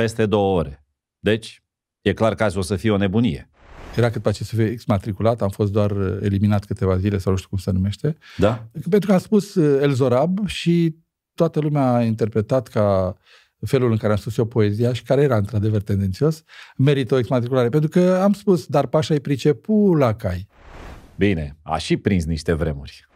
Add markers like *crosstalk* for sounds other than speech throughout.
peste două ore. Deci, e clar că azi o să fie o nebunie. Era cât pace să fie exmatriculat, am fost doar uh, eliminat câteva zile, sau nu știu cum se numește. Da? Pentru că am spus uh, El Zorab și toată lumea a interpretat ca felul în care am spus eu poezia și care era într-adevăr tendențios, merită o exmatriculare. Pentru că am spus, dar Pașa îi pricepu la cai. Bine, a și prins niște vremuri.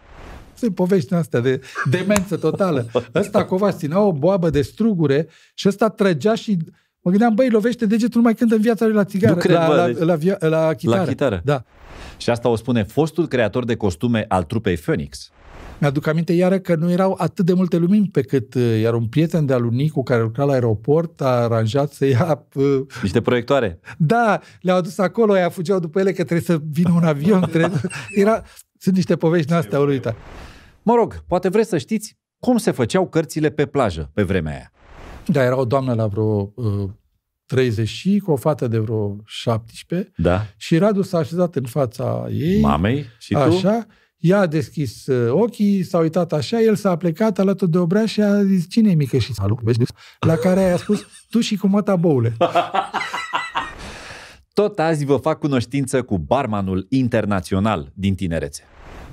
Sunt povești astea de demență totală. Ăsta Covaș ținea o boabă de strugure și ăsta trăgea și mă gândeam, băi, lovește degetul numai când în viața lui la țigară, Nu cred, la, bă, la, deci- la, via- la, chitară. La chitară. Da. Și asta o spune fostul creator de costume al trupei Phoenix. Mi-aduc aminte iară că nu erau atât de multe lumini pe cât uh, iar un prieten de-al lui Nicu care lucra la aeroport a aranjat să ia... uh, Niște proiectoare. Da, le-au adus acolo, aia fugeau după ele că trebuie să vină un avion. *laughs* Trebuie... Era... Sunt niște povești din astea uluita. Mă rog, poate vreți să știți cum se făceau cărțile pe plajă pe vremea aia. Da, era o doamnă la vreo uh, 30 și cu o fată de vreo 17 Da? și Radu s-a așezat în fața ei. Mamei și tu? Așa, ea a deschis uh, ochii, s-a uitat așa, el s-a plecat alături de obraz și a zis, cine e mică și salut? Vezi? La care a spus, tu și cu măta boule. Tot azi vă fac cunoștință cu barmanul internațional din tinerețe.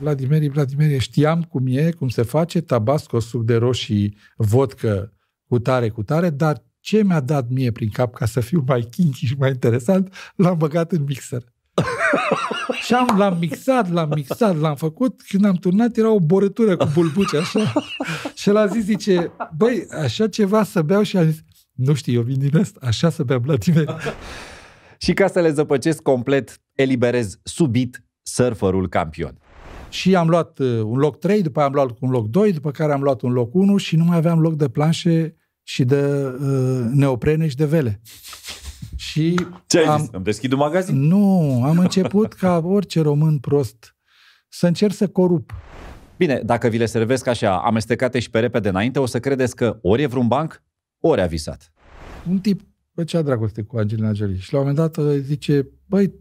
Vladimir, Vladimir, știam cum e, cum se face, tabasco, suc de roșii, vodcă cu tare, cu tare, dar ce mi-a dat mie prin cap ca să fiu mai kinky și mai interesant, l-am băgat în mixer. *laughs* și am, l-am mixat, l-am mixat, l-am făcut. Când am turnat, era o borătură cu bulbuci, așa. *laughs* și el a zis, zice, băi, așa ceva să beau și a zis, nu știu, eu vin din asta, așa să bea Vladimir. Și ca să le zăpăcesc complet, eliberez subit surferul campion. Și am luat uh, un loc 3, după aia am luat un loc 2, după care am luat un loc 1 și nu mai aveam loc de planșe și de uh, neoprene și de vele. *laughs* Și Ce ai am, zis? Îmi deschid un magazin? Nu, am început ca orice român prost să încerc să corup. Bine, dacă vi le servesc așa, amestecate și pe repede înainte, o să credeți că ori e vreun banc, ori a visat. Un tip făcea dragoste cu Angelina Jolie și la un moment dat uh, zice, băi,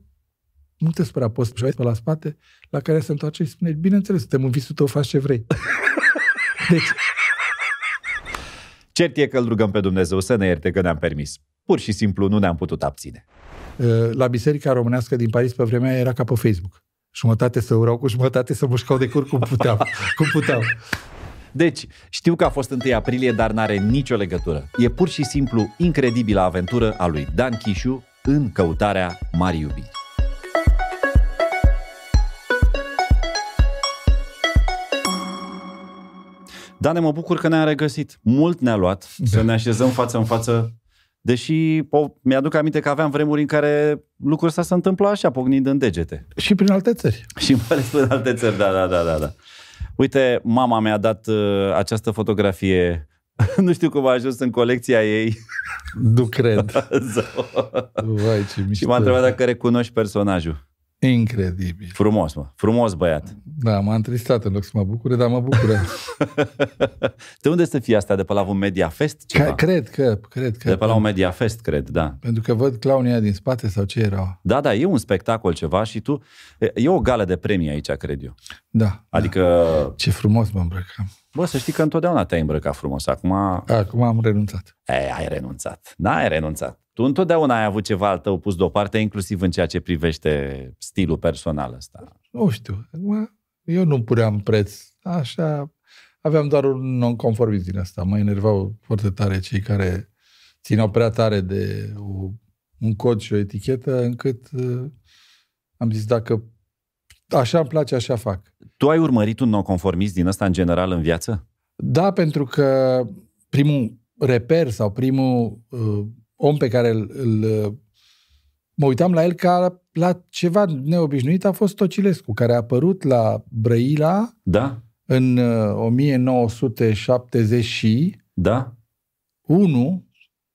nu te spera, poți să pe la spate, la care se întoarce și spune, bineînțeles, suntem în visul tău, faci ce vrei. *laughs* Deci, Cert e că îl rugăm pe Dumnezeu să ne ierte că ne-am permis. Pur și simplu nu ne-am putut abține. uh, la Biserica Românească din Paris pe vremea aia era ca pe Facebook. Jumătate să urau cu jumătate să mușcau de cur cum puteau. *laughs* cum puteau. Deci, știu că a fost 1 aprilie, dar n-are nicio legătură. E pur și simplu incredibilă aventură a lui Dan Chișu în căutarea Marii Iubiri. Dane, mă bucur că ne-a regăsit. Mult ne-a luat să ne așezăm față în față, deși po, mi-aduc aminte că aveam vremuri în care lucrul ăsta se întâmpla așa, pocnind în degete. Și prin alte țări. Și mai ales în alte țări, da, da, da, da, da. Uite, mama mi-a dat uh, această fotografie, *laughs* nu știu cum a ajuns în colecția ei, Nu cred. *laughs* Vai, ce mișto. și m-a întrebat dacă recunoști personajul. Incredibil. Frumos, mă, frumos băiat. Da, m-a întristat în loc să mă bucure, dar mă bucură. *laughs* De unde să fie asta? De pe la un Media Fest? Ceva? Că, cred că, cred că. De pe la un Media Fest, cred, da. Pentru că văd clownii ăia din spate sau ce erau. Da, da, e un spectacol ceva și tu... e- E o gală de premii aici, cred eu. Da. Adică, Ce frumos mă îmbrăcam. bă, să știi că întotdeauna te-ai îmbrăcat frumos. Acum, Acum am renunțat. e, ai renunțat. N-ai renunțat. Tu întotdeauna ai avut ceva al tău pus deoparte, inclusiv în ceea ce privește stilul personal ăsta. Nu știu. Acum, eu nu puneam preț. Așa, aveam doar un nonconformism din asta. Mă enervau foarte tare cei care țineau prea tare de o, un cod și o etichetă, încât uh, am zis, dacă așa îmi place, așa fac. Tu ai urmărit un nonconformist din ăsta în general în viață? Da, pentru că primul reper sau primul uh, om pe care îl, îl uh, mă uitam la el ca la ceva neobișnuit a fost Tocilescu, care a apărut la Brăila Da? în uh, 1971 Da?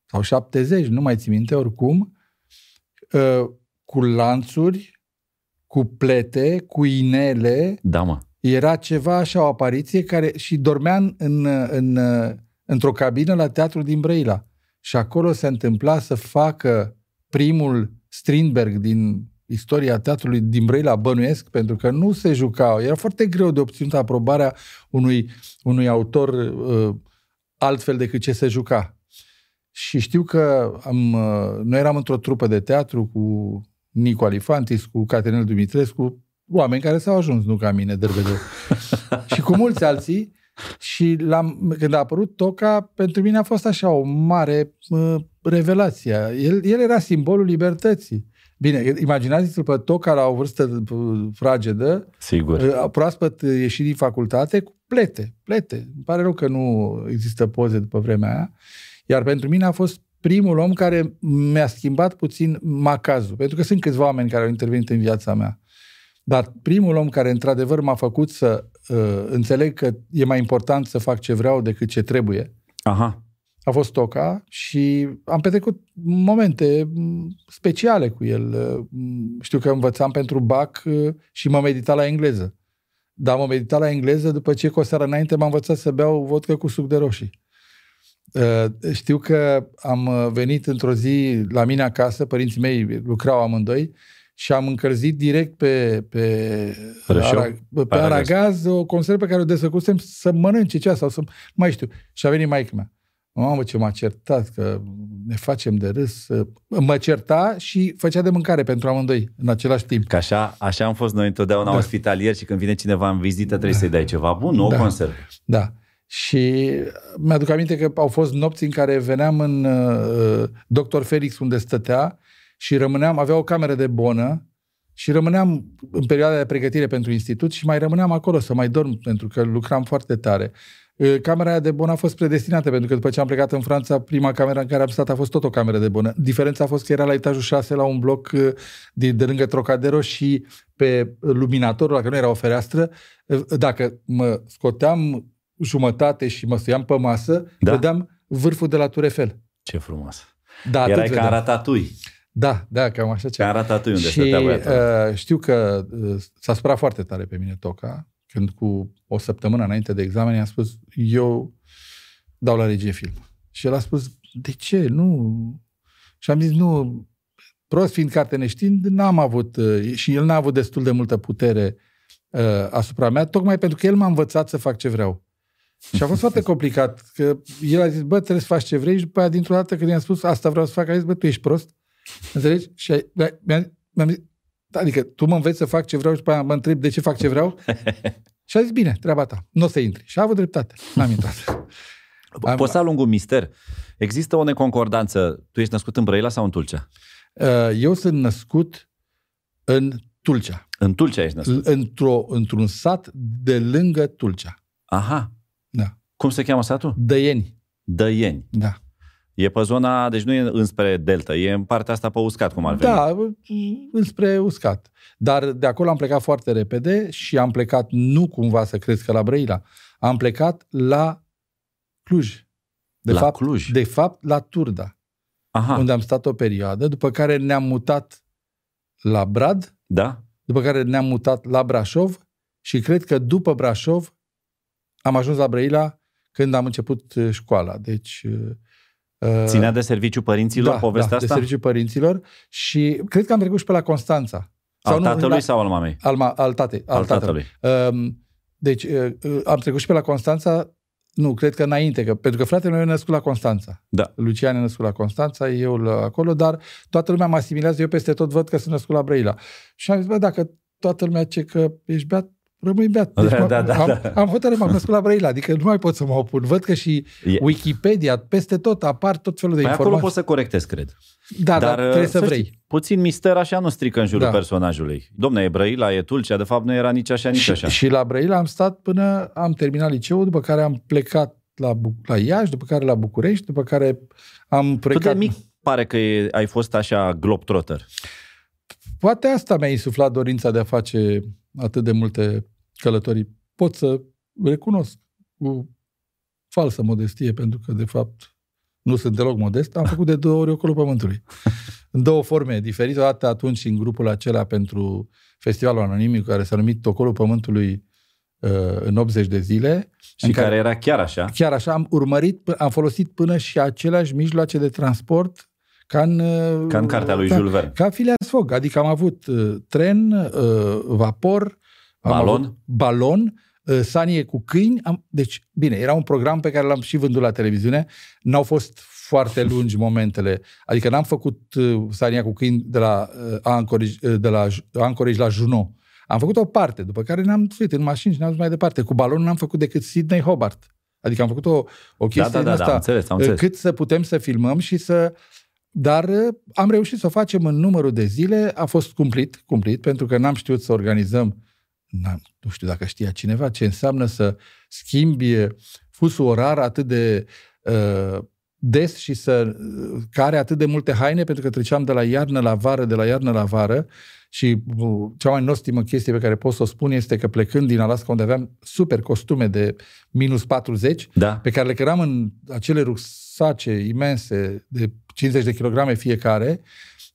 sau 70, nu mai țin minte oricum, uh, cu lanțuri, cu plete, cu inele, Da, mă. era ceva așa, o apariție care și dormea în, în, în, într-o cabină la teatrul din Brăila. Și acolo se întâmpla să facă primul Strindberg din istoria teatrului din Brăila, bănuiesc, pentru că nu se jucau. Era foarte greu de obținut aprobarea unui, unui autor uh, altfel decât ce se juca. și știu că am, uh, noi eram într-o trupă de teatru cu Nicu Alifantis, cu Caterinel Dumitrescu, oameni care s-au ajuns, nu ca mine, dărbede. *laughs* și cu mulți alții. Și l-am, când a apărut Toca, pentru mine a fost așa o mare uh, revelație. El, el era simbolul libertății. Bine, imaginați-vă pe Toca la o vârstă uh, fragedă, Sigur. uh, proaspăt ieșit din facultate, cu plete, plete. Îmi pare rău că nu există poze după vremea aia. Iar pentru mine a fost primul om care mi-a schimbat puțin macazul. Pentru că sunt câțiva oameni care au intervenit în viața mea. Dar primul om care într-adevăr m-a făcut să uh, înțeleg că e mai important să fac ce vreau decât ce trebuie, Aha. a fost Toca și am petrecut momente m, speciale cu el. Uh, m, Știu că învățam pentru BAC uh, și mă medita la engleză. Dar mă medita la engleză după ce cu o seară înainte m-a învățat să beau vodcă cu suc de roșii. Uh, Știu că am uh, venit într-o zi la mine acasă, părinții mei lucrau amândoi, și am încălzit direct pe, pe, Rășeu? ara, pe Pe aragaz. aragaz o conservă pe care o desfăcusem să mănânce cea sau să... Mai știu. Și a venit maică mea. Mamă, ce m-a certat, că ne facem de râs. Mă certa și făcea de mâncare pentru amândoi în același timp. Că așa, așa am fost noi întotdeauna Da. ospitalieri și când vine cineva în vizită trebuie să-i dai ceva bun, nu o Da. conservă. Da. Și mi-aduc aminte că au fost nopți în care veneam în uh, Dr. Felix unde stătea și rămâneam, avea o cameră de bonă și rămâneam în perioada de pregătire pentru institut și mai rămâneam acolo să mai dorm pentru că lucram foarte tare. Uh, Camera aia de bonă a fost predestinată pentru că după ce am plecat în Franța, prima cameră în care am stat a fost tot o cameră de bonă. Diferența a fost că era la etajul 6 la un bloc uh, de, de lângă Trocadero și pe luminatorul, dacă nu era o fereastră, uh, dacă mă scoteam jumătate și mă suiam pe masă, Da. da. vedeam vârful de la Tour Eiffel. Ce frumos. Da, atât Erai ca vedeam. în ratatui. Da, da, cam așa Ca ceva. în ratatui unde și stătea băiatul. uh, știu că uh, s-a supărat foarte tare pe mine Toca, când cu o săptămână înainte de examen i-am spus, eu dau la regie film. Și el a spus, de ce? Nu. Și am zis, nu, prost fiind carte neștiind, n-am avut, uh, și el n-a avut destul de multă putere uh, asupra mea, tocmai pentru că el m-a învățat să fac ce vreau. Și a fost foarte *laughs* complicat, că el a zis, bă, trebuie să faci ce vrei și după aia, dintr-o dată, când i-am spus, asta vreau să fac, a zis, bă, tu ești prost. Înțelegi? Și ai- mi-am, mi-am zis, "Da, adică tu mă înveți să fac ce vreau și după aia mă întreb de ce fac ce vreau? *laughs* și a zis, bine, treaba ta, nu o să intri. Și a avut dreptate, n-am intrat. am- Poți să alung un mister. Există o neconcordanță. Tu ești născut în Brăila sau în Tulcea? Uh, Eu sunt născut în Tulcea, În Tulcea ești născut. într-o, într-un sat de lângă Tulcea. Aha. Da. Cum se cheamă satul? Dăieni. Dăieni. Da. E pe zona, deci nu e înspre Delta, e în partea asta pe uscat, cum ar veni. Da, înspre uscat. Dar de acolo am plecat foarte repede și am plecat nu cumva să crezi că la Brăila. Am plecat la Cluj. De La fapt, Cluj? De fapt, la Turda, Aha, unde am stat o perioadă, după care ne-am mutat la Brad, da? după care ne-am mutat la Brașov și cred că după Brașov am ajuns la Brăila când am început uh, școala. Deci uh, Ținea de serviciu părinților da, povestea da, asta? de serviciu părinților și cred că am trecut și pe la Constanța. al nu, tatălui la- sau al mamei? al, ma, al, tate, al, Al tatălui. tatălui. Um, deci uh, uh, am trecut și pe la Constanța, nu, cred că înainte, că, pentru că fratele meu e născut la Constanța. Da. Lucian e născut la Constanța, eu la acolo, dar toată lumea mă asimilează, eu peste tot văd că sunt născut la Brăila. Și am zis, bă, dacă toată lumea ce că ești beat, rămâi beat. Deci Da, mă- da, da, am, da. am hotărât, m-am născut la Brăila, adică nu mai pot să mă opun. Văd că și E- Wikipedia, peste tot apar tot felul de Păi acolo informații. poți să corectezi, cred. Da, dar, dar trebuie să, știi, vrei. puțin mister așa nu strică în jurul Da. personajului. Domne, e Brăila, e Tulcea, de fapt nu era nici așa, nici Și, așa. și la Brăila am stat până am terminat liceul, după care am plecat la, Bu- la Iași, după care la București, după care am Tu plecat... de mic pare că e, ai fost așa globetrotter. Poate asta mi-a insuflat dorința de a face atât de multe călătorii. Pot să recunosc cu falsă modestie, pentru că, de fapt, nu sunt deloc modest. Am făcut de două ori ocolul Pământului. *laughs* În două forme diferite. O dată atunci în grupul acela pentru Festivalul Anonimic, care s-a numit Ocolul Pământului uh, în 80 de zile. Și în care era chiar așa. Chiar așa, am urmărit, p- am folosit până și aceleași mijloace de transport ca în, uh, Ca în cartea lui ca, Jules Verne. Ca Phileas Fogg. Adică am avut uh, tren, uh, vapor, am Balon? avut balon, uh, sanie cu câini. Am, deci, bine, era un program pe care l-am și vândut la televiziune. N-au fost foarte lungi momentele. Adică n-am făcut uh, Sania cu câini de la uh, Anchorage, uh, de la Anchorage la Juno. Am făcut o parte, după care ne-am suit în mașini și ne-am dus mai departe. Cu balonul n-am făcut decât Sydney Hobart. Adică am făcut o, o chestie da, da, da, asta, da, am înțeles, am înțeles. cât să putem să filmăm și să... Dar uh, am reușit să o facem în numărul de zile, a fost cumplit, cumplit, pentru că n-am știut să organizăm, n-am, nu știu dacă știa cineva, ce înseamnă să schimbi fusul orar atât de uh, des și să uh, care atât de multe haine, pentru că treceam de la iarnă la vară, de la iarnă la vară și uh, cea mai nostimă chestie pe care pot să o spun este că plecând din Alaska, unde aveam super costume de minus 40, Da. pe care le căram în acele rucsace imense de 50 de kilograme fiecare,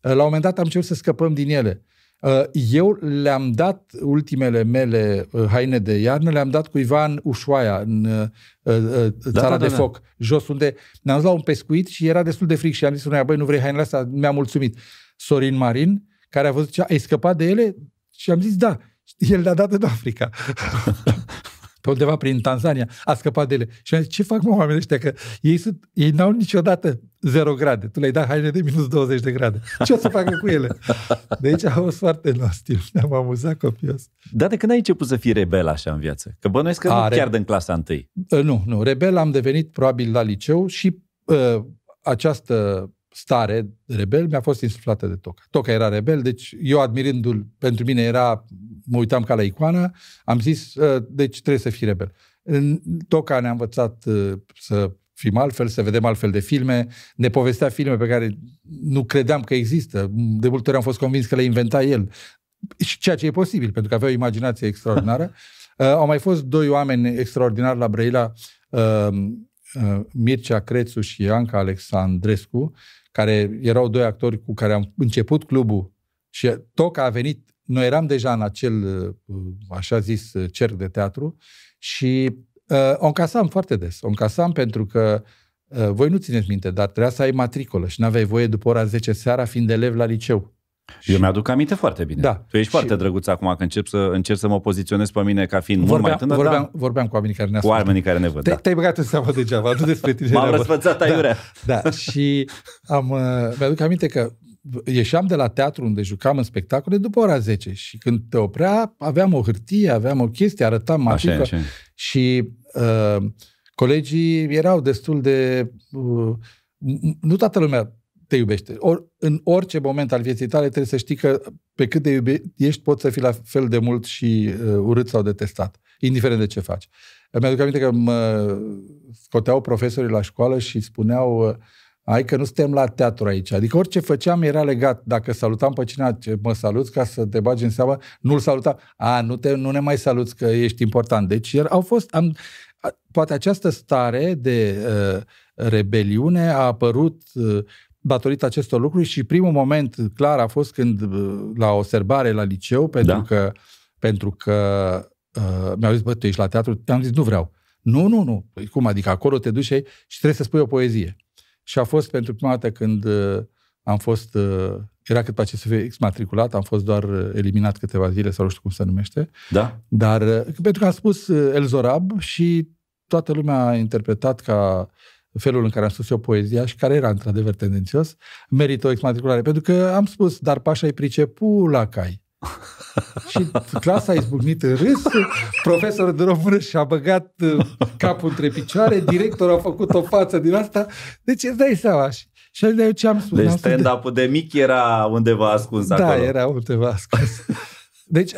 la un moment dat am început să scăpăm din ele. Uh, Eu le-am dat ultimele mele uh, haine de iarnă, le-am dat cuiva în Ușoaia, în uh, uh, țara da, de da. foc, jos, unde ne-am dus la un pescuit și era destul de fric și am zis unui băi, nu vrei hainele astea? Mi-a mulțumit. Sorin Marin, care a văzut, ce ai scăpat de ele? Și am zis, da. El le-a dat în Africa. *laughs* pe undeva prin Tanzania, a scăpat de ele. Și am zis, ce fac mă oamenii ăștia? Că ei, sunt, ei n-au niciodată 0 grade. Tu le-ai dat haine de minus 20 de grade. Ce o să facă cu ele? De aici a fost foarte nostim. Ne-am amuzat copios. Dar de când ai început să fii rebel așa în viață? Că bănuiesc că A, nu re- chiar din clasa întâi. Uh, Nu, nu. Rebel am devenit probabil la liceu și uh, această stare de rebel mi-a fost insuflată de Toca. Toca era rebel, deci eu admirându-l, pentru mine era, mă uitam ca la icoană, am zis, uh, deci trebuie să fii rebel. În Toca ne-a învățat uh, să fim altfel, să vedem altfel de filme, ne povestea filme pe care nu credeam că există. De multe ori am fost convins că le inventa el. Și ceea ce e posibil, pentru că avea o imaginație extraordinară. Uh, *laughs* au mai fost doi oameni extraordinari la Brăila, uh, uh, Mircea Crețu și Anca Alexandrescu, care erau doi actori cu care am început clubul și Toca a venit, noi eram deja în acel, uh, așa zis, uh, cerc de teatru și uh, o încasam foarte des. O încasam pentru că uh, voi nu țineți minte, dar trebuia să ai matricolă și n-aveai voie după ora 10 seara fiind elev la liceu. Eu mi-aduc aminte foarte bine. Da. Tu ești Și- foarte drăguț acum că încep să, încerc să mă poziționez pe mine ca fiind mult mai Vorbeam, tânăr, vorbeam, dar vorbeam cu oamenii care ne cu ascultă. oamenii care ne văd. Te, Da. Te-ai băgat în seamă degeaba, nu despre tine. M-am era răsfățat vorba. aiurea. Da, da, și am, uh, mi-aduc aminte că ieșeam de la teatru unde jucam în spectacole după ora 10 și când te oprea aveam o hârtie, aveam o chestie, arătam Așa, e, matrica așa. e. și uh, colegii erau destul de... Uh, m- nu toată lumea te iubește. Or, în orice moment al vieții tale trebuie să știi că pe cât de iube, ești poți să fii la fel de mult și uh, urât sau detestat, indiferent de ce faci. Mi-aduc aminte că mă scoteau profesorii la școală și spuneau uh, hai că nu suntem la teatru aici. Adică orice făceam era legat. Dacă salutam pe cineva, ce mă saluți ca să te bagi în seamă, nu-l salutam. A, nu, te, nu ne mai saluți că ești important. Deci er, au fost, am, a- poate această stare de uh, rebeliune a apărut uh, datorită acestor lucruri și primul moment clar a fost când uh, la o serbare la liceu, pentru Da. că, pentru că uh, mi-au zis, bă, tu ești la teatru? Am zis, nu vreau. Nu, nu, nu. Păi cum adică acolo te duci și și trebuie să spui o poezie. Și a fost pentru prima dată când uh, am fost, uh, era cât pe ce să fie exmatriculat, am fost doar uh, eliminat câteva zile sau nu știu cum se numește, Da? dar uh, pentru că am spus uh, El Zorab și toată lumea a interpretat ca felul în care am spus eu poezia și care era într-adevăr tendențios, merită o exmatriculare. Pentru că am spus, dar Pașa îi pricepu la cai. *laughs* și clasa a izbucnit în râs, profesorul de română și-a băgat uh, capul între picioare, directorul a făcut o față din asta, deci îți dai seama. Și, și de eu ce am spus? Deci Am spus de- stand-up-ul de mic era undeva ascuns da, acolo. era undeva ascuns. Deci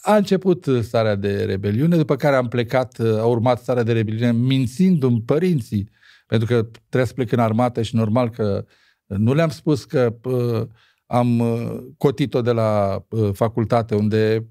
a început starea de rebeliune, după care am plecat, a urmat starea de rebeliune mințindu-mi părinții, pentru că trebuia să plec în armată și normal că nu le-am spus că uh, am uh, cotit-o de la uh, facultate unde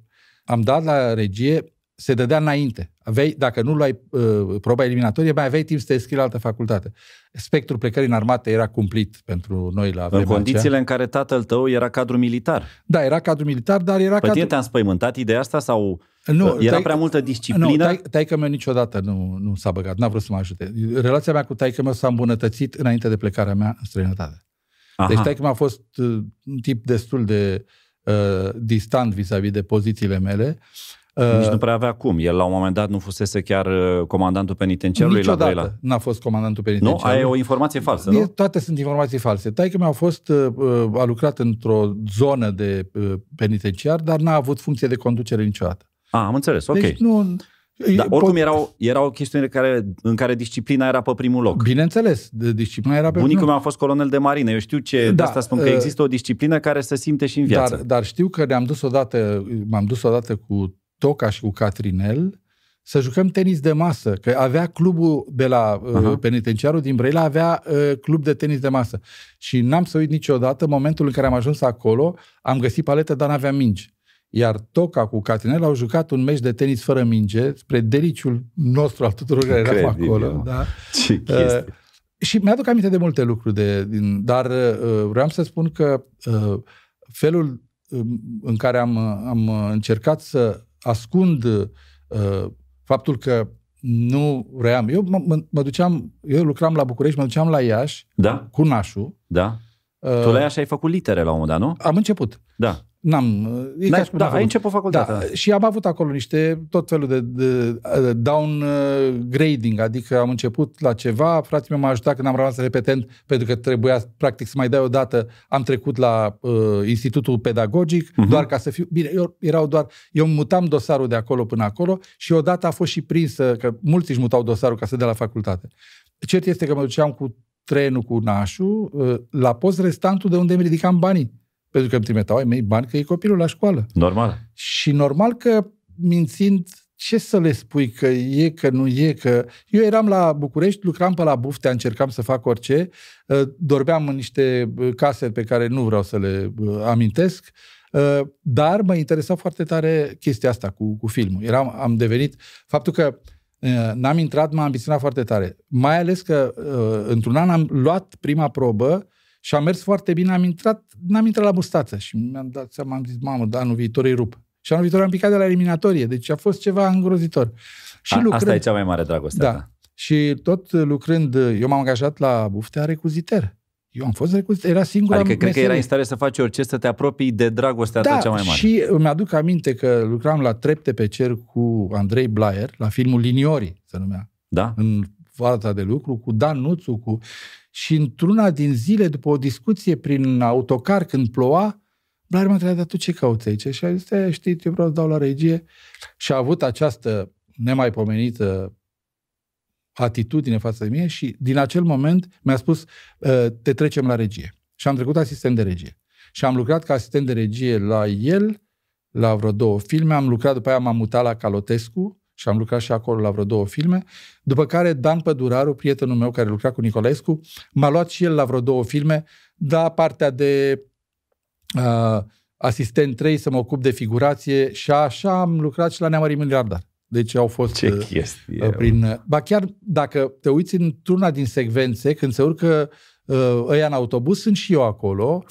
am dat la regie, se dădea înainte. Aveai, dacă nu luai uh, proba eliminatorie, mai aveai timp să te înscrii la altă facultate. Spectrul plecării în armată era cumplit pentru noi la În vremea aceea. condițiile în care tatăl tău era cadru militar. Da, era cadru militar, dar era Pe cadru... tine te-a înspăimântat ideea asta sau Nu, era tai- prea multă Nu, disciplină? tai, taică meu niciodată nu, nu s-a băgat, n-a vrut să mă ajute. Relația mea cu taică meu s-a îmbunătățit înainte de plecarea mea în străinătate. Aha. Deci taică a fost uh, un tip destul de uh, distant vis-a-vis de pozițiile mele. Nici nu prea avea cum. El la un moment dat nu fusese chiar uh, comandantul penitenciarului Niciodată la Doila. n-a fost comandantul Nu? penitenciar. Aia e o informație falsă, E- nu? Toate sunt informații false. Taică mi-a fost, uh, uh, a lucrat într-o zonă de uh, penitenciar, dar n-a avut funcție de conducere niciodată. A, am înțeles, ok. Deci nu... Dar pot- oricum era o, era o chestiune care, în care disciplina era pe primul loc. Bineînțeles, de disciplina era pe Bunicul primul- meu a fost colonel de marină. Eu știu ce, de Da, asta spun că uh, există o disciplină care se simte și în viață. Dar, dar știu că ne-am dus odată, m-am dus odată cu Toca și cu Catrinel să jucăm tenis de masă, că avea clubul de la uh, Aha. penitenciarul din Brăila, avea uh, club de tenis de masă. Și n-am să uit niciodată momentul în care am ajuns acolo, am găsit palete, dar n-aveam mingi. Iar Toca cu Catrinel au jucat un meci de tenis fără minge, spre deliciul nostru al tuturor care eram Incredibil, acolo. mă. Da? Ce chestie. Uh, și mi-aduc aminte de multe lucruri, de, din, dar uh, vreau să spun că uh, felul um, în care am, am încercat să ascund uh, faptul că nu vreau. Eu mă, mă, mă duceam, eu lucram la București, mă duceam la Iași Da? cu nașul. Da? Uh, Tu la Iași ai făcut litere la un moment dat, nu? am început. Da. N-am, e ca N-ai, și cum da, n-am ai făcut. început facultatea. Da, și am avut acolo niște, tot felul de, de, de downgrading, adică am început la ceva, frații mei m-au ajutat când am rămas repetent, pentru că trebuia practic să mai dai o dată, am trecut la uh, institutul pedagogic, Mhm. uh-huh. doar ca să fiu, bine, eu erau doar, eu mutam dosarul de acolo până acolo și odată a fost și prinsă, că mulți își mutau dosarul ca să dea la facultate. Cert este că mă duceam cu trenul cu nașul uh, la post restantul de unde îmi ridicam banii. Pentru că îmi trimiteau ai mei bani că e copilul la școală. Normal. Și normal că mințind, ce să le spui că e, că nu e, că... Eu eram la București, lucram pe la buftea, încercam să fac orice, uh, dormeam în niște uh, case pe care nu vreau să le uh, amintesc, uh, dar mă interesa foarte tare chestia asta cu, cu filmul. Eram, am devenit... Faptul că uh, n-am intrat m-a ambiționat foarte tare. Mai ales că uh, într-un an am luat prima probă și am mers foarte bine, am intrat, n-am intrat la mustață și mi-am dat seama, am zis, mamă, da, anul viitor îi rup. Și anul viitor am picat de la eliminatorie, deci a fost ceva îngrozitor. Și A, lucrând, Asta e cea mai mare dragoste. a da, ta. și tot lucrând, eu m-am angajat la buftea recuziter. Eu am fost recuziter, era singura Adică cred că meserie. erai în stare să faci orice, să te apropii de dragostea ta da, cea mai mare. și îmi aduc aminte că lucram la Trepte pe cer cu Andrei Blaier, la filmul Liniorii, se numea Da? în fața de lucru cu Dan Nuțu cu... și într-una din zile, după o discuție prin autocar când ploua, Blair m-a întrebat, dar tu ce cauți aici? Și a zis, "E, știi, eu vreau să dau la regie. Și a avut această nemaipomenită atitudine față de mine și din acel moment mi-a spus, "Uh, te trecem la regie. Și am trecut asistent de regie. Și am lucrat ca asistent de regie la el, la vreo două filme, am lucrat, după aia m-am mutat la Calotescu și am lucrat și acolo la vreo două filme, după care Dan Păduraru, prietenul meu care lucra cu Nicolescu, m-a luat și el la vreo două filme, da partea de uh, asistent 3 să mă ocup de figurație și așa am lucrat și la Neamării Miliardar. Deci au fost Ce uh, chestie. uh, prin... Ba chiar dacă te uiți într-una din secvențe, când se urcă uh, ăia în autobuz, sunt și eu acolo. *laughs*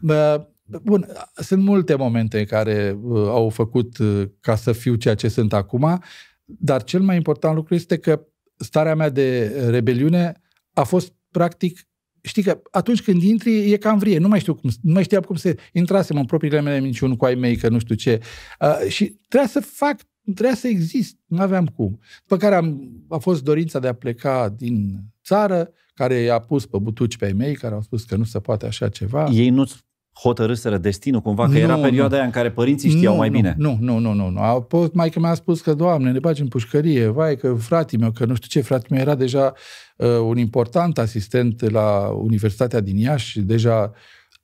Uh, Bun, sunt multe momente care uh, au făcut uh, ca să fiu ceea ce sunt acum, dar cel mai important lucru este că starea mea de rebeliune a fost practic Știi că atunci când intri e cam vrie, nu mai știu cum, nu mai știam cum să intrasem în propriile mele minciuni cu ai mei, că nu știu ce. Uh, și trebuia să fac, trebuia să exist, nu aveam cum. După care am, a fost dorința de a pleca din țară, care i-a pus pe butuci pe ai mei, care au spus că nu se poate așa ceva. Ei nu-ți hotărâsără destinul cumva, că Nu, era nu. perioada aia în care părinții știau nu, mai nu, bine. Nu, nu, nu, nu. nu. A fost, maică mea a spus că, Doamne, ne bagi în pușcărie, vai, că fratele meu, că nu știu ce, fratele meu era deja uh, un important asistent la Universitatea din Iași, și deja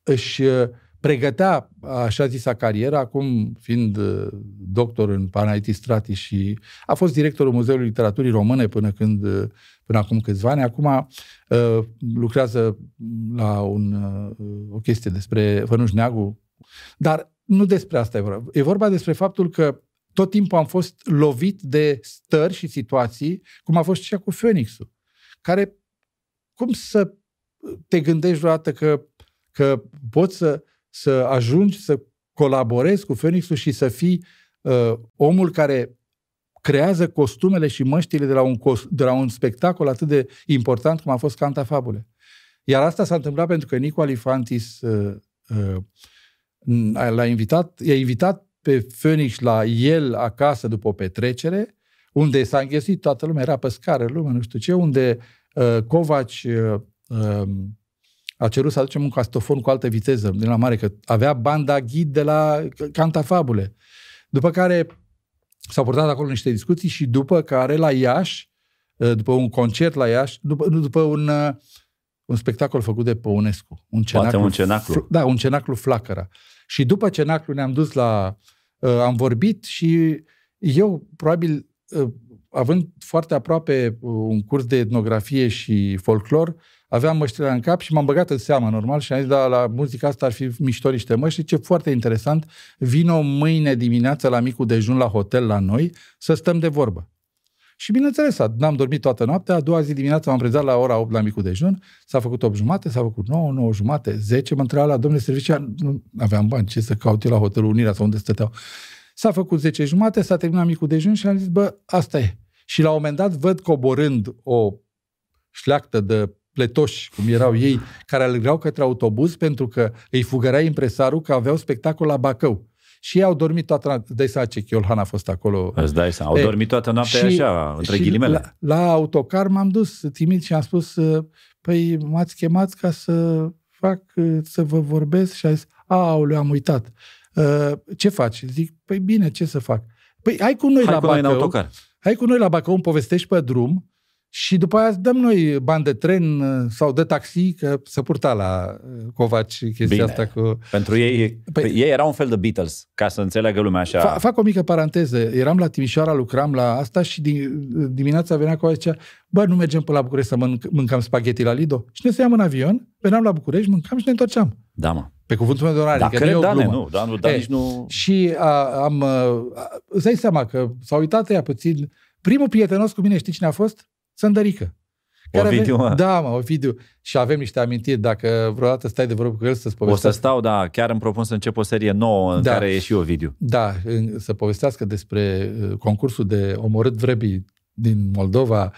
își uh, pregătea așa zisa carieră, acum fiind uh, doctor în Panaitis Strati și a fost directorul Muzeului Literaturii Române până când uh, până acum câțiva ani. Acum uh, lucrează la un, uh, o chestie despre Fănuș Neagu, dar nu despre asta e vorba. E vorba despre faptul că tot timpul am fost lovit de stări și situații, cum a fost și cu Phoenix-ul, care cum să te gândești vreodată că, că poți să, să ajungi să colaborezi cu Phoenix-ul și să fii uh, omul care creează costumele și măștile de la, un cos- de la un spectacol atât de important cum a fost Canta Fabule. Iar asta s-a întâmplat pentru că Nico Alifantis uh, uh, l-a invitat, i-a invitat pe Phoenix la el acasă după o petrecere, unde s-a înghesuit toată lumea, era pe scară lume, nu știu ce, unde uh, Covaci uh, uh, a cerut să aducem un castofon cu altă viteză din la mare, că avea banda ghid de la Cantafabule. După care s-au purtat acolo niște discuții și după care la Iași, uh, după un concert la Iași, după, după un, uh, un spectacol făcut de Păunescu. Un cenaclu, Poate un cenaclu. Da, un cenaclu flacăra. Și după cenaclu ne-am dus la... Uh, am vorbit și eu, probabil, având foarte aproape un curs de etnografie și folclor, aveam măștile în cap și m-am băgat în seamă, normal, și am zis, da, la muzica asta ar fi mișto niște măști. Ce foarte interesant, vino mâine dimineață la micul dejun la hotel la noi să stăm de vorbă. Și bineînțeles, n-am dormit toată noaptea, a doua zi dimineața m-am prezat la ora 8 la micul dejun, s-a făcut 8 jumate, s-a făcut 9, 9 jumate, 10, mă întreba la domnule serviciu, nu aveam bani, ce să caut eu la hotelul Unirea sau unde stăteau. S-a făcut 10 jumate, s-a terminat micul dejun și am zis, bă, asta e. Și la un moment dat văd coborând o șleactă de pletoși, cum erau ei, care alergau către autobuz pentru că îi fugărea impresarul că aveau spectacol la Bacău. Și ei au dormit toată noaptea. Dai seama ce Chiolhan a fost acolo. Îți dai seama. Au e, dormit toată noaptea și, așa, între și ghilimele. La, la autocar m-am dus timid și am spus, păi m-ați chemat ca să fac, să vă vorbesc și a zis, aoleu, am uitat. Ce faci? Zic, păi bine, ce să fac? Păi hai cu noi hai la cu Bacău. Noi în autocar. Hai cu noi la Bacău, îmi povestești pe drum și după aia dăm noi bani de tren uh, sau de taxi, că se purta la uh, Covaci chestia Bine. asta cu... Pentru ei, păi, ei erau un fel de Beatles, ca să înțeleagă lumea așa. Fa, fac o mică paranteză. Eram la Timișoara, lucram la asta și din, dimineața venea cu zicea, bă, nu mergem până la București să mânc, mâncăm spaghetti la Lido? Și ne stăiam în avion, veneam la București, mâncam și ne întorceam. Da, mă. Pe cuvântul meu de orare. Da, cred, da, nu, da, nu, da, nici nu... Și a, am, a, îți dai seama că s-au uitat ea puțin. Primul prietenos cu mine, știi cine a fost? Sândărică. Care Ovidiu, mă. Da, mă, Ovidiu. Și avem niște amintiri. Dacă vreodată stai de vorbă cu el să-ți povestească. O să stau, da. Chiar îmi propun să încep o serie nouă în da. care e și Ovidiu. Da, să povestească despre uh, concursul de omorât vrăbii din Moldova, uh,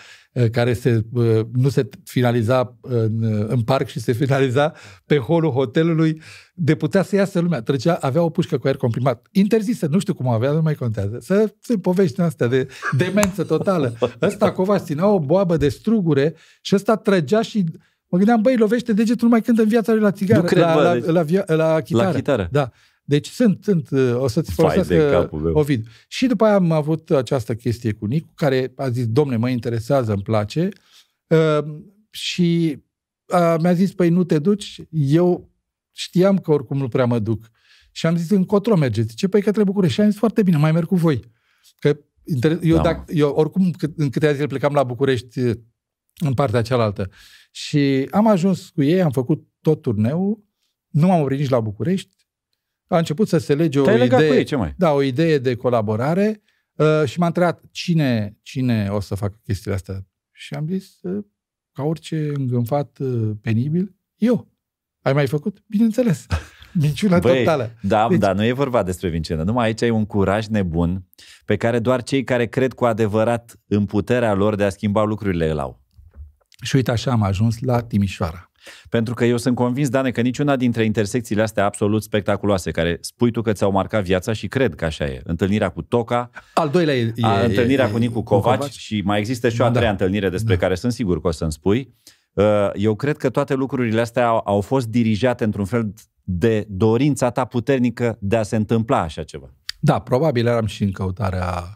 care se, uh, nu se finaliza în, în parc și se finaliza pe holul hotelului, de putea să iasă lumea. Trecea, avea o pușcă cu aer comprimat. Interzisă, nu știu cum avea, nu mai contează. Să se povești astea de demență totală. Ăsta Covaș ținea o boabă de strugure și ăsta trăgea și mă gândeam, băi, lovește degetul numai când în viața lui la țigară, nu cred, la, bă, la, deci... la, la, la, chitară. La chitară. Da. Deci sunt, sunt, uh, o să-ți folosească Ovid. Și după aia am avut această chestie cu Nicu, care a zis, domne, mă interesează, îmi place. Uh, și uh, mi-a zis, păi nu te duci, eu știam că oricum nu prea mă duc. Și am zis, încotro mergeți. Ce, păi către București. Și am zis, foarte bine, mai merg cu voi. Că eu, da. dacă, eu oricum, în câteva zile plecam la București în partea cealaltă. Și am ajuns cu ei, am făcut tot turneul, nu m-am oprit nici la București, a început să se lege o idee, cu ei, ce mai? Da, o idee de colaborare uh, și m-a întrebat cine, cine o să facă chestiile astea. Și am zis, uh, ca orice îngânfat uh, penibil, eu. Ai mai făcut? Bineînțeles. *laughs* Minciuna Băi, totală. Da, deci... dar nu e vorba despre minciună. Numai aici ai un curaj nebun pe care doar cei care cred cu adevărat în puterea lor de a schimba lucrurile îl au. Și uite așa am ajuns la Timișoara. Pentru că eu sunt convins, Dane, că niciuna dintre intersecțiile astea absolut spectaculoase, care spui tu că ți-au marcat viața și cred că așa e. Întâlnirea cu Toca, Al doilea e, a, întâlnirea e, cu Nicu Covaci, Covaci și mai există și o a treia da. întâlnire despre da. care sunt sigur că o să-mi spui. Uh, eu cred că toate lucrurile astea au, au fost dirijate într-un fel de dorința ta puternică de a se întâmpla așa ceva. Da, probabil eram și în căutarea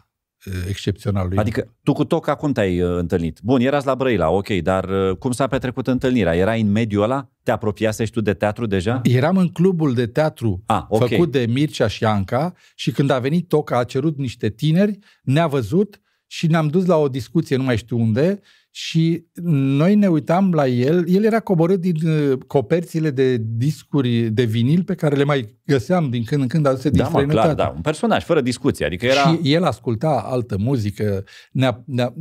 excepțional. Adică tu cu Toca cum te-ai întâlnit? Bun, erați la Brăila, ok, dar cum s-a petrecut întâlnirea? Era în mediul ăla? Te apropiase și tu de teatru deja? Eram în clubul de teatru ah, okay. făcut de Mircea și Anca și când a venit Toca a cerut niște tineri, ne-a văzut și ne-am dus la o discuție, nu mai știu unde, și noi ne uitam la el, el era coborât din uh, coperțile de discuri de vinil pe care le mai găseam din când în când aduse din da, mă, clar, da, un personaj, fără discuție. Adică era... Și el asculta altă muzică, ne-a, ne-a,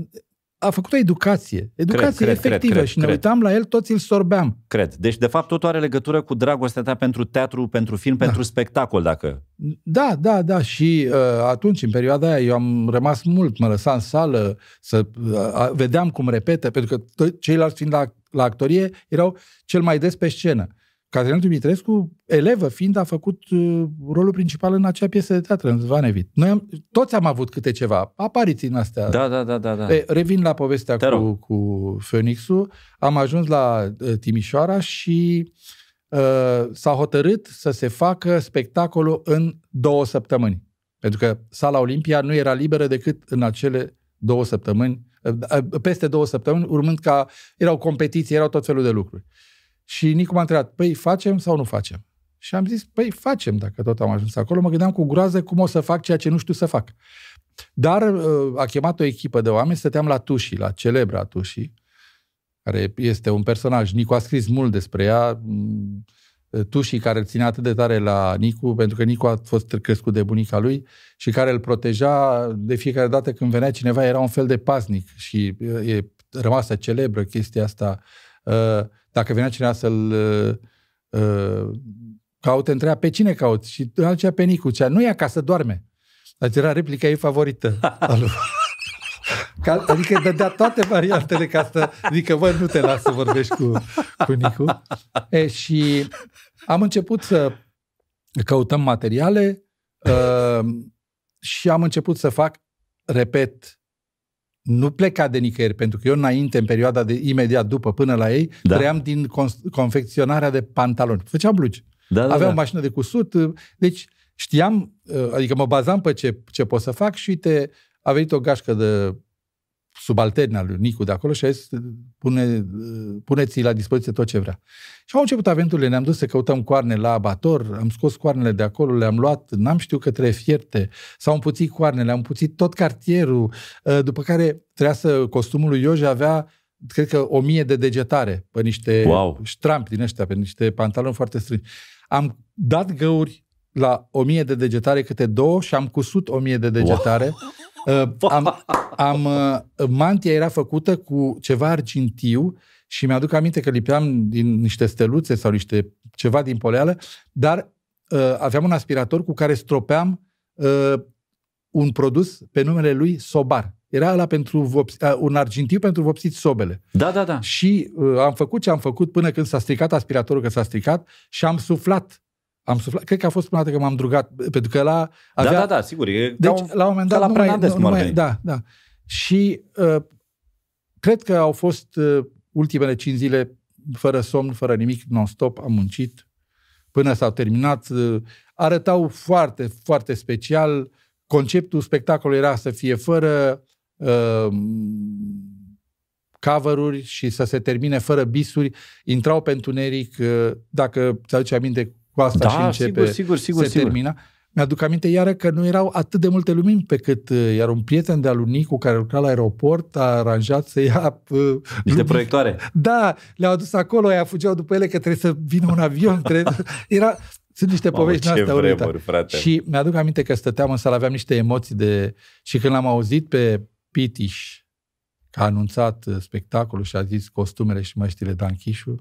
a făcut o educație. Educație cred, efectivă cred, cred, și ne cred. uitam la el, toți îl sorbeam. Cred. Deci, de fapt, totul are legătură cu dragostea ta pentru teatru, pentru film, da. pentru spectacol, dacă... Da, da, da. Și uh, atunci, în perioada aia, eu am rămas mult, mă lăsam în sală, să uh, vedeam cum repete, pentru că to- ceilalți fiind la, la actorie erau cel mai des pe scenă. Caterina Dumitrescu, elevă fiind, a făcut uh, rolul principal în acea piesă de teatru, în Zvanevit. Noi am, toți am avut câte ceva, apariții în astea. Da, da, da, da. da. E, revin la povestea cu, cu Phoenixul. Am ajuns la uh, Timișoara și uh, s-a hotărât să se facă spectacolul în două săptămâni. Pentru că sala Olimpia nu era liberă decât în acele două săptămâni, uh, uh peste două săptămâni, urmând ca erau competiții, erau tot felul de lucruri. Și Nicu m-a întrebat, păi facem sau nu facem? Și am zis, păi facem dacă tot am ajuns acolo. Mă gândeam cu groază cum o să fac ceea ce nu știu să fac. Dar uh, a chemat o echipă de oameni, stăteam la Tuși, la celebra Tuși, care este un personaj. Nicu a scris mult despre ea, mm, Tuși care îl ținea atât de tare la Nicu, pentru că Nicu a fost crescut de bunica lui și care îl proteja de fiecare dată când venea cineva, era un fel de paznic și uh, e rămasă celebră chestia asta. Uh, dacă venea cineva să-l uh, caute, întreabă pe cine cauți? Și altceva pe Nicu. Cea, nu e acasă, doarme. Dar era replica ei favorită. *laughs* Ca, adică dădea toate variantele ca să zică, bă, nu te las să vorbești cu, cu Nicu. E, și am început să căutăm materiale uh, și am început să fac, repet, nu pleca de nicăieri, pentru că eu înainte, în perioada de imediat după, până la ei, da. trăiam din confecționarea de pantaloni. Făceam blugi. Da, da, Aveam da. o mașină de cusut, deci știam, adică mă bazam pe ce, ce pot să fac și uite, a venit o gașcă de subalterni al lui Nicu de acolo și a zis, pune, puneți la dispoziție tot ce vrea. Și au început aventurile, ne-am dus să căutăm coarne la abator, am scos coarnele de acolo, le-am luat, n-am știut că trebuie fierte, s-au împuțit coarnele, am împuțit tot cartierul, ă, după care trebuia să, costumul lui Ioje avea cred că o mie de degetare pe niște wow. ștrampi din ăștia, pe niște pantaloni foarte strângi. Am dat găuri la o mie de degetare câte două și am cusut o mie de degetare. Wow. Uh, am, am, uh, mantia era făcută cu ceva argintiu și mi-aduc aminte că lipeam din niște steluțe sau niște ceva din poleală, dar uh, aveam un aspirator cu care stropeam uh, un produs pe numele lui Sobar. Era ăla pentru vopsi, uh, un argintiu pentru vopsiți sobele. Da, da, da. Și uh, am făcut ce am făcut până când s-a stricat aspiratorul, că s-a stricat, și am suflat am suflat, cred că a fost prima dată că m-am drugat, pentru că la avea... Da, da, da, sigur. E deci, un, la un moment dat, la nu mai, nu, nu mai, da, da. Și uh, cred că au fost uh, ultimele cinci zile fără somn, fără nimic, non-stop, am muncit până s-au terminat. Uh, arătau foarte, foarte special. Conceptul spectacolului era să fie fără uh, cover și să se termine fără bisuri. Intrau pe întuneric, uh, dacă ți-aduce aminte, cu asta da, și începe, sigur, sigur, sigur, se sigur. termina. Mi-aduc aminte iară că nu erau atât de multe lumini pe cât uh, iar un prieten de-al lui Nicu care lucra la aeroport a aranjat să ia uh, Niște lumini. proiectoare. Da, le-au adus acolo, ea fugeau după ele că trebuie să vină un avion. *laughs* Trebuie... Era, sunt niște Mamă, povești astea vremuri, frate. Și mi-aduc aminte că stăteam în sală, aveam niște emoții de... Și când l-am auzit pe Pitiș, că a anunțat uh, spectacolul și a zis costumele și măștile Dan Chișu,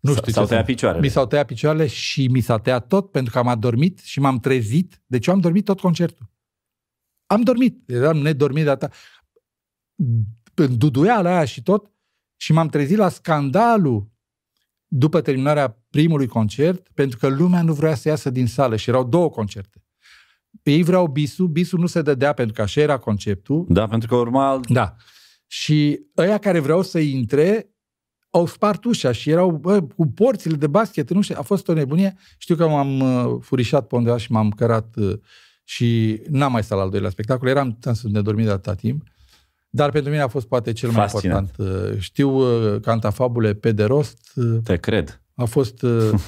nu știu S-au tăiat picioarele. Mi s-au tăiat picioarele și mi s-a tăiat tot pentru că am adormit și m-am trezit. Deci eu am dormit tot concertul. Am dormit. Eram nedormit de atâta. În duduiala aia și tot. Și m-am trezit la scandalul după terminarea primului concert, pentru că lumea nu vrea să iasă din sală și erau două concerte. Ei vreau bisul, bisul nu se dădea pentru că așa era conceptul. Da, pentru că urma... Da. Și ăia care vreau să intre au spart ușa și erau bă, cu porțile de basket nu știu, A fost o nebunie. Știu că m-am uh, furișat pe undeva și m-am cărat uh, și n-am mai stat la al doilea spectacol. Eram să ne dormi de atâta timp. Dar pentru mine a fost poate cel mai Fascinant. important. Uh, știu uh, cantafabule pe de rost. Uh, Te cred. A fost... Uh, *laughs*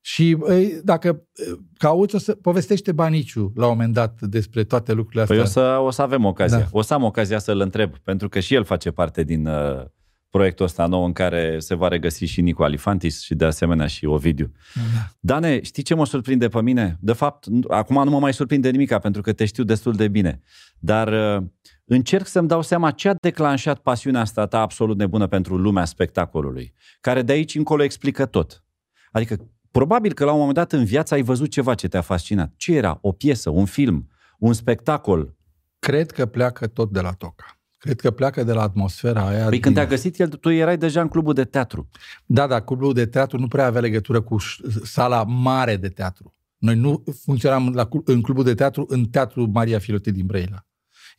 și uh, dacă uh, cauți, o să povestește Baniciu la un moment dat despre toate lucrurile astea. Păi o să, o să avem ocazia. Da. O să am ocazia să-l întreb, pentru că și el face parte din... Uh proiectul ăsta nou în care se va regăsi și Nicu Alifantis și de asemenea și Ovidiu. Da. Dane, știi ce mă surprinde pe mine? De fapt, acum nu mă mai surprinde nimica pentru că te știu destul de bine. Dar uh, încerc să-mi dau seama ce a declanșat pasiunea asta ta absolut nebună pentru lumea spectacolului, care de aici încolo explică tot. Adică, probabil că la un moment dat în viață ai văzut ceva ce te-a fascinat. Ce era? O piesă, un film, un spectacol? Cred că pleacă tot de la Toca Cred că pleacă de la atmosfera aia. Păi din... când te-a găsit el, tu erai deja în clubul de teatru. Da, dar clubul de teatru nu prea avea legătură cu sala mare de teatru. Noi nu funcționam la, în clubul de teatru, în teatru Maria Filote din Brăila.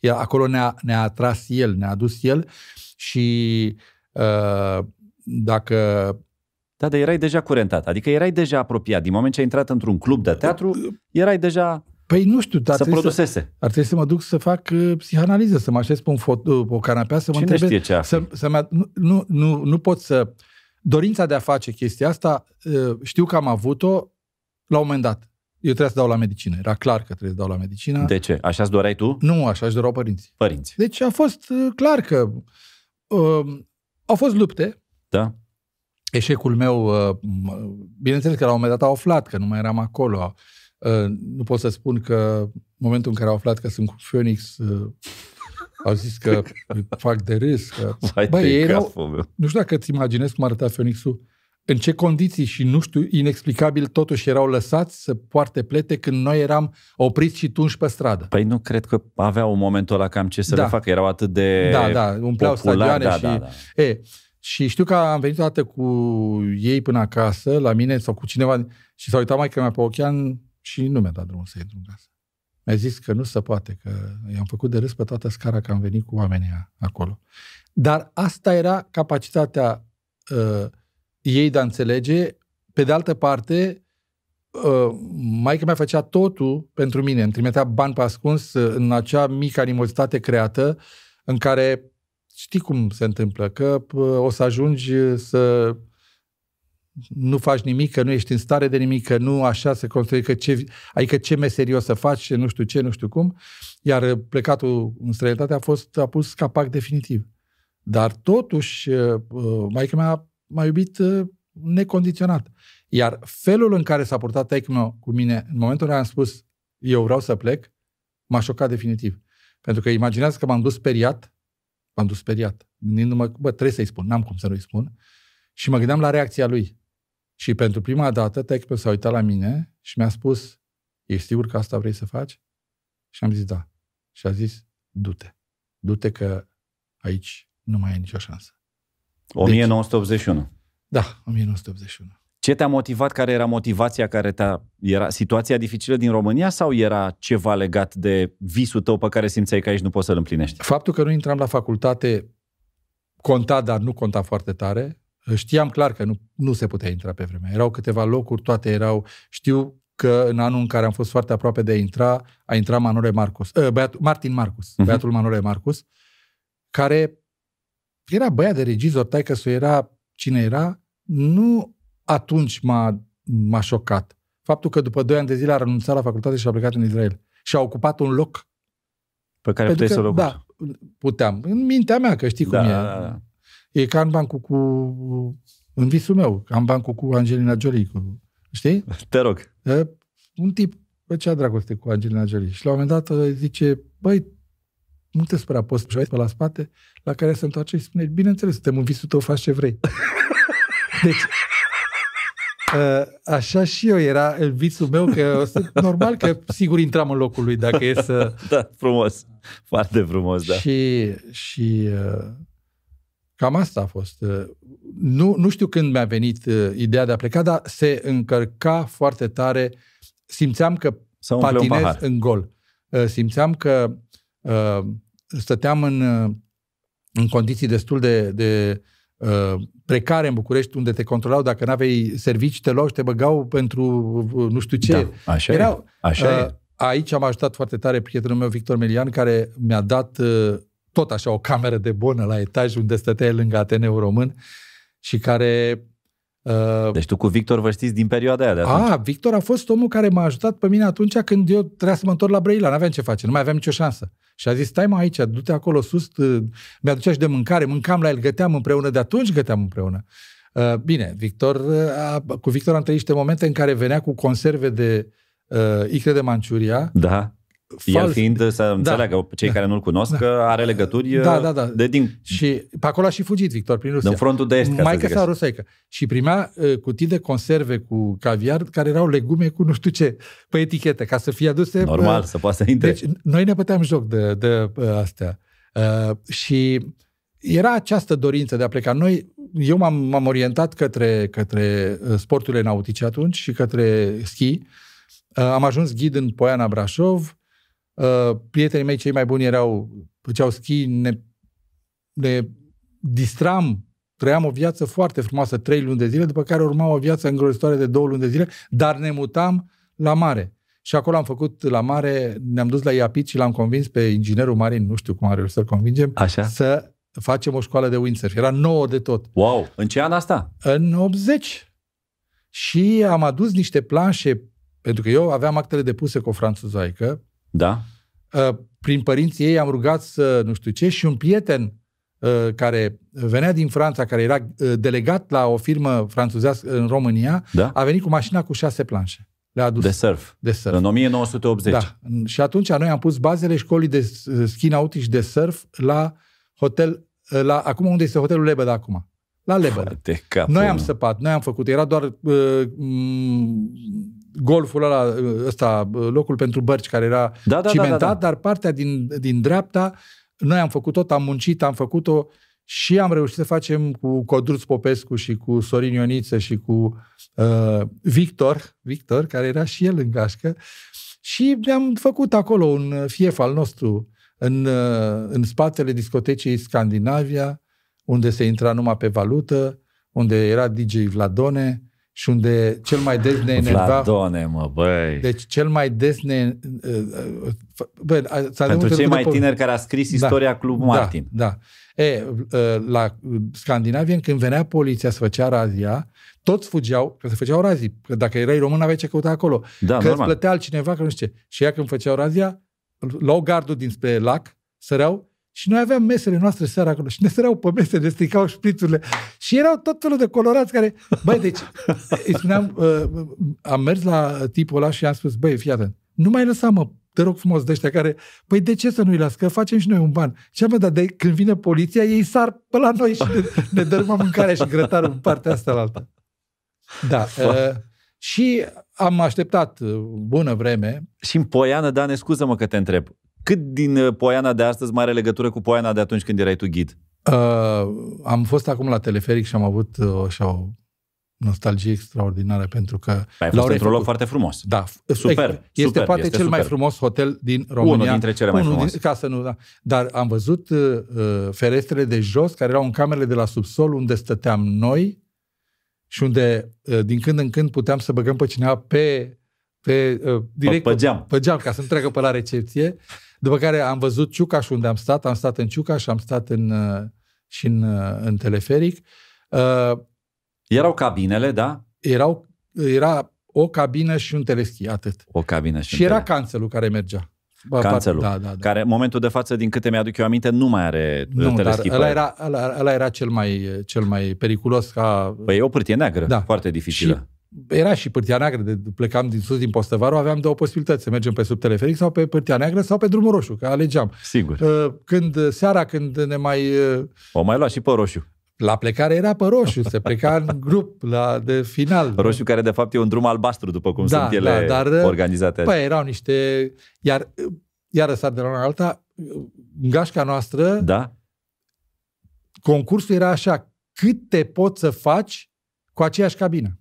El, acolo ne-a, ne-a atras el, ne-a adus el și uh, dacă... Da, dar erai deja curentat, adică erai deja apropiat. Din moment ce ai intrat într-un club de teatru, erai deja... Păi nu știu, dar să produsese. Să, ar trebui să mă duc să fac uh, psihanaliză, să mă așez pe, un fot, uh, pe o canapea, să Cine mă întrebe... știe ce să, să mă, nu, nu, nu, nu pot să... Dorința de a face chestia asta, uh, știu că am avut-o la un moment dat. Eu trebuia să dau la medicină. Era clar că trebuie să dau la medicină. De ce? Așa îți doreai tu? Nu, așa își doreau părinții. Părinți. Deci a fost uh, clar că uh, au fost lupte. Da. Eșecul meu, uh, bineînțeles că la un moment dat au aflat că nu mai eram acolo. Uh, nu pot să spun că în momentul în care au aflat că sunt cu Phoenix, uh, au zis că fac de râs. Că... Vai Băi, de ei erau, capul meu. nu știu dacă îți imaginezi cum arăta Phoenix-ul, în ce condiții și nu știu, inexplicabil totuși erau lăsați să poarte plete când noi eram opriți și tunși pe stradă. Păi nu cred că aveau un momentul ăla cam ce să Da. le facă, erau atât de Da, da, umpleau populari, stadioane da, și... da, da. E, și știu că am venit odată cu ei până acasă, la mine sau cu cineva, și s-a uitat mai mea pe ochean și nu mi-a dat drumul să intru în casă. Mi-a zis că nu se poate, că i-am făcut de râs pe toată scara că am venit cu oamenii ăia acolo. Dar asta era capacitatea uh, ei de a înțelege. Pe de altă parte, uh, maica mea făcea totul pentru mine. Îmi trimitea bani pe ascuns uh, în acea mică animozitate creată în care știi cum se întâmplă, că uh, o să ajungi uh, să nu faci nimic, că nu ești în stare de nimic, că nu așa se construie, că ce, adică ce meserie o să faci, nu știu ce, nu știu cum. Iar plecatul în străinătate a fost a pus capac definitiv. Dar totuși, uh, maica mea m-a iubit uh, necondiționat. Iar felul în care s-a purtat taică cu mine, în momentul în care am spus eu vreau să plec, m-a șocat definitiv. Pentru că imaginează că m-am dus speriat, m-am dus speriat, gândindu-mă, bă, trebuie să-i spun, n-am cum să nu-i spun. Și mă gândeam la reacția lui. Și pentru prima dată, taică s-a uitat la mine și mi-a spus, ești sigur că asta vrei să faci? Și am zis da. Și a zis, du-te. Du-te că aici nu mai ai nicio șansă. 1981. Da, 1981. Ce te-a motivat? Care era motivația care te-a... Era situația dificilă din România sau era ceva legat de visul tău pe care simțeai că aici nu poți să-l împlinești? Faptul că nu intram la facultate conta, dar nu conta foarte tare. Știam clar că nu, nu se putea intra pe vremea. Erau câteva locuri, toate erau... Știu că în anul în care am fost foarte aproape de a intra, a intrat Manole Marcus, uh, băiatul, Martin Marcus, uh-huh. băiatul Manole Marcus, care era băiat de regizor, taică să era cine era, nu atunci m-a, m-a șocat. Faptul că după 2 ani de zile a renunțat la facultate și a plecat în Israel. Și a ocupat un loc. Pe care Pentru puteai să-l ocupi. Da, puteam. În mintea mea, că știi cum Da, e. da, da. E ca în bancul cu... În visul meu, ca în bancul cu Angelina Jolie. Cu, știi? Te rog. E, un tip făcea dragoste cu Angelina Jolie. Și la un moment dat uh, zice, băi, nu te spera, poți să pe la spate, la care se întoarce și spune, bineînțeles, suntem în visul tău, faci ce vrei. *laughs* deci, uh, așa și eu era în visul meu, că o să, normal că sigur intram în locul lui dacă e să... *laughs* Da, frumos. Foarte frumos, da. Și, și uh, cam asta a fost. Uh, Nu, nu știu când mi-a venit uh, ideea de a pleca, dar se încărca foarte tare. Simțeam că Să umple un patinez pahar. în gol. Uh, Simțeam că uh, stăteam în, uh, în condiții destul de, de uh, precare în București, unde te controlau dacă nu aveai servici, te luau și te băgau pentru uh, nu știu ce. Da, așa Erau, e. Așa uh, e. Aici am ajutat foarte tare prietenul meu, Victor Melian, care mi-a dat uh, tot așa o cameră de bonă la etaj unde stătea el lângă Ateneu Român și care... Uh, Deci tu cu Victor vă știți din perioada aia de atunci. a, Victor a fost omul care m-a ajutat pe mine atunci când eu trebuia să mă întorc la Brăila, n-aveam ce face, nu mai aveam nicio șansă. Și a zis, stai mă aici, du-te acolo sus, t- mi-aducea și de mâncare, mâncam la el, găteam împreună, de atunci găteam împreună. Uh, bine, Victor, uh, a, cu Victor am trăit niște momente în care venea cu conserve de uh, icre de Manciuria, Da. El fals, fiind, să înțeleagă cei Da. care nu-l cunosc, că are legături Da, da, da. de din, Și pe acolo a și fugit Victor prin Rusia. din frontul de est, ca Mai să că zic sa așa. rusaică. Și primea uh, cutii de conserve cu caviar care erau legume cu nu știu ce pe etichete, ca să fie aduse. Normal, uh, să poată să intre. Deci noi ne băteam joc de, de uh, astea. Uh, și era această dorință de a pleca. Noi, eu m-am, m-am orientat către, către uh, sporturile nautice atunci și către schi. Uh, am ajuns ghid în Poiana Brașov. Uh, prietenii mei cei mai buni erau, făceau schi, ne, ne distram, trăiam o viață foarte frumoasă, trei luni de zile, după care urma o viață îngrozitoare de două luni de zile, dar ne mutam la mare. Și acolo am făcut la mare, ne-am dus la Iapit și l-am convins pe inginerul marin, nu știu cum am reușit să-l convingem, Așa? să facem o școală de windsurf. Era nouă de tot. Wow! În ce an asta? În 80. Și am adus niște planșe, pentru că eu aveam actele depuse cu o franțuzaică. Da. Uh, prin părinții ei am rugat să nu știu ce și un prieten uh, care venea din Franța, care era uh, delegat la o firmă franțuzească în România, da? a venit cu mașina cu șase planșe. Le-a adus. De surf. De surf. În 1980. Da. Și atunci noi am pus bazele școlii de schi nautic și de surf la hotel, la, acum unde este hotelul Lebăda acum. La Lebăda. De capul noi am meu. săpat, noi am făcut, era doar uh, m- golful ăla, uh, ăsta, uh, locul pentru bărci care era Da, da, cimentat, da, da, da. dar partea din, din dreapta, noi am făcut tot, am muncit, am făcut-o și am reușit să facem cu Codruț Popescu și cu Sorin Ioniță și cu uh, Victor, Victor, care era și el în gașcă, și am făcut acolo un fief al nostru în, uh, în spatele discotecii Scandinavia, unde se intra numai pe valută, unde era DJ Vladone și unde cel mai des ne enerva... Vladone, mă, băi. Deci cel mai des ne... Bă, s-a Pentru întâmplat cei de mai po- tineri care a scris istoria Club Martin. Da, da. E, la Scandinavien, când venea poliția să făcea razia, toți fugeau, că se făceau razii. Că dacă erai român, aveai ce căuta acolo. Da, că îți normal. plătea altcineva, că nu știu ce. Și ea când făceau razia, luau gardul dinspre lac, săreau și noi aveam mesele noastre seara acolo și ne săreau pe mese, ne stricau șprițurile și erau tot felul de colorați care, băi, deci, *laughs* îi spuneam, uh, am mers la tipul ăla și i-am spus, băi, fii atent, nu mai lăsa, mă, te rog frumos, de ăștia care, păi de ce să nu-i las, că facem și noi un ban. Și am dar de când vine poliția, ei sar pe la noi și ne, ne dărâmă mâncarea și grătarul în partea asta la alta. Da. *laughs* Uh, și am așteptat uh, bună vreme. Și în Poiană, Dane, scuză-mă că te întreb. Cât din uh, Poiana de astăzi mai are legătură cu Poiana de atunci când erai tu ghid? Uh, am fost acum la teleferic și am avut uh, așa o nostalgie extraordinară pentru că... Ai l-au fost într-un refăcut. loc foarte frumos. Da, Super, Este super, poate este cel mai super. frumos hotel din România. Unul dintre cele mai Unul frumoase. Din, ca să nu, da. Dar am văzut uh, ferestrele de jos, care erau în camerele de la subsol, unde stăteam noi și unde uh, din când în când puteam să băgăm pe cineva pe, pe uh, direct pe geam. pe geam, ca să nu treacă pe la recepție. După care am văzut Ciucaș unde am stat, am stat în Ciucaș, am stat în, uh, și în, uh, în teleferic. Uh, Erau cabinele, da? erau, era o cabină și un teleschi, atât. O cabină și, Și un era tele. canțelul care mergea. Bă, Canțelul, Da, da, da. care în momentul de față, din câte mi-aduc eu aminte, nu mai are uh, Nu, dar teleschipă. ăla era, ăla, ăla era cel, mai, cel mai periculos ca... Păi e o pârtie neagră, Da. foarte dificilă. Era și pârtia neagră, de, plecam din sus din Postăvaru, aveam două posibilități, să mergem pe sub teleferic sau pe pârtia neagră sau pe drumul roșu, că alegeam. Sigur. Uh, Când seara, când ne mai... uh, O mai lua și pe roșu. La plecare era pe roșu, se pleca în grup la de final. Roșu care de fapt e un drum albastru, după cum Da, sunt ele da, dar, organizate. Păi erau niște... Iar, iar sar de la una la alta, în gașca noastră, Da? concursul era așa, cât te poți să faci cu aceeași cabină.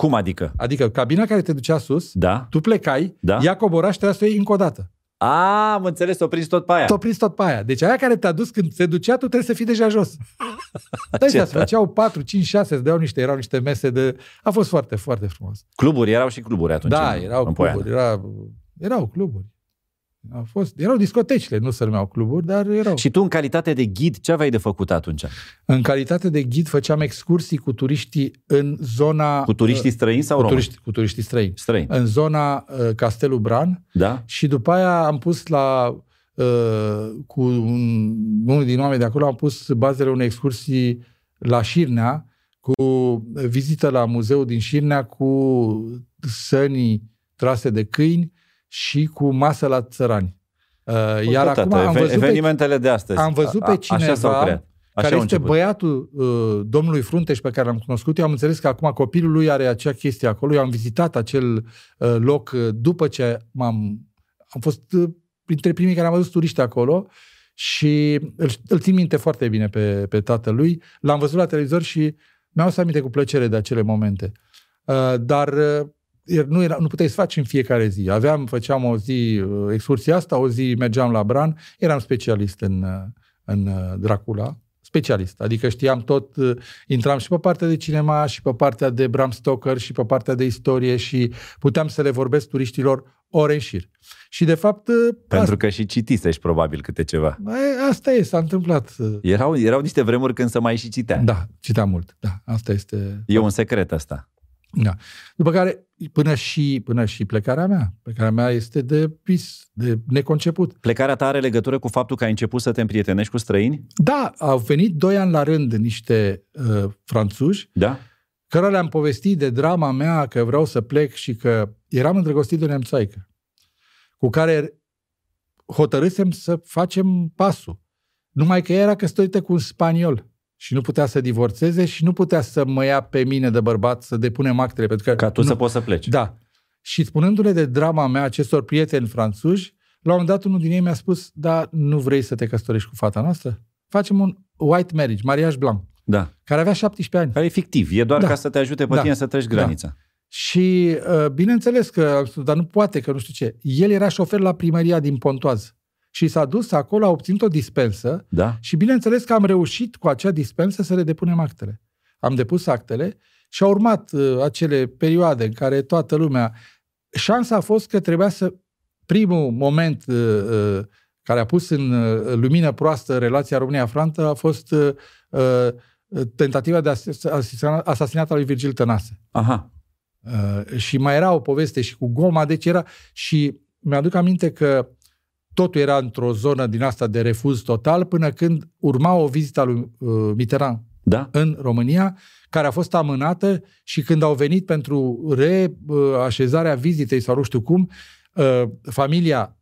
Cum adică? Adică cabina care te ducea sus, Da? tu plecai, Da? ea coboraș și trebuia să o iei încă o dată. A, am înțeles, o prins tot pe aia. Tot prins tot pe aia. Deci aia care te-a dus când se ducea, tu trebuie să fii deja jos. *laughs* Da, Ce se tare. făceau 4, 5, 6, se deau niște, erau niște mese de... A fost foarte, foarte frumos. Cluburi, erau și cluburi atunci da, în, erau în Poiana. cluburi, era, erau cluburi. Au fost, erau discotecile, nu se numeau cluburi, dar erau. Și tu, în calitate de ghid, ce aveai de făcut atunci? În calitate de ghid făceam excursii cu turiștii în zona... Cu turiștii străini sau cu români? turiști, cu turiștii străini. Străini. În zona uh, Castelul Bran, Da? Și după aia am pus la uh, cu un, unul din oameni de acolo am pus bazele unei excursii la Șirnea cu vizită la muzeul din Șirnea cu sănii trase de câini și cu masă la țărani. Uh, iar Tată, acum am even- văzut, pe, evenimentele de astăzi. am văzut pe A- a- Așa s-au cineva creat. Așa care au este început. băiatul uh, domnului Frunteș pe care l-am cunoscut. Eu am înțeles că acum copilul lui are acea chestie acolo. Eu am vizitat acel uh, loc uh, după ce m-am... Am fost uh, printre primii care am văzut turiști acolo Și îl, îl țin minte foarte bine pe, pe tatălui. L-am văzut la televizor și mi-au să aminte cu plăcere de acele momente. Uh, dar uh, nu, era, nu puteai să faci în fiecare zi. Aveam, făceam o zi uh, excursia asta, o zi mergeam la Bran, eram specialist în, uh, în uh, Dracula, specialist. Adică știam tot, uh, intram și pe partea de cinema, și pe partea de Bram Stoker, și pe partea de istorie și puteam să le vorbesc turiștilor ore în șir. Și de fapt... uh, Pentru asta, că și citisești probabil câte ceva. e, asta e, s-a întâmplat. Erau, erau niște vremuri când să mai și citea. Da, citeam mult. Da, asta este... E un secret asta. Da. După care, până și, până și plecarea mea. Plecarea mea este de vis, de neconceput. Plecarea ta are legătură cu faptul că ai început să te împrietenești cu străini? Da, au venit doi ani la rând niște uh, franțuzi, Da? cărora le-am povestit de drama mea, că vreau să plec și că eram îndrăgostit de o nemțoaică, cu care hotărâsem să facem pasul. Numai că ea era căsătorită cu un spaniol și nu putea să divorțeze și nu putea să mă ia pe mine de bărbat să depunem actele. Pentru că Ca tu nu, să poți să pleci. Da. Și spunându-le de drama mea acestor prieteni franțuzi, la un moment dat unul din ei mi-a spus, da, nu vrei să te căsătorești cu fata noastră? Facem un white marriage, mariaj blanc, da. care avea 17 ani. Care e fictiv. E doar Da. ca să te ajute pe Da. tine să treci Da. granița. Și uh, bineînțeles că, am spus, dar nu poate, că nu știu ce. El era șofer la primăria din Pontoaz. Și s-a dus acolo, a obținut o dispensă Da? și bineînțeles că am reușit cu acea dispensă să le depunem actele. Am depus actele și au urmat uh, acele perioade în care toată lumea... Șansa a fost că trebuia să... Primul moment uh, uh, care a pus în uh, lumină proastă relația România-Franța a fost uh, uh, tentativa de ases- asasina- asasinat al lui Virgil Tănase. Aha. Uh, și mai era o poveste și cu Goma, deci era... Și mi-aduc aminte că totul era într-o zonă din asta de refuz total până când urma o vizită a lui uh, Mitterrand Da? în România, care a fost amânată și când au venit pentru reașezarea vizitei sau nu știu cum, uh, familia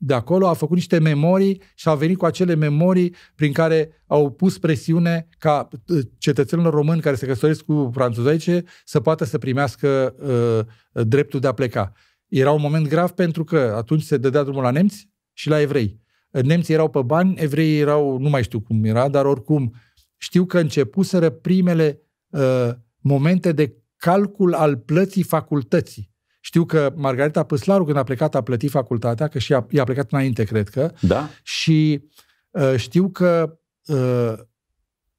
de acolo a făcut niște memorii și au venit cu acele memorii prin care au pus presiune ca uh, cetățenilor români care se căsătoresc cu franțuzaice să poată să primească uh, dreptul de a pleca. Era un moment grav pentru că atunci se dădea drumul la nemți și la evrei. Nemții erau pe bani, evreii erau, nu mai știu cum era, dar oricum știu că începuseră primele uh, momente de calcul al plății facultății. Știu că Margareta Păslaru, când a plecat, a plătit facultatea, că și a, i-a plecat înainte, cred că, Da? și uh, știu că uh,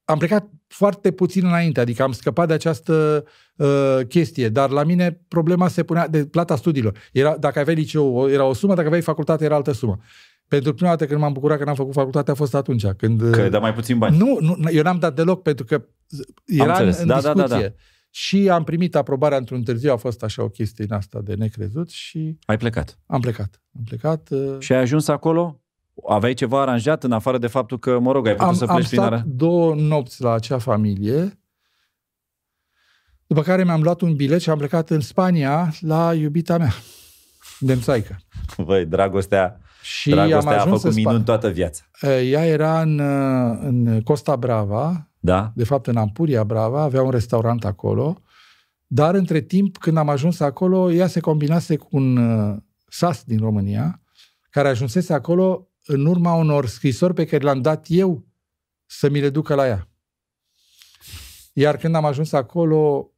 am plecat foarte puțin înainte, adică am scăpat de această uh, chestie, dar la mine problema se punea de plata studiilor. Era, dacă aveai liceu, era o sumă, dacă aveai facultate, era altă sumă. Pentru prima dată când m-am bucurat că n-am făcut facultate a fost atunci. Când, Că dă mai puțin bani. nu, nu, eu n-am dat deloc pentru că era în, înțeles. în Da, da, discuție. da, da. Și am primit aprobarea într-un târziu, a fost așa o chestie din asta de necrezut și Ai plecat. am plecat. Am plecat. uh, Și ai ajuns acolo? Aveai ceva aranjat în afară de faptul că, mă rog, ai putut am, să am pleci prin stat ara? două nopți la acea familie, după care mi-am luat un bilet și am plecat în Spania la iubita mea, nemțaică. Băi, dragostea, Și dragostea am a ajuns făcut în Spa- minuni toată viața. Ea era în, uh, în Costa Brava, Da? de fapt în Ampuria Brava, avea un restaurant acolo, dar între timp, când am ajuns acolo, ea se combinase cu un uh, sas din România, care ajunsese acolo în urma unor scrisori pe care le-am dat eu să mi le ducă la ea. Iar când am ajuns acolo,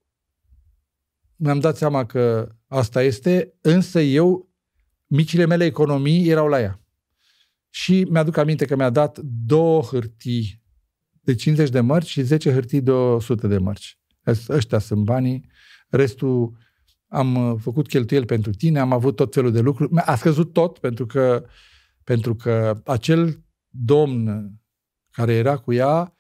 mi-am dat seama că asta este, însă eu, micile mele economii erau la ea. Și mi-aduc aminte că mi-a dat două hârtii de 50 de mărci și 10 hârtii de 100 de mărci. Ăs- Ăștia sunt banii, restul am uh, făcut cheltuieli pentru tine, am avut tot felul de lucruri. A scăzut tot pentru că, pentru că acel domn care era cu ea,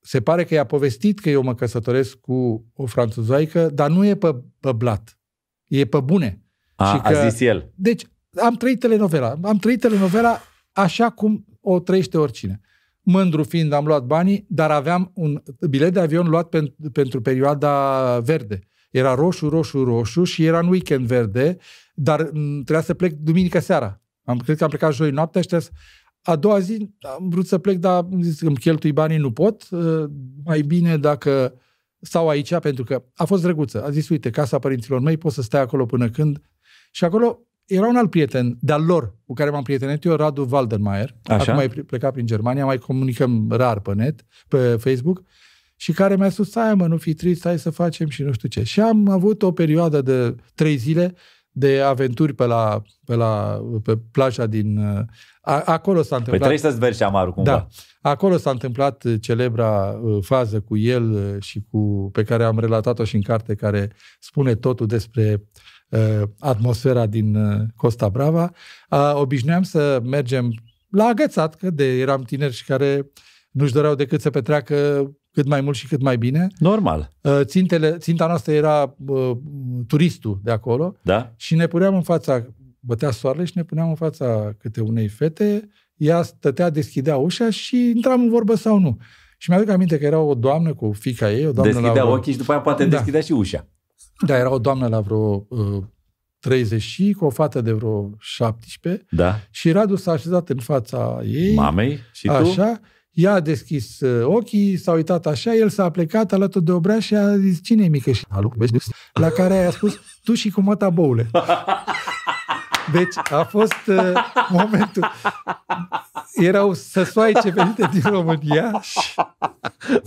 se pare că i-a povestit că eu mă căsătoresc cu o franțuzoaică, dar nu e pe, pe blat. E pe bune. A, Și a că- zis el. Deci, am trăit telenovela. Am trăit telenovela așa cum o trăiește oricine. Mândru fiind, am luat banii, dar aveam un bilet de avion luat pen, pentru perioada verde. Era roșu, roșu, roșu și era în weekend verde, dar m, trebuia să plec duminică seara. Am, cred că am plecat joi noaptea și trebuia să... A doua zi am vrut să plec, dar am zis că îmi cheltui banii, nu pot. Uh, Mai bine dacă stau aici, pentru că a fost drăguță. A zis, uite, casa părinților mei, poți să stai acolo până când. Și acolo era un alt prieten de-al lor cu care m-am prietenit eu, Radu Waldenmaier. Așa? Acum ai plecat prin Germania, mai comunicăm rar pe net, pe Facebook și care mi-a spus, stai mă, nu fi trist, hai să facem și nu știu ce. Și am avut o perioadă de trei zile de aventuri pe la, pe la pe plaja din... A, acolo s-a Păi întâmplat... trebuie să-ți vergi amarul cumva. Da. Acolo s-a întâmplat celebra uh, fază cu el uh, și cu pe care am relatat-o și în carte, care spune totul despre uh, atmosfera din uh, Costa Brava. Uh, obișnuiam să mergem la agățat, că de eram tineri și care nu-și doreau decât să petreacă cât mai mult și cât mai bine. Normal. Uh, țintele, ținta noastră era uh, turistul de acolo Da? și ne puneam în fața, bătea soarele și ne puneam în fața câte unei fete, ea stătea, deschidea ușa și intram în vorbă sau nu. Și mi-aduc aminte că era o doamnă cu fica ei, o doamnă la Deschidea vreo, ochii și după aia poate Da. deschidea și ușa. Da, era o doamnă la vreo uh, 30 și cu o fată de vreo 17 Da? și Radu s-a așezat în fața ei, Mamei și tu? așa, ea a deschis uh, ochii, s-a uitat așa, el s-a plecat alături de obraz și a zis, cine e mică? Și, Alu, vezi? La care i-a spus, tu și cu măta boule. *laughs* Deci a fost uh, momentul. Erau săsoaice venite din România și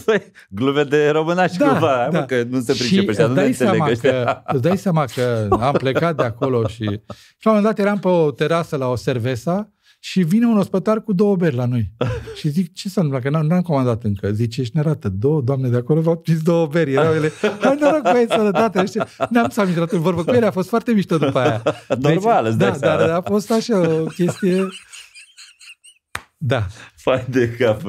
Păi, glume de românași Da, cumva, hai, da. mă, că nu se și pricepe și nu îți ne dai, înțeleg seama ăștia. că, îți dai seama că am plecat de acolo și, și la un moment dat eram pe o terasă la o cerveza și vine un ospătar cu două beri la noi. *laughs* Și zic, ce s-a întâmplat? Că n-am, n-am comandat încă. Zice, ești nerată. Două doamne de acolo v-au prins două beri. Erau ele, hai noroc cu ei, sănătate. Nu știu. N-am să am intrat în vorbă cu ele, a fost foarte mișto după aia. *laughs* Normal, îți dai da, seama. dar a fost așa o chestie... Da. Fai de cap.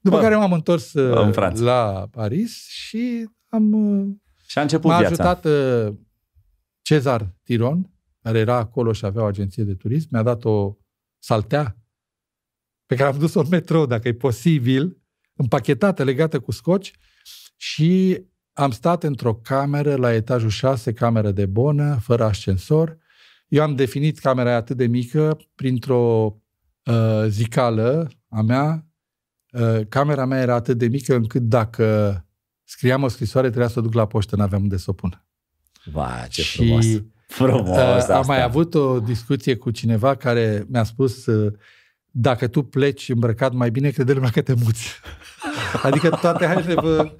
După Bă, care m-am întors uh, în Franța. la Paris și am uh, Și a început M-a viața. ajutat uh, Cezar Tiron, care era acolo și avea o agenție de turism. Mi-a dat o saltea pe care am dus-o în metrou, dacă e posibil, împachetată, legată cu scoci și am stat într-o cameră la etajul 6, cameră de bonă, fără ascensor. Eu am definit camera aia atât de mică printr-o uh, zicală a mea. Uh, camera mea era atât de mică încât dacă scriam o scrisoare, trebuia să o duc la poștă, n-aveam unde să o pun. Vai, ce Și, frumos. Frumos Uh, asta. am mai avut o discuție cu cineva care mi-a spus uh, dacă tu pleci îmbrăcat mai bine, crede lumea că te muți. *laughs* adică toate hainele... Bă...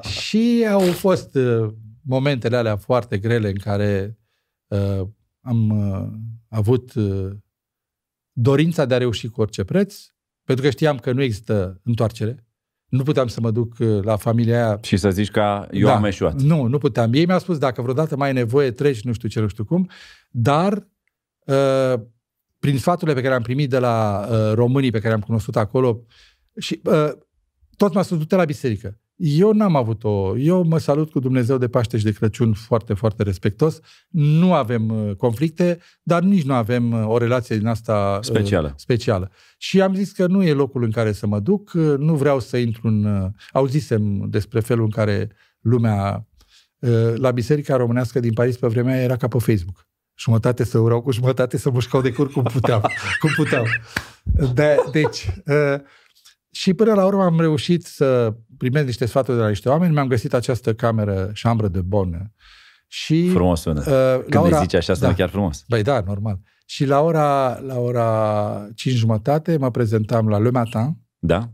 Și au fost uh, momentele alea foarte grele în care uh, am uh, avut uh, dorința de a reuși cu orice preț, pentru că știam că nu există întoarcere. Nu puteam să mă duc uh, la familia aia Și să zici că eu da. am eșuat. Nu, nu puteam. Ei mi-au spus, dacă vreodată mai ai nevoie, treci, nu știu ce, nu știu cum, dar uh, prin sfaturile pe care am primit de la uh, românii pe care am cunoscut acolo și uh, tot m-a spus, du-te la biserică. Eu n-am avut o... Eu mă salut cu Dumnezeu de Paște și de Crăciun foarte, foarte respectos. Nu avem uh, conflicte, dar nici nu avem uh, o relație din asta uh, Specială. specială. Și am zis că nu e locul în care să mă duc, uh, nu vreau să intru în... uh, Auzisem despre felul în care lumea uh, la Biserica Românească din Paris pe vremea aia era ca pe Facebook. Jumătate să urau cu jumătate să mușcau de cur cum puteau. cum puteau. De, deci, uh, și până la urmă am reușit să primesc niște sfaturi de la niște oameni, mi-am găsit această cameră, șambră de bonă. Și, Frumos sună. uh, Când îi zici așa, sună da, chiar frumos. Băi, da, normal. Și la ora, la ora 5 jumătate mă prezentam la Le Matin, Da?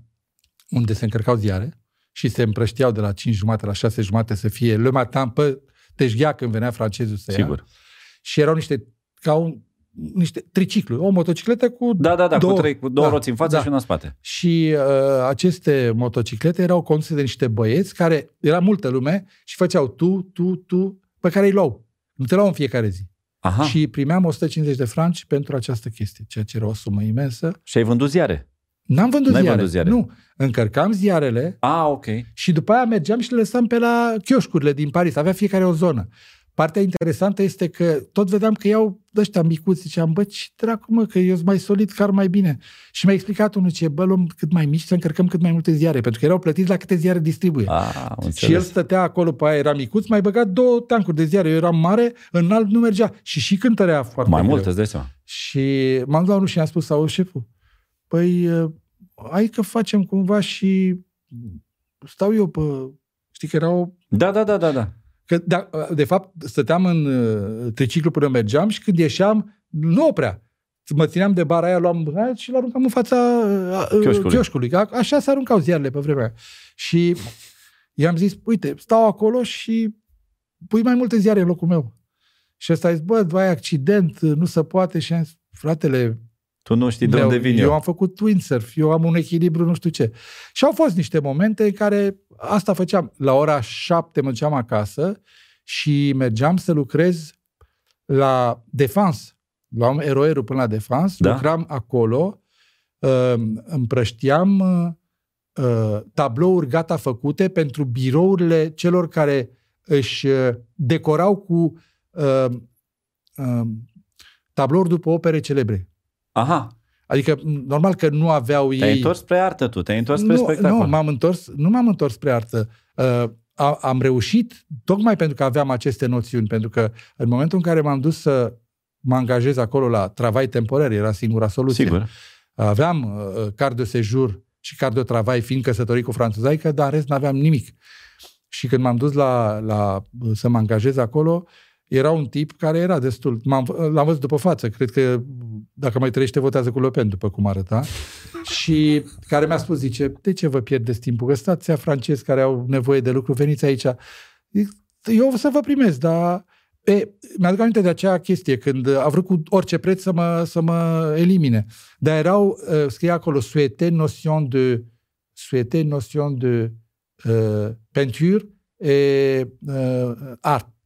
unde se încărcau ziare și se împrășteau de la 5 jumate la 6 jumate să fie Le Matin pe teșghea când venea francezul să ia. Sigur. Și erau niște, ca un, niște tricicluri, o motocicletă cu Da, da, da, două, cu, trei, cu două da, roți în față da. și una în spate. Și uh, aceste motociclete erau conduse de niște băieți care, era multă lume și făceau tu, tu, tu, pe care îi luau. Nu te luau în fiecare zi. Aha. Și, Și primeam 150 de franci pentru această chestie, ceea ce era o sumă imensă. și ai vândut ziare. N-am vândut N-ai ziare. vândut ziare. Nu. Încărcam ziarele Ah, ok. și după aia mergeam și le lăsam pe la chioșcurile din Paris. Avea fiecare o zonă. Partea interesantă este că tot vedeam că iau de ăștia micuți. Ziceam, bă, ce dracu mă, că eu sunt mai solid, car mai bine. Și mi-a explicat unul ce, bă, luăm cât mai mici să încărcăm cât mai multe ziare, pentru că erau plătiți la câte ziare distribuie. Ah, am Și el înțeles. stătea acolo, pe aia era micuț, mai băgat două tancuri de ziare. Eu eram mare, înalt nu mergea. Și și cântărea foarte Mai greu. mult, îți dai seama. Și m-am dus la unul și i-am spus, auzi, șeful, păi, uh, hai că facem cumva și stau eu pe... Știi că era o... Da, da, da, da, da. Că, de, de fapt, stăteam în uh, triciclu până mergeam și când ieșeam, nu oprea. Mă țineam de bara aia, luam aia și l-aruncam în fața uh, Chioșcului. chioșcului. A- Așa se aruncau ziarele pe vremea aia. Și i-am zis, uite, stau acolo și pui mai multe ziare în locul meu. Și ăsta a zis, bă, ai accident, nu se poate. Și am zis, fratele, Tu nu știi de meu, unde vin eu eu. am făcut windsurf, eu am un echilibru, nu știu ce. Și au fost niște momente în care asta făceam. La ora șapte mă duceam acasă și mergeam să lucrez la Defense. Luam eroerul până la Defense, Da. da. lucram acolo, uh, împrășteam uh, tablouri gata făcute pentru birourile celor care își uh, decorau cu uh, uh, tablouri după opere celebre. Aha, Adică, m, normal că nu aveau te-ai ei... întors spre artă tu, te-ai întors spre nu, spectacol. nu, m-am întors, nu m-am întors spre artă. Uh, a, am reușit tocmai pentru că aveam aceste noțiuni, pentru că în momentul în care m-am dus să mă angajez acolo la travai temporar, era singura soluție. Sigur. Aveam uh, card de sejur și card de travai fiind căsătorit cu franțuzaică, dar în rest n-aveam nimic. Și când m-am dus la, la, să mă angajez acolo, era un tip care era destul... M-am, l-am văzut după față, cred că dacă mai trăiește, votează cu Le Pen, după cum arăta. și care mi-a spus, zice, de ce vă pierdeți timpul? Că stați francezi care au nevoie de lucru, veniți aici. Zic, Eu o să vă primesc, dar... E, mi-aduc aminte de acea chestie, când a vrut cu orice preț să mă, să mă elimine. Dar erau, uh, scria acolo, souhaité notion de souhaité notion de uh, peinture et uh, art.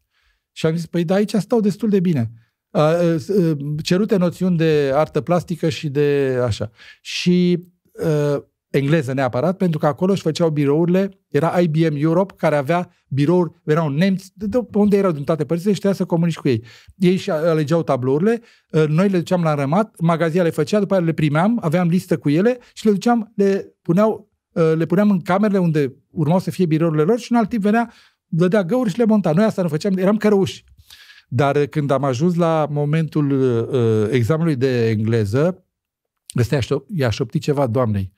Și am zis, păi da, aici stau destul de bine. Uh, uh, cerute noțiuni de artă plastică și de așa. Și uh, engleză neapărat, pentru că acolo își făceau birourile, era IBM Europe, care avea birouri, erau nemți, de, de unde erau din toate părțile și trebuia să comunici cu ei. Ei și alegeau tablourile, uh, noi le duceam la rămat, magazia le făcea, după aceea le primeam, aveam listă cu ele și le duceam, le puneau uh, le puneam în camerele unde urmau să fie birourile lor și un alt tip venea, dădea găuri și le monta. Noi asta nu făceam, eram cărăuși. Dar uh, când am ajuns la momentul uh, examenului de engleză, ăsta i-a șop- i-a șoptit ceva doamnei.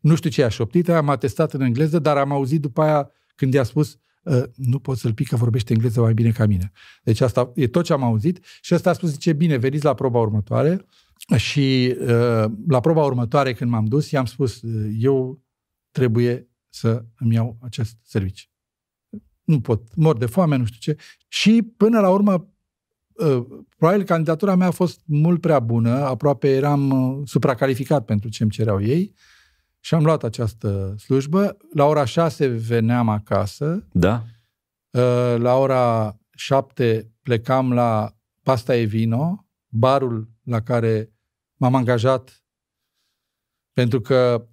Nu știu ce i-a șoptit, am atestat în engleză, dar am auzit după aia când i-a spus uh, nu pot să-l pic că vorbește engleză mai bine ca mine. Deci asta e tot ce am auzit și ăsta a spus, zice, bine, veniți la proba următoare și uh, la proba următoare când m-am dus, i-am spus, uh, eu trebuie să îmi iau acest serviciu. Nu pot, mor de foame, nu știu ce. Și până la urmă, uh, probabil candidatura mea a fost mult prea bună, aproape eram uh, supracalificat pentru ce îmi cereau ei și am luat această slujbă. La ora 6 veneam acasă, Da? Uh, la ora 7 plecam la Pasta e Vino, barul la care m-am angajat pentru că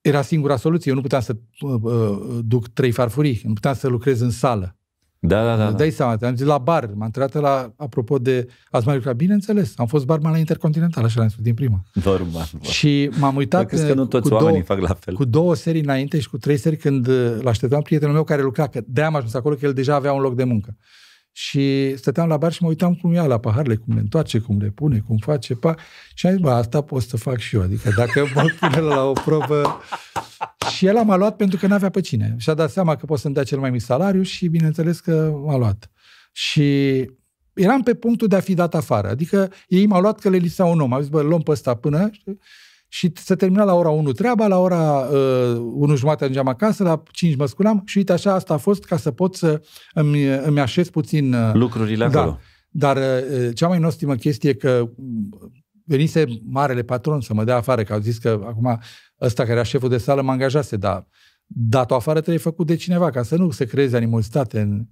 era singura soluție. Eu nu puteam să uh, uh, duc trei farfurii, nu puteam să lucrez în sală. Da, da, da. Îți da. dai seama, am zis la bar, m-am întrebat la, apropo de, ați mai lucrat, bineînțeles, am fost barman la Intercontinental, așa l-am spus din prima. Normal. bă. Și m-am Dar uitat crezi că nu uh, toți cu oamenii două, fac la fel? cu două serii înainte și cu trei serii când uh, l-așteptam prietenul meu care lucra, că de-aia am ajuns acolo, că el deja avea un loc de muncă. Și stăteam la bar și mă uitam cum ia la paharele, cum le întoarce, cum le pune, cum face, pa. Și am zis, bă, asta pot să fac și eu. Adică dacă *laughs* mă pune la o probă... Și el m-a luat pentru că n-avea pe cine. Și-a dat seama că pot să-mi dea cel mai mic salariu și bineînțeles că m-a luat. Și eram pe punctul de a fi dat afară. Adică ei m-au luat că le lipsea un om. Au zis, bă, luăm pe ăsta până... știi? Și se termina la ora 1 treaba, la ora uh, 1 jumate ajungeam acasă, la 5 mă sculam și uite așa asta a fost ca să pot să îmi, îmi așez puțin... Uh, Lucrurile acolo. da. Dar uh, cea mai nostimă chestie e că mm, venise marele patron să mă dea afară, că au zis că acum ăsta care era șeful de sală mă angajase, dar dat-o afară trebuie făcut de cineva, ca să nu se creeze animozitate. În...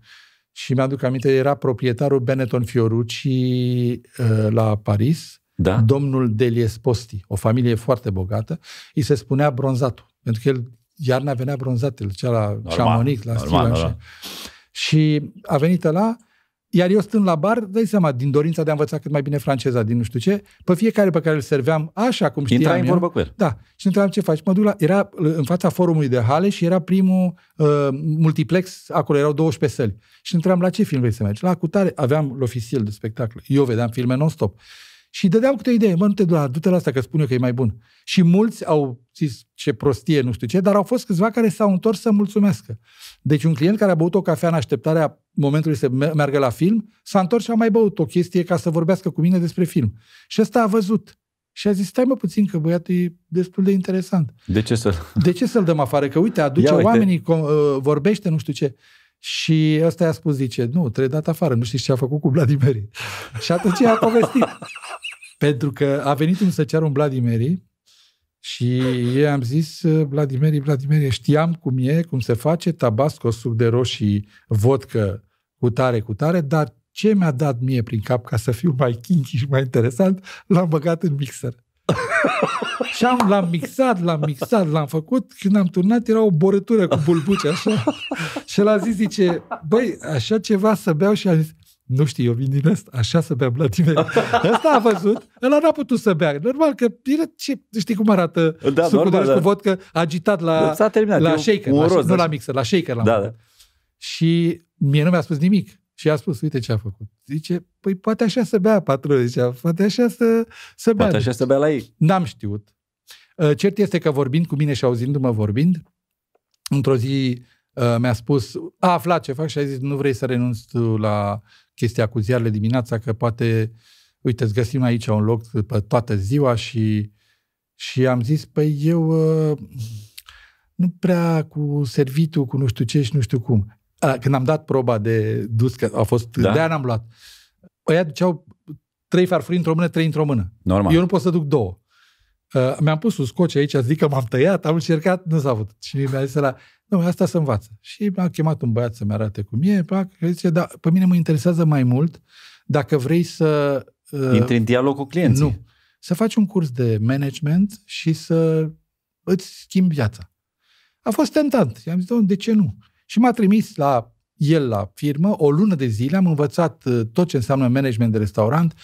Și mi-aduc aminte, era proprietarul Benetton Fiorucci uh, la Paris, Da? domnul Delies Posti, o familie foarte bogată, îi se spunea bronzatul, pentru că el iarna venea bronzat, el cea la Chamonix, la normal, Stila, normal. și a venit la iar eu stând la bar, dai seama, din dorința de a învăța cât mai bine franceza, din nu știu ce, pe fiecare pe care îl serveam, așa cum știam Intrai în eu, vorbă cu el. da, și întrebam ce faci. Mă duc la, era în fața forumului de Hale și era primul uh, multiplex, acolo erau 12 săli. Și întrebam la ce film vrei să mergi? La cutare, aveam l'oficiel de spectacol. Eu vedeam filme non-stop. Și dădeam câte o idee, mă, nu te du, du-te la asta că spun eu că e mai bun. Și mulți au zis ce prostie, nu știu ce, dar au fost câțiva care s-au întors să mulțumească. Deci un client care a băut o cafea în așteptarea momentului să meargă la film, s-a întors și a mai băut o chestie ca să vorbească cu mine despre film. Și ăsta a văzut. Și a zis, stai mă puțin, că băiatul e destul de interesant. De ce să De ce să-l dăm afară? Că uite, aduce Ia, uite. oamenii, uh, vorbește, nu știu ce. Și ăsta i-a spus, zice, nu, trebuie dat afară, nu știți ce a făcut cu Vladimiri. și atunci a povestit. *laughs* Pentru că a venit un să ceară un Vladimiri și eu am zis, Vladimiri, Vladimiri, știam cum e, cum se face, tabasco, suc de roșii, vodcă, cu tare, cu tare, dar ce mi-a dat mie prin cap ca să fiu mai kinky și mai interesant, l-am băgat în mixer. *laughs* și am, l-am mixat, l-am mixat, l-am făcut. Când am turnat, era o borătură cu bulbuci, așa. *laughs* și el a zis, zice, băi, așa ceva să beau și a zis, nu știu, eu vin din asta, așa să bea Vladimir. *laughs* Asta a văzut, ăla n-a putut să bea. Normal că era ce, știi cum arată da, sucul normal, de da. cu vodcă agitat la, S-a terminat, la shaker, la, roz, nu la mixer, la shaker l-am da, da. Și mie nu mi-a spus nimic. Și a spus, uite ce a făcut. Zice, păi poate așa să bea patronul. Zicea, poate așa să, să bea. Poate așa să bea la ei. N-am știut. Uh, cert este că vorbind cu mine și auzindu-mă vorbind, într-o zi uh, mi-a spus, a aflat ce fac și a zis, nu vrei să renunți tu la chestia cu ziarele dimineața, că poate, uite, îți găsim aici un loc pe toată ziua și, și am zis, păi eu uh, nu prea cu servitul, cu nu știu ce și nu știu cum. Când am dat proba de dus, că a fost, da? de-aia n-am luat. Ăia duceau trei farfurii într-o mână, trei într-o mână. Normal. Eu nu pot să duc două. Uh, mi-am pus un scoci aici, zic că m-am tăiat, am încercat, nu s-a avut. Și mi-a zis la, nu, asta să învață. Și m-a chemat un băiat să-mi arate cum e, pac, și zice, da, pe mine mă interesează mai mult dacă vrei să... Uh, Intri în dialog cu clienții. Nu. Să faci un curs de management și să îți schimbi viața. A fost tentant. I-am zis, de ce nu? Și m-a trimis la el la firmă, o lună de zile, am învățat uh, tot ce înseamnă management de restaurant,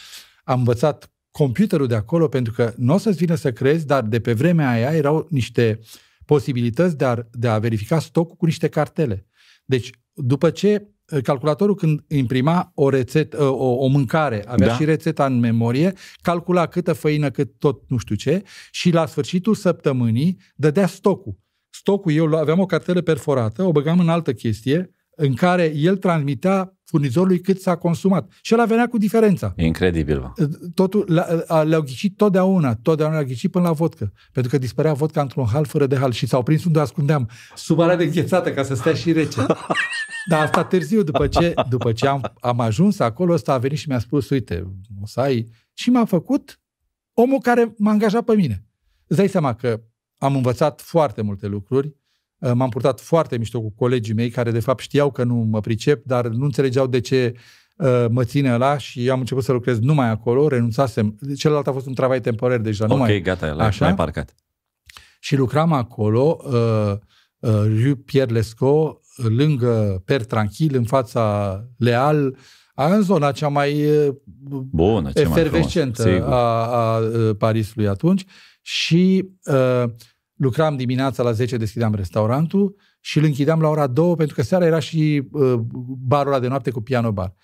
am învățat computerul de acolo, pentru că nu o să-ți vină să crezi, dar de pe vremea aia erau niște posibilități de a, de a verifica stocul cu niște cartele. Deci, după ce uh, calculatorul când imprima o rețetă, uh, o, o mâncare, avea da. și rețeta în memorie, calcula câtă făină, cât tot nu știu ce și la sfârșitul săptămânii dădea stocul stocul, eu aveam o cartelă perforată, o băgam în altă chestie, în care el transmitea furnizorului cât s-a consumat. Și el venea cu diferența. E incredibil. Bă. Totul, le-au ghicit totdeauna, totdeauna le-au ghicit până la vodcă. Pentru că dispărea vodka într-un hal fără de hal și s-au prins unde ascundeam sub alea de înghețată ca să stea și rece. *laughs* Dar asta târziu, după ce, după ce am, am ajuns acolo, ăsta a venit și mi-a spus, uite, o să ai... Și m-a făcut omul care m-a angajat pe mine. Îți dai seama că am învățat foarte multe lucruri, uh, m-am purtat foarte mișto cu colegii mei care de fapt știau că nu mă pricep, dar nu înțelegeau de ce uh, mă ține la și am început să lucrez numai acolo, renunțasem. Celălalt a fost un travai temporar deja. Ok, numai, gata, l-ai așa. mai parcat. Și lucram acolo, uh, uh, Rue Pierre Lescaut, lângă Per Tranquil, în fața Leal, în zona cea mai uh, Bună, efervescentă mai a, a Parisului atunci și uh, lucram dimineața la 10, deschideam restaurantul și îl închideam la ora 2 pentru că seara era și uh, barul ăla de noapte cu piano bar.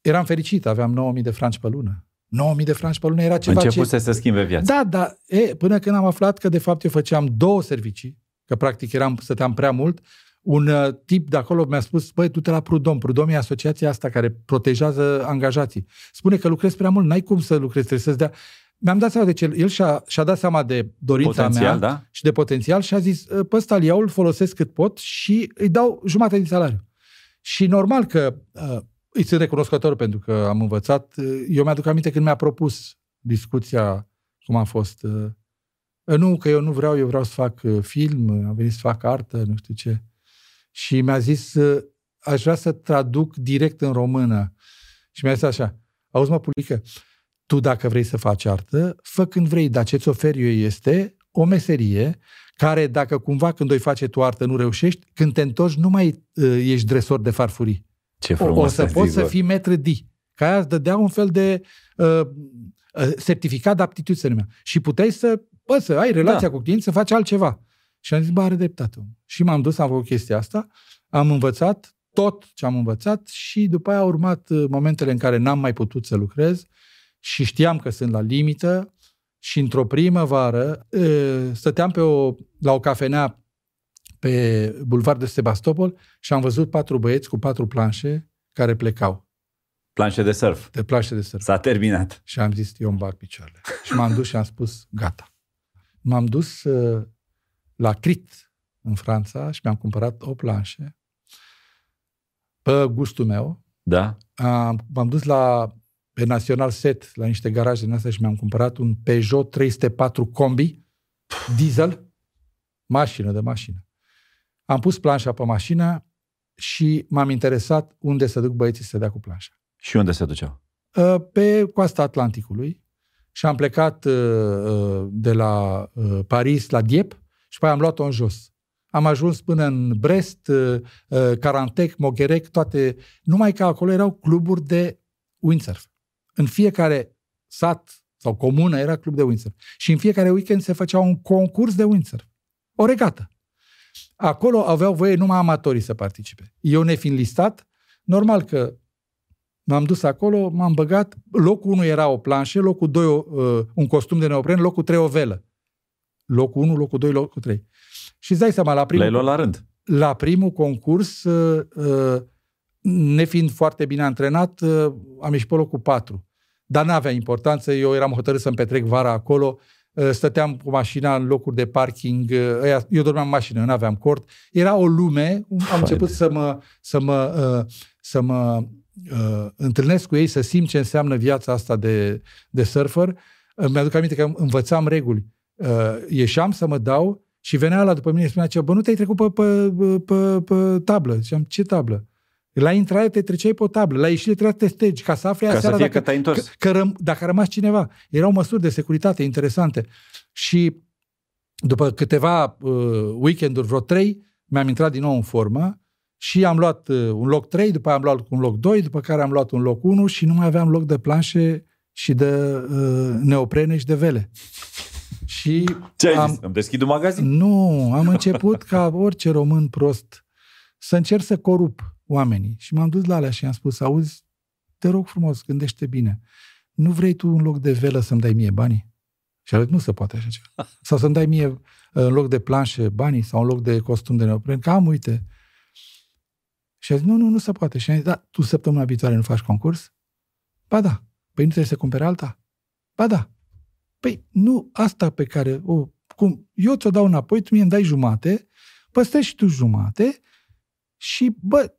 Eram fericit, aveam 9000 de franci pe lună. 9000 de franci pe lună era ceva Început ce... să schimbe viața. Da, da. E, până când am aflat că de fapt eu făceam două servicii, că practic eram, stăteam prea mult, un uh, tip de acolo mi-a spus, băi, tu te la Prudom. Prudom e asociația asta care protejează angajații. Spune că lucrezi prea mult, n-ai cum să lucrezi, trebuie să-ți dea mi-am dat seama de ce el și-a, și-a dat seama de dorința potențial, mea da? și de potențial și a zis, ă, pe ăsta îl îl folosesc cât pot și îi dau jumătate din salariu. Și normal că uh, îi sunt recunoscător pentru că am învățat. Eu mi-aduc aminte când mi-a propus discuția cum a fost. Uh, nu, că eu nu vreau, eu vreau să fac film, am venit să fac artă, nu știu ce. Și mi-a zis, uh, aș vrea să traduc direct în română. Și mi-a zis așa, auzi mă, Pulică, tu dacă vrei să faci artă, fă când vrei, dar ce-ți ofer eu este o meserie care dacă cumva când o face tu artă nu reușești, când te întorci nu mai uh, ești dresor de farfurii. Ce frumos o, o să poți să fii metru D. Ca aia îți dădea un fel de uh, uh, certificat de aptitudine să numea. Și puteai să, bă, să ai relația da. cu clienți, să faci altceva. Și am zis, bă, are dreptate. Și m-am dus, am făcut chestia asta, am învățat tot ce am învățat și după aia au urmat uh, momentele în care n-am mai putut să lucrez și știam că sunt la limită și într-o primăvară stăteam pe o, la o cafenea pe bulvar de Sebastopol și am văzut patru băieți cu patru planșe care plecau. Planșe de surf. De planșe de surf. S-a terminat. Și am zis, eu îmi bag picioarele. și m-am dus și am spus, gata. M-am dus uh, la Crit, în Franța, și mi-am cumpărat o planșe pe gustul meu. Da. Am, m-am dus la pe National Set, la niște garaje din astea și mi-am cumpărat un Peugeot 304 Combi, diesel, mașină de mașină. Am pus planșa pe mașină și m-am interesat unde să duc băieții să dea cu planșa. Și unde se duceau? Uh, pe coasta Atlanticului și am plecat uh, uh, de la Paris la Dieppe și pe aia am luat-o în jos. Am ajuns până în Brest, Carantec, Mogherec, toate. Numai că acolo erau cluburi de windsurf. În fiecare sat sau comună era club de windsurf. Și în fiecare weekend se făcea un concurs de windsurf. O regată. Acolo aveau voie numai amatorii să participe. Eu nefiind listat, normal că m-am dus acolo, m-am băgat, locul 1 era o planșă, locul 2 uh, un costum de neopren, locul 3 o velă. Locul 1, locul 2, locul 3. Și îți dai seama, la primul... Le-ai luat la rând. La primul concurs, uh, uh, nefiind foarte bine antrenat, uh, am ieșit pe locul 4. Dar n-avea importanță, eu eram hotărât să-mi petrec vara acolo, uh, stăteam cu mașina în locuri de parking, uh, eu dormeam în mașină, nu aveam cort. Era o lume, am început să mă, să mă, să mă uh, întâlnesc cu ei, să simt ce înseamnă viața asta de, de surfer. Îmi aduc aminte că învățam reguli. Uh, ieșeam să mă dau și venea la după mine și spunea ce, bă, nu te-ai trecut pe, pe, pe, pe tablă. Ziceam, ce tablă? La intrare te treceai pe o tablă, la ieșire trebuia să te stegi, ca să afli ca seara să dacă, că te-ai întors. Că, că răm, dacă a rămas cineva. Erau măsuri de securitate interesante. Și după câteva uh, weekenduri, vreo trei, mi-am intrat din nou în formă și am luat uh, un loc 3, după aia am luat un loc 2, după care am luat un loc 1 și nu mai aveam loc de planșe și de uh, neoprene și de vele. *laughs* Și Ce ai am, zis? Îmi deschid un magazin? Nu, am început ca orice român prost să încerc să corup oamenii. Și m-am dus la alea și am spus, auzi, te rog frumos, gândește bine. Nu vrei tu un loc de velă să-mi dai mie banii? Și nu se poate așa ceva. *laughs* Sau să-mi dai mie uh, în loc de planșe banii sau în loc de costum de neopren. Că am, uite, și a zis, nu, nu, nu se poate. Și a zis, da, tu săptămâna viitoare nu faci concurs? Ba da. Păi nu trebuie să cumpere alta? Ba da. Păi nu asta pe care, o, cum, eu ți-o dau înapoi, tu mie îmi dai jumate, păstrezi și tu jumate și, bă,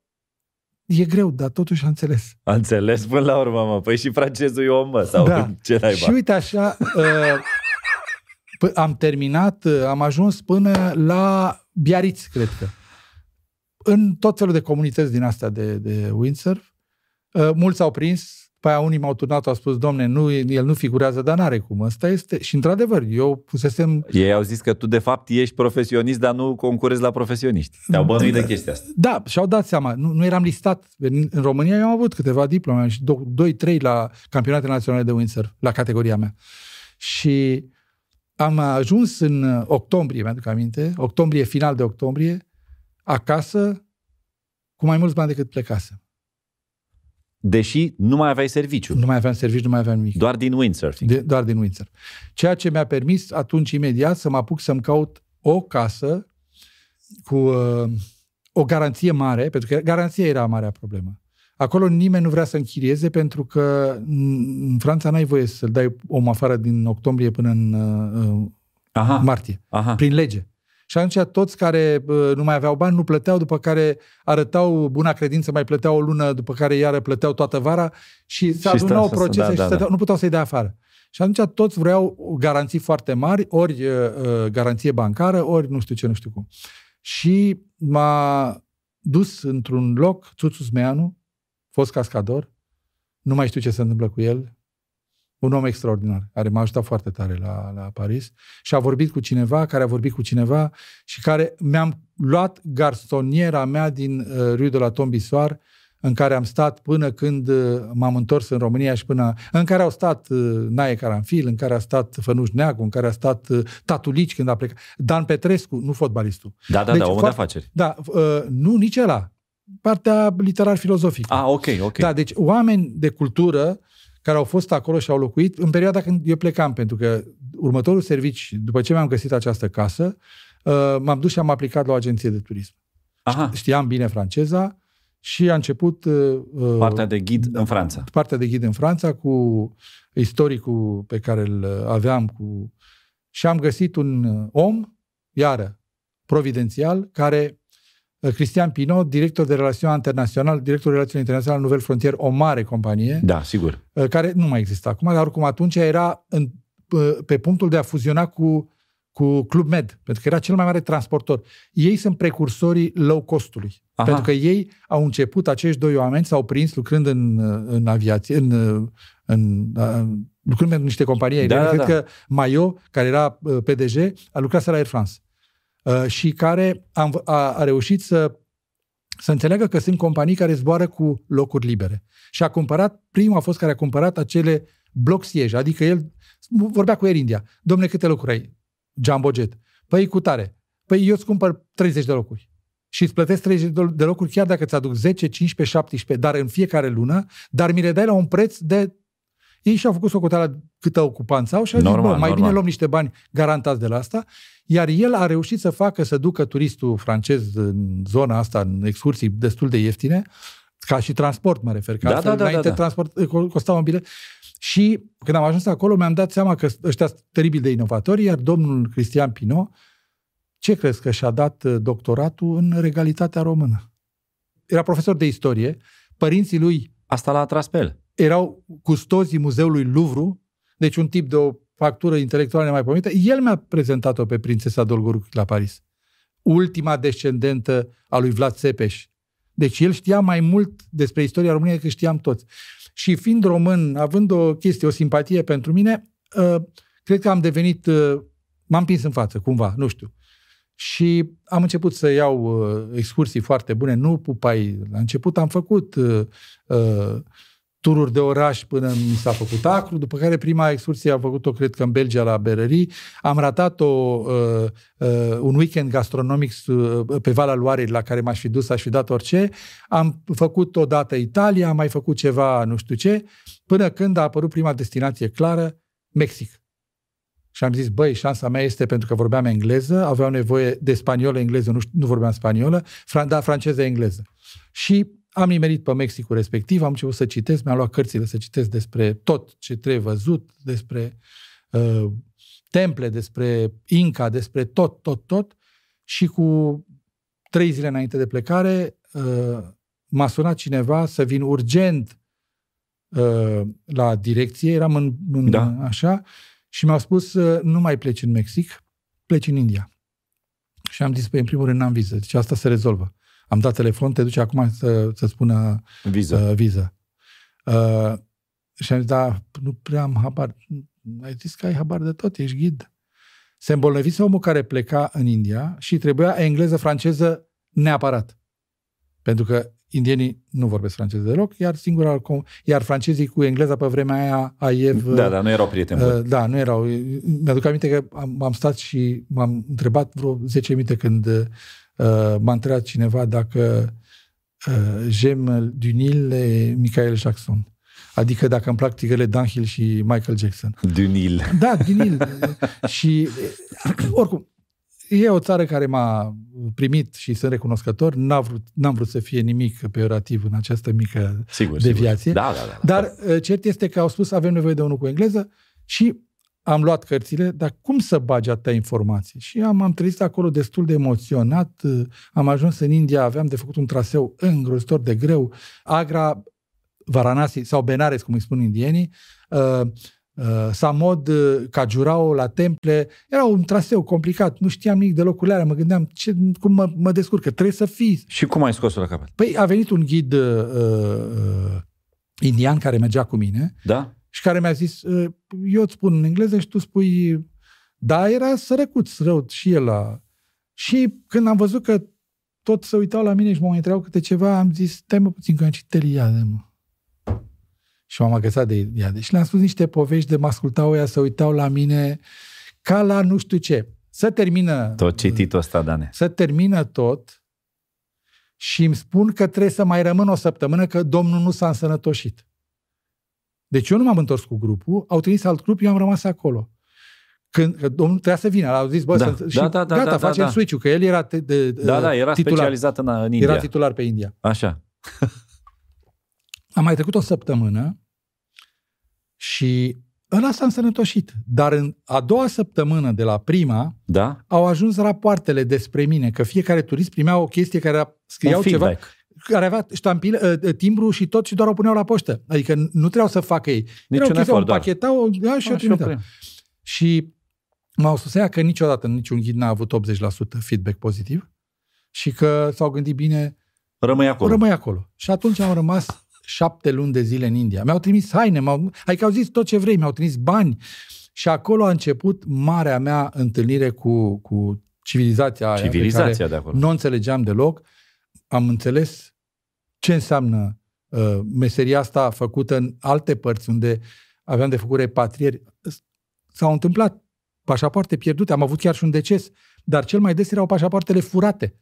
e greu, dar totuși a înțeles. A înțeles până la urmă, mă. Păi și francezul e om, mă, sau da. *laughs* ce naiba? Și uite așa, uh, am terminat, uh, am ajuns până la Biarritz, cred că în tot felul de comunități din astea de, de windsurf. Uh, mulți au prins, pe aia unii m-au turnat, au spus, domne, nu, el nu figurează, dar n-are cum. Ăsta este... Și într-adăvăr, eu pusesem... Ei au zis că tu de fapt ești profesionist, dar nu concurezi la profesioniști. Te-au bănuit de chestia asta. Da, și-au dat seama. Nu, nu eram listat. În, în România eu am avut câteva diplome și 2-3 la campionate naționale de windsurf, la categoria mea. Și am ajuns în octombrie, mi-aduc aminte, octombrie, final de octombrie, acasă cu mai mulți bani decât plecasem. Deși nu mai aveai serviciu. Nu mai aveam serviciu, nu mai aveam nimic. Doar din windsurfing. De, doar din windsurf. Ceea ce mi-a permis atunci imediat să mă apuc să-mi caut o casă cu uh, o garanție mare, pentru că garanția era marea problemă. Acolo nimeni nu vrea să închirieze pentru că în Franța n-ai voie să-l dai om afară din octombrie până în uh, Aha. martie. Aha. Prin lege. Și atunci toți care nu mai aveau bani nu plăteau, după care arătau buna credință, mai plăteau o lună, după care iară plăteau toată vara și se adunau procese da, și da, da. nu puteau să-i dea afară. Și atunci toți vreau garanții foarte mari, ori uh, garanție bancară, ori nu știu ce, nu știu cum. Și m-a dus într-un loc, Țuțu Smeanu, fost cascador, nu mai știu ce se întâmplă cu el, un om extraordinar, care m-a ajutat foarte tare la, la Paris și a vorbit cu cineva, care a vorbit cu cineva și care mi-am luat garsoniera mea din uh, Rue de la Tombisoar, în care am stat până când uh, m-am întors în România și până... în care au stat uh, Nae Caranfil, în care a stat Fănuș Neagu, în care a stat uh, Tatulici când a plecat. Dan Petrescu, nu fotbalistul. Da, da, deci, da, omul foarte, de afaceri. Da, uh, nu nici ăla. Partea literar-filozofică. Ah, ok, ok. Da, deci oameni de cultură care au fost acolo și au locuit în perioada când eu plecam, pentru că următorul servici, după ce mi-am găsit această casă, uh, m-am dus și am aplicat la o agenție de turism. Aha. Știam bine franceza și a început... uh, Partea de ghid în Franța. partea de ghid în Franța cu istoricul pe care îl aveam cu și am găsit un uh, om, iară, providențial, care uh, Cristian Pinot, director de relațiuni internațional, director de relațiuni internaționale Nouvel Frontier, o mare companie, Da, sigur. uh, care nu mai există acum, dar oricum atunci era în, uh, pe punctul de a fuziona cu, cu Club Med, pentru că era cel mai mare transportor. Ei sunt precursorii low costului. Aha. Pentru că ei au început, acești doi oameni s-au prins lucrând în, uh, în aviație, în, uh, în, în lucrând în niște companii aeriene. Da, da, Cred da. că Maio, care era uh, PDG, a lucrat la Air France. Uh, și care a, înv- a, a reușit să să înțeleagă că sunt companii care zboară cu locuri libere. Și a cumpărat, primul a fost care a cumpărat acele bloc siege, adică el vorbea cu Air India. Domne, câte locuri ai? Jumbo Jet. Păi cu tare. Păi eu îți cumpăr 30 de locuri. Și îți plătesc 30 de de locuri chiar dacă îți aduc 10, 15, 17, dar în fiecare lună, dar mi le dai la un preț de... Ei și-au făcut socoteala câtă ocupanță au și au zis, Normal, bă, mai bine normal. luăm niște bani garantați de la asta, iar el a reușit să facă să ducă turistul francez în zona asta, în excursii destul de ieftine, ca și transport, mă refer, că Da, altfel da, da, înainte da, da. transport co- costau un bilet. Și când am ajuns acolo, mi-am dat seama că ăștia sunt teribil de inovatori, iar domnul Cristian Pinot, ce crezi că și-a dat uh, doctoratul în regalitatea română? Era profesor de istorie, părinții lui Asta l-a atras pe el. Erau custozii muzeului Louvre, deci un tip de o factură intelectuală nemaipomenită. El mi-a prezentat-o pe prințesa Dolgoruc la Paris. Ultima descendentă a lui Vlad Țepeș. Deci el știa mai mult despre istoria României decât știam toți. Și fiind român, având o chestie, o simpatie pentru mine, uh, cred că am devenit, uh, m-am pins în față, cumva, nu știu. Și am început să iau uh, excursii foarte bune, nu pupai. La început am făcut uh, uh, tururi de oraș până mi s-a făcut acru, după care prima excursie am făcut-o, cred că în Belgia, la Berării. Am ratat o, uh, uh, un weekend gastronomic uh, pe Valea Loarei, la care m-aș fi dus, aș fi dat orice. Am făcut odată Italia, am mai făcut ceva nu știu ce, până când a apărut prima destinație clară, Mexic. Și am zis, băi, șansa mea este pentru că vorbeam engleză, aveau nevoie de spaniolă, engleză, nu, știu, nu vorbeam spaniolă, fran- da, franceză, engleză. Și am nimerit pe Mexicul respectiv, am început să citesc, mi-am luat cărțile să citesc despre tot ce trebuie văzut, despre uh, temple, despre Inca, despre tot, tot, tot. Și cu trei zile înainte de plecare uh, m-a sunat cineva să vin urgent uh, la direcție, eram în, în Da. așa, și mi-au spus uh, nu mai pleci în Mexic, pleci în India. Și am zis, păi, în primul rând n-am viză, deci asta se rezolvă. Am dat telefon, te duce acum să, să spună Viză. uh, viză. Uh, și am zis, da, nu prea am habar. Ai zis că ai habar de tot, ești ghid. Se îmbolnăvise omul care pleca în India și trebuia engleză, franceză neapărat. Pentru că indienii nu vorbesc franceză deloc, iar singura, com- iar francezii cu engleza pe vremea aia, Aiev, Da, da, nu erau prieteni buni. Uh, da, nu erau. Mi-aduc aminte că am, am stat și m-am întrebat vreo 10 minute când uh, m-a întrebat cineva dacă uh, j'aime du Nil e Michael Jackson. Adică dacă îmi plac tigrele Dunhill și Michael Jackson. Dunil. Da, din Nil. *laughs* și uh, oricum, e o țară care m-a primit și sunt recunoscător. N-am vrut, n-am vrut să fie nimic peorativ în această mică Sigur, deviație. sigur. Da, da, da. da. Dar uh, cert este că au spus avem nevoie de unul cu engleză și am luat cărțile, dar cum să bagi atâtea informații? Și am, am trezit acolo destul de emoționat, uh, am ajuns în India, aveam de făcut un traseu îngrozitor de greu, Agra, Varanasi sau Benares, cum îi spun indienii, uh, uh, Samod, uh, Kajurao, la temple, era un traseu complicat, nu știam nimic de locurile alea, mă gândeam ce, cum mă, mă descurc, că trebuie să fii Și cum ai scos-o la capăt? Păi a venit un ghid uh, uh, indian care mergea cu mine Da? Și care mi-a zis, uh, eu îți spun în engleză și tu spui, da, era sărăcuț rău și el la... Și când am văzut că tot se uitau la mine și mă mai întrebau câte ceva, am zis, stai mă puțin că am citit Eliade, mă. Și m-am agățat de Eliade. Și le-am spus niște povești de mă ascultau ăia, să uitau la mine ca la nu știu ce. Să termină Tot cititul ăsta, Dane. să termină tot și îmi spun că trebuie să mai rămân o săptămână că domnul nu s-a însănătoșit. Deci eu nu m-am întors cu grupul, au trimis alt grup, eu am rămas acolo. Când că domnul trebuia să vină, au zis, bă, Da, să, și da, da, da, gata, da, facem da. switch-ul, că el era te, de, Da, da, era titular, specializat în, în India. era titular pe India. Așa. *laughs* Am mai trecut o săptămână și ăla s-a însănătoșit. Dar în a doua săptămână de la prima, Da? au ajuns rapoartele despre mine, că fiecare turist primea o chestie care era, scriau Un ceva, feedback. Care avea ștampile, uh, timbru și tot și doar o puneau la poștă. Adică nu trebuiau să facă ei. Era o Niciun chestie, o efort, doar. împachetau, o ia și o A, și trimiteau. oprim. Și m-au susținut că niciodată niciun ghid n-a avut 80% feedback pozitiv și că s-au gândit bine, Rămâi acolo. rămâi acolo. Și atunci am rămas șapte luni de zile în India. Mi-au trimis haine, m-au, adică au zis tot ce vrei, mi-au trimis bani. Și acolo a început marea mea întâlnire cu, cu civilizația aia. pe Civilizația care de acolo. Nu o înțelegeam deloc. Am înțeles ce înseamnă uh, meseria asta făcută în alte părți unde aveam de făcut repatrieri. S-au întâmplat pașapoarte pierdute, am avut chiar și un deces, dar cel mai des erau pașapoartele furate.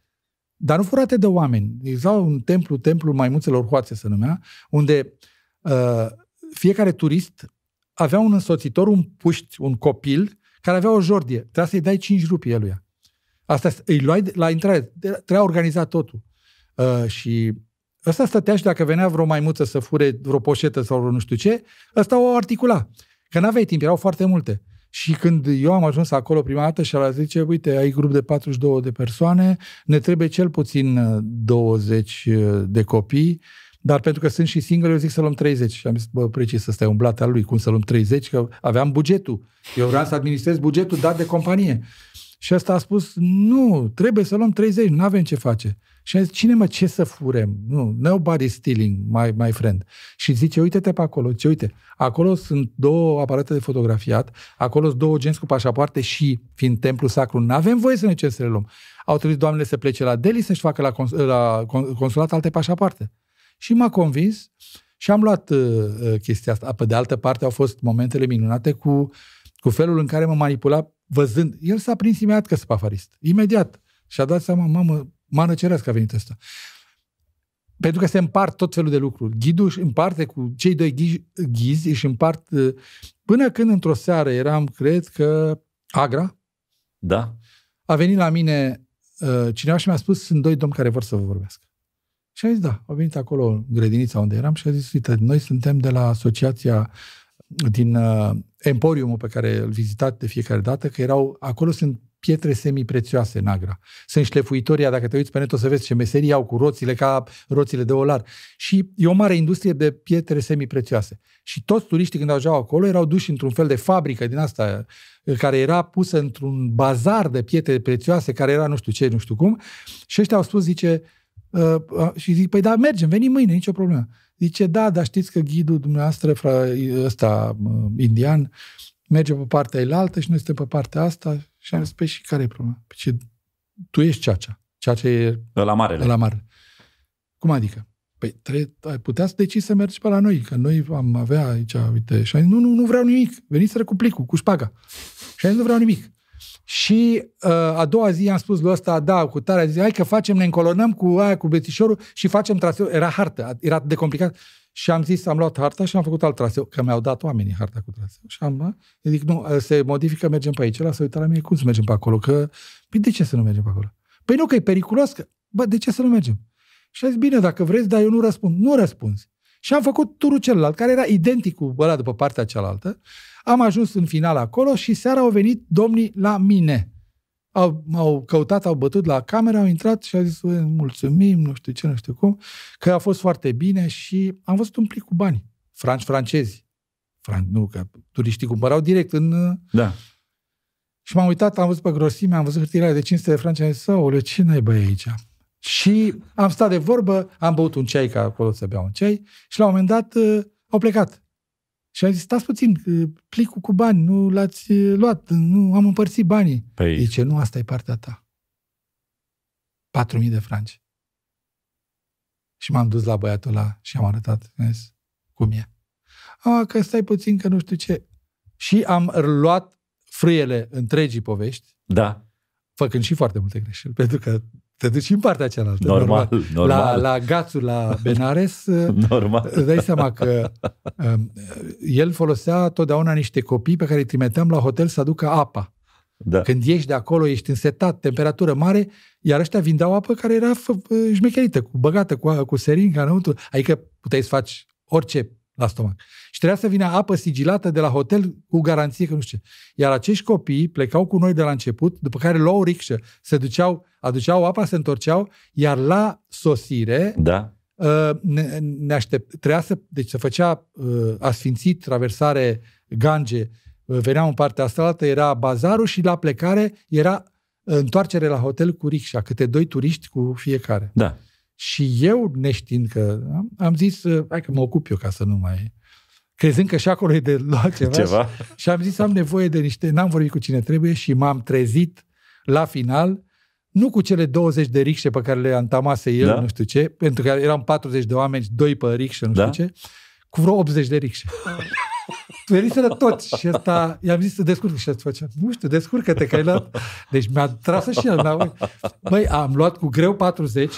Dar nu furate de oameni. Exista un templu, templul maimuțelor hoațe se numea, unde uh, fiecare turist avea un însoțitor, un puști, un copil, care avea o jordie. Trebuia să-i dai 5 rupii eluia. Asta îi luai de- la intrare, trebuia organizat totul. Uh, și ăsta stătea și dacă venea vreo maimuță să fure vreo poșetă sau vreo nu știu ce, ăsta o articula. Că n-aveai timp, erau foarte multe. Și când eu am ajuns acolo prima dată și ala zice, uite, ai grup de 42 de persoane, ne trebuie cel puțin uh, 20 de copii, dar pentru că sunt și single, eu zic să luăm 30. Și am zis, bă, precis, ăsta e un blat al lui, cum să luăm 30? Că aveam bugetul. Eu vreau să administrez bugetul dat de companie. Și ăsta a spus, nu, trebuie să luăm 30, nu avem ce face. Și am zis, cine mă, ce să furem? Nu, nobody stealing, my, my friend. Și zice, uite-te pe acolo, ce uite, acolo sunt două aparate de fotografiat, acolo sunt două genți cu pașapoarte și, fiind templu sacru, nu avem voie să ne cerem să le luăm. Au trebuit doamnele să plece la Delhi să-și facă la, cons- la con- consulat alte pașapoarte. Și m-a convins și am luat uh, uh, chestia asta. Pe de altă parte au fost momentele minunate cu, cu felul în care mă manipula văzând. El s-a prins imediat că sunt pafarist. Imediat. Și a dat seama, mamă, mană cerească a venit ăsta. Pentru că se împart tot felul de lucruri. Ghidul își împarte cu cei doi ghizi, ghizi își împart uh, până când într-o seară eram, cred că, Agra, Da? a venit la mine uh, cineva și mi-a spus, sunt doi domni care vor să vă vorbească. Și a zis, da, au venit acolo în grădinița unde eram și a zis, uite, noi suntem de la asociația din uh, Emporiumul pe care îl vizitat de fiecare dată, că erau, acolo sunt pietre semi-prețioase în Agra. Sunt șlefuitoria, dacă te uiți pe net o să vezi ce meserii au cu roțile ca roțile de olar. Și e o mare industrie de pietre semi-prețioase. Și toți turiștii când ajungeau acolo erau duși într-un fel de fabrică din asta care era pusă într-un bazar de pietre prețioase, care era nu știu ce, nu știu cum. Și ăștia au spus, zice, uh, uh, și zic, păi da, mergem, venim mâine, nicio problemă. Zice, da, dar știți că ghidul dumneavoastră, fra, ăsta, uh, indian, merge pe partea elaltă și noi suntem pe partea asta. Și am zis, păi și care e problema? Păi ce, tu ești ceacea. Ceacea e La marele. la mare. Cum adică? Păi trebuie, ai putea să decizi să mergi pe la noi, că noi am avea aici, uite, și am zis, nu, nu, nu vreau nimic, veniți cu plicul, cu șpaga. Și am zis, nu vreau nimic. Și uh, a doua zi am spus lui ăsta, da, cu tare, a zis, hai că facem, ne încolonăm cu aia, cu bețișorul și facem traseu. Era hartă, era de complicat. Și am zis, am luat harta și am făcut alt traseu, că mi-au dat oamenii harta cu traseu. Și am, bă, eu zic, nu, se modifică, mergem pe aici. La să uită la mine, cum să mergem pe acolo? Că, păi de ce să nu mergem pe acolo? Păi nu, că e periculos, că, bă, de ce să nu mergem? Și a zis, bine, dacă vreți, dar eu nu răspund. Nu răspunzi. Și am făcut turul celălalt, care era identic cu ăla după partea cealaltă. Am ajuns în final acolo și seara au venit domnii la mine. Au, m-au căutat, au bătut la cameră, au intrat și au zis, "Bă, mulțumim, nu știu ce, nu știu cum, că a fost foarte bine și am văzut un plic cu bani. Franci francezi. Fran, nu, că turiștii cumpărau direct în... Da. Și m-am uitat, am văzut pe grosime, am văzut hârtiile alea de 500 de franci, am zis, "Aoleu, ce n-ai băi aici? Și am stat de vorbă, am băut un ceai, că acolo să beau un ceai, și la un moment dat uh, au plecat. Și am zis, stați puțin, uh, plicul cu bani, nu l-ați uh, luat, nu am împărțit banii. Păi, Zice, nu, asta e partea ta. 4.000 de franci. Și m-am dus la băiatul ăla și am arătat, am zis, cum e. A, că stai puțin, că nu știu ce. Și am luat frâiele întregii povești, da. făcând și foarte multe greșeli, *laughs* pentru că te duci în partea cealaltă. Normal, normal. La, la Gațul, la Benares, *laughs* normal. îți dai seama că um, el folosea totdeauna niște copii pe care îi trimiteam la hotel să aducă apa. Da. Când ieși de acolo, ești însetat, temperatură mare, iar ăștia vindeau apă care era f- șmecherită, cu, băgată cu, cu seringa înăuntru. Adică puteai să faci orice la stomac. Și trebuia să vină apă sigilată de la hotel cu garanție că nu știu ce. Iar acești copii plecau cu noi de la început, după care luau ricșă, se duceau, aduceau apa, se întorceau, iar la sosire Da. uh, ne, ne aștept, trebuia să, deci se făcea uh, asfințit, traversare Gange, uh, veneam în partea asta, era bazarul și la plecare era întoarcere la hotel cu ricșa, câte doi turiști cu fiecare. Da. Și eu, neștiind că am, am zis, uh, hai că mă ocup eu ca să nu mai... Crezând că și acolo e de luat ceva. Ceva. Și, și am zis, am nevoie de niște... N-am vorbit cu cine trebuie și m-am trezit la final, nu cu cele 20 de ricșe pe care le antamase el, Da. nu știu ce, pentru că eram 40 de oameni, doi pe ricșă, nu Da. știu ce, cu vreo 80 de ricșe. *laughs* Veniseră toți și ăsta, i-am zis să descurcă și ăsta făcea, nu știu, descurcă-te că ai luat. Deci mi-a tras și el înapoi. Băi, am luat cu greu 40,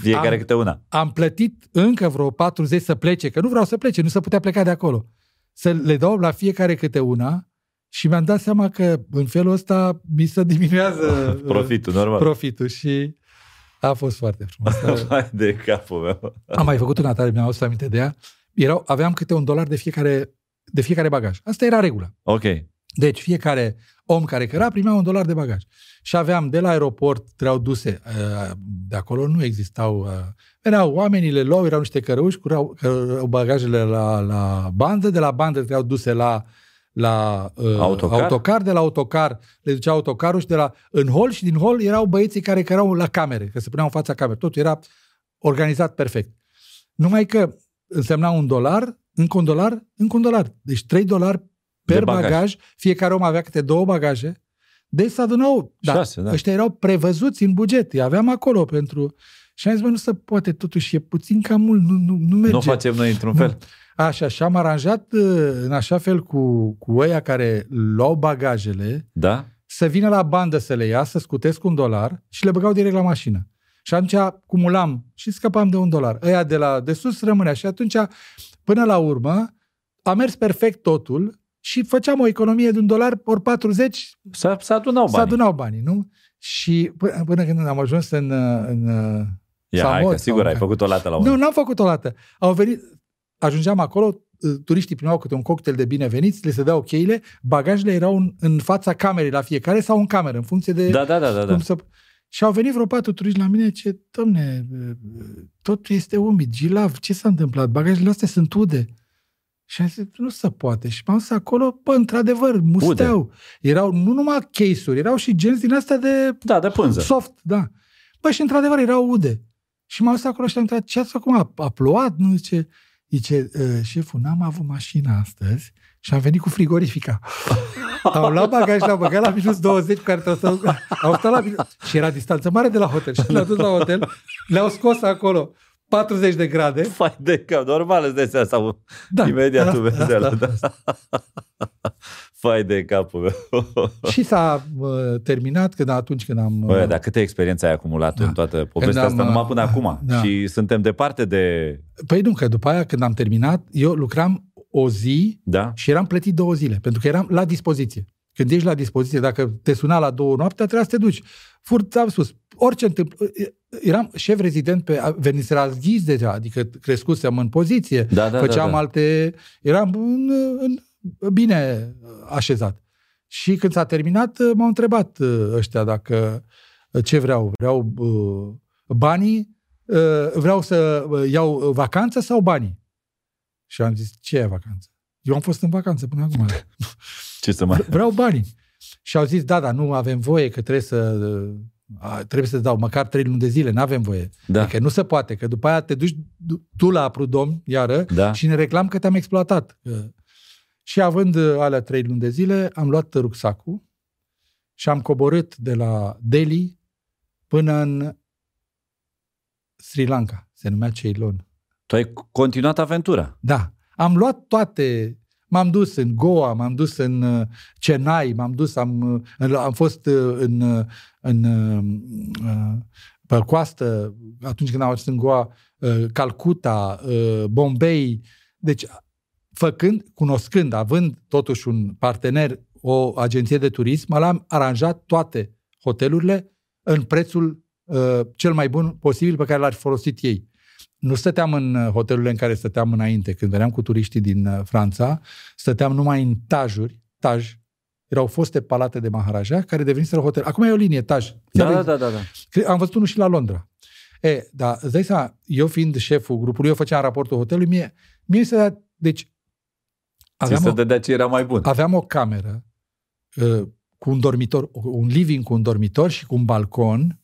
Fiecare Am- câte una. am plătit încă vreo 40 să plece, că nu vreau să plece, nu se putea pleca de acolo. Să le dau la fiecare câte una și mi-am dat seama că în felul ăsta mi se diminuează *laughs* uh, Profitul, normal. profitul și a fost foarte frumos. *laughs* Hai de capul meu. Am mai făcut una tare, mi-am adus aminte de ea. Erau, aveam câte un dolar de fiecare, de fiecare bagaj. Asta era regula. Ok. Deci fiecare om care căra primea un dolar de bagaj. Și aveam de la aeroport, trebuiau duse, uh, de acolo nu existau, uh, veneau oamenii, le luau, erau niște cărăuși, curau cărău bagajele la, la bandă, de la bandă trebuiau duse la la uh, Autocar? autocar, de la autocar le ducea autocarul și de la în hol și din hol erau băieții care cărau la camere, că se puneau în fața camerei. Totul era organizat perfect. Numai că însemna un dolar, încă un dolar, încă un dolar. Deci 3 dolari per De bagaj. bagaj. Fiecare om avea câte două bagaje. Deci se adunau. Da, Șase, da. Ăștia erau prevăzuți în buget. Îi aveam acolo pentru... Și am zis, bă, nu se poate, totuși e puțin cam mult, nu, nu, nu merge. Nu facem noi într-un fel. Așa, și am aranjat uh, în așa fel cu, cu ăia care luau bagajele Da? să vină la bandă să le ia, să scutesc un dolar și le băgau direct la mașină. Și atunci acumulam și scăpam de un dolar. Ăia de la de sus rămânea. Și atunci, până la urmă, a mers perfect totul și făceam o economie de un dolar ori 40, S-a, s-a adunau se banii. adunau banii, nu? Și până, până când am ajuns în, în Ia, hai, Samot că sigur sau- ai făcut o lată la un nu, n-am făcut o dată. Au venit, ajungeam acolo, uh, turiștii primeau câte un cocktail de bineveniți, le se dau cheile, bagajele erau în, în fața camerei la fiecare sau în cameră, în funcție de Da, da, da, da. da. cum să... Și au venit vreo patru turiști la mine, ce, domne, totul este umid, gilav, ce s-a întâmplat? Bagajele astea sunt ude. Și am zis, nu se poate. Și m-am dus acolo, bă, într-adevăr, musteau. Erau nu numai case-uri, erau și genți din astea de Da, de pânză. soft, da. Bă, și într-adevăr erau ude. Și m-am dus acolo și am întrebat, ce ați făcut, mă? a, a plouat? Nu, zice, zice "Uh, șeful, n-am avut mașina astăzi și am venit cu frigorifica. *laughs* Am luat bagaj, l-am băgat la minus 20, cu care trebuie să... Au stat la minus... Și era distanță mare de la hotel. Și le-au dus la hotel, le-au scos acolo 40 de grade. Fai de cap, normal îți dai seama sau Da, imediat tu asta- vezi asta- alea, da. Fai de capul meu. Și s-a uh, terminat când atunci când am... Bă, dar câte experiență ai acumulat Da. în toată povestea am, asta numai uh, până acum. da. Și suntem departe de... Păi nu, că după aia când am terminat, eu lucram o zi Da? și eram plătit două zile, pentru că eram la dispoziție. Când ești la dispoziție, dacă te suna la două noaptea, trebuia să te duci. Furt, am spus, orice întâmplă. Eram șef rezident pe Venisera Ghiz deja, adică crescusem în poziție, Da, da, făceam da, da. alte... Eram în, în, bine așezat. Și când s-a terminat, m-au întrebat uh, ăștia dacă uh, ce vreau. Vreau uh, banii, uh, vreau să uh, iau vacanță sau banii? Și am zis, ce e vacanță? Eu am fost în vacanță până acum. *laughs* Ce să mai... Vreau banii. Și au zis, da, dar nu avem voie, că trebuie să a, trebuie să dau măcar trei luni de zile, nu avem voie. Da. Adică nu se poate, că după aia te duci tu la Prudom, iară, Da. și ne reclam că te-am exploatat. Că- Și având uh, alea trei luni de zile, am luat rucsacul și am coborât de la Delhi până în Sri Lanka, se numea Ceylon. Tu ai continuat aventura. Da, am luat toate, m-am dus în Goa, m-am dus în uh, Chennai, m-am dus, am, uh, în- am fost uh, în, uh, în uh, uh, pe coastă, atunci când am ajuns în Goa, uh, Calcuta, uh, Bombay. Deci, făcând, cunoscând, având totuși un partener, o agenție de turism, am aranjat toate hotelurile în prețul uh, cel mai bun posibil pe care l-ar fi folosit ei. Nu stăteam în hotelurile în care stăteam înainte, când veneam cu turiștii din uh, Franța, stăteam numai în tajuri, taj, erau foste palate de Maharaja, care deveniseră hotel. Acum e o linie, taj. Da, da, da, da, da. Am văzut unul și la Londra. E, da, îți dai seama, eu fiind șeful grupului, eu făceam raportul hotelului, mie, mie se dea, deci, aveam Ți se o, dădea ce era mai bun. Aveam o cameră uh, cu un dormitor, un living cu un dormitor și cu un balcon,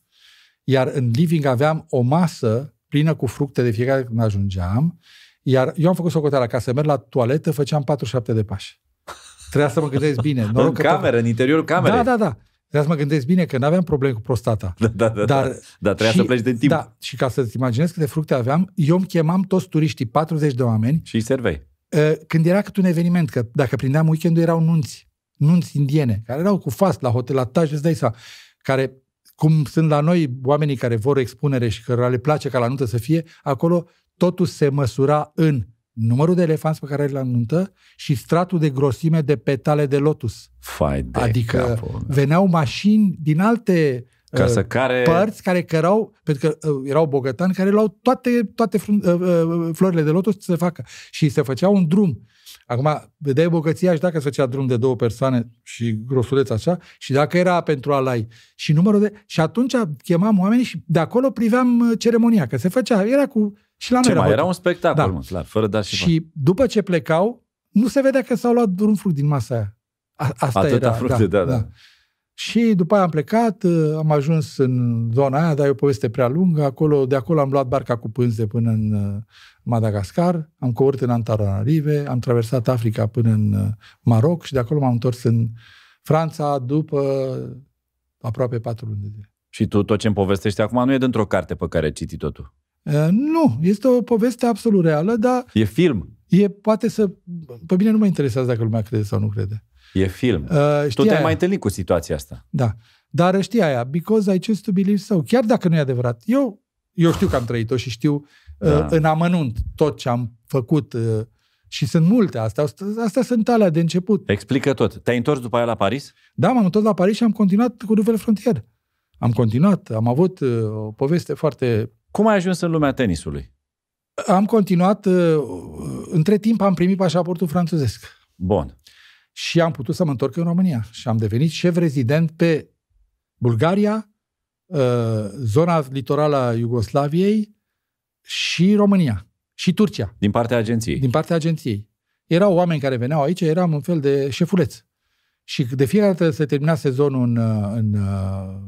iar în living aveam o masă plină cu fructe de fiecare când ajungeam, iar eu am făcut socoteala ca să merg la toaletă, făceam 47 de pași. Trebuia să mă gândesc bine. *laughs* Noroc în cameră, tot... în interiorul camerei. Da, da, da. Trebuia să mă gândesc bine că nu aveam probleme cu prostata. *laughs* Da, da, da. Dar, da, trebuia și, să pleci de timp. Da, și ca să-ți imaginezi câte fructe aveam, eu îmi chemam toți turiștii, 40 de oameni. Și îi servei. Uh, când era cât un eveniment, că dacă prindeam weekendul erau nunți, nunți indiene, care erau cu fast la hotel, la taj, îți dai seama, care cum sunt la noi oamenii care vor expunere și care le place ca la nuntă să fie, acolo totul se măsura în numărul de elefanți pe care îl nuntă și stratul de grosime de petale de lotus. Fai de adică capul. veneau mașini din alte ca să uh, care... părți care cărau, pentru că uh, erau bogătani care luau toate, toate uh, uh, florile de lotus să se facă. Și se făcea un drum. Acum, vedeai bogăția și dacă se făcea drum de două persoane și grosuleț așa, și dacă era pentru alai și numărul de... Și atunci chemam oamenii și de acolo priveam uh, ceremonia, că se făcea, era cu... Și la Ce noi mai, era un spectacol, da. mă, clar, fără da și Și după ce plecau, nu se vedea că s-au luat un fruct din masa aia. A, asta Atâta era, fructe, da, da. da. Și după aia am plecat, uh, am ajuns în zona aia, dar e o poveste prea lungă. Acolo, de acolo am luat barca cu pânze până în uh, Madagascar, am coborât în Antananarive, am traversat Africa până în uh, Maroc și de acolo m-am întors în Franța după aproape patru luni de zile. Și tu tot ce îmi povestești acum nu e dintr-o carte pe care ai citit-o tu? Uh, nu, este o poveste absolut reală, dar... E film? E, poate să... Pe mine nu mă interesează dacă lumea crede sau nu crede. E film. Uh, tu te-ai aia. mai întâlnit cu situația asta. Da. Dar știi aia, because I choose to believe so. Chiar dacă nu e adevărat. Eu, eu știu că am trăit-o și știu da. Uh, în amănunt tot ce am făcut uh, și sunt multe astea. Astea sunt alea de început. Explică tot. Te-ai întors după aia la Paris? Da, m-am întors la Paris și am continuat cu Nouvelle Frontier. Am continuat, am avut uh, o poveste foarte... Cum ai ajuns în lumea tenisului? Am continuat, între timp am primit pașaportul franțuzesc. Bun. Și am putut să mă întorc în România. Și am devenit șef rezident pe Bulgaria, zona litorală a Iugoslaviei, și România și Turcia. Din partea agenției. Din partea agenției. Erau oameni care veneau aici, eram un fel de șefuleț. Și de fiecare dată se termina sezonul în, în uh,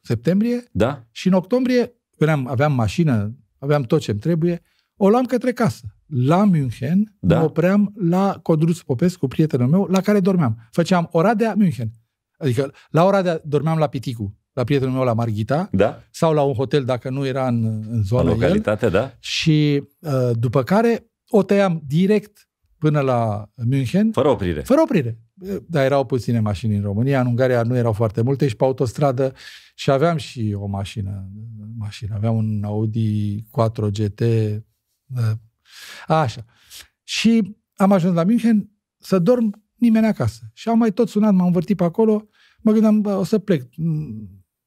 septembrie da. și în octombrie veneam, aveam mașină, aveam tot ce-mi trebuie, o luam către casă. La München da. mă opream la Codruț Popescu, prietenul meu, la care dormeam. Făceam Oradea München. Adică la Oradea dormeam la Piticu la prietenul meu la Marghita da? sau la un hotel dacă nu era în, în zona localitate, el. da. Și uh, după care o tăiam direct până la München. Fără oprire. Fără oprire. Dar erau puține mașini în România, în Ungaria nu erau foarte multe și pe autostradă și aveam și o mașină. mașină. Aveam un Audi 4 GT. Uh, așa. Și am ajuns la München să dorm nimeni acasă. Și am mai tot sunat, m-am învârtit pe acolo, mă gândeam, bă, o să plec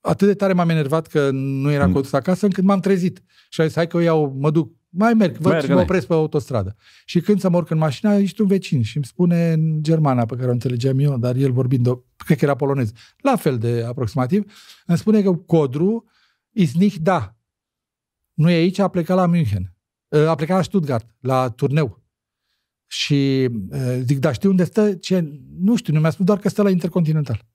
atât de tare m-am enervat că nu era mm. condus acasă, încât m-am trezit. Și am zis, hai că o iau, mă duc, mai merg, văd merg, și mă opresc pe autostradă. Și când să mă urc în mașină, ești un vecin și îmi spune în germana pe care o înțelegeam eu, dar el vorbind, o, cred că era polonez, la fel de aproximativ, îmi spune că codru is nicht da. Nu e aici, a plecat la München. A plecat la Stuttgart, la turneu. Și zic, da, știi unde stă? Ce? Nu știu, nu mi-a spus doar că stă la Intercontinental.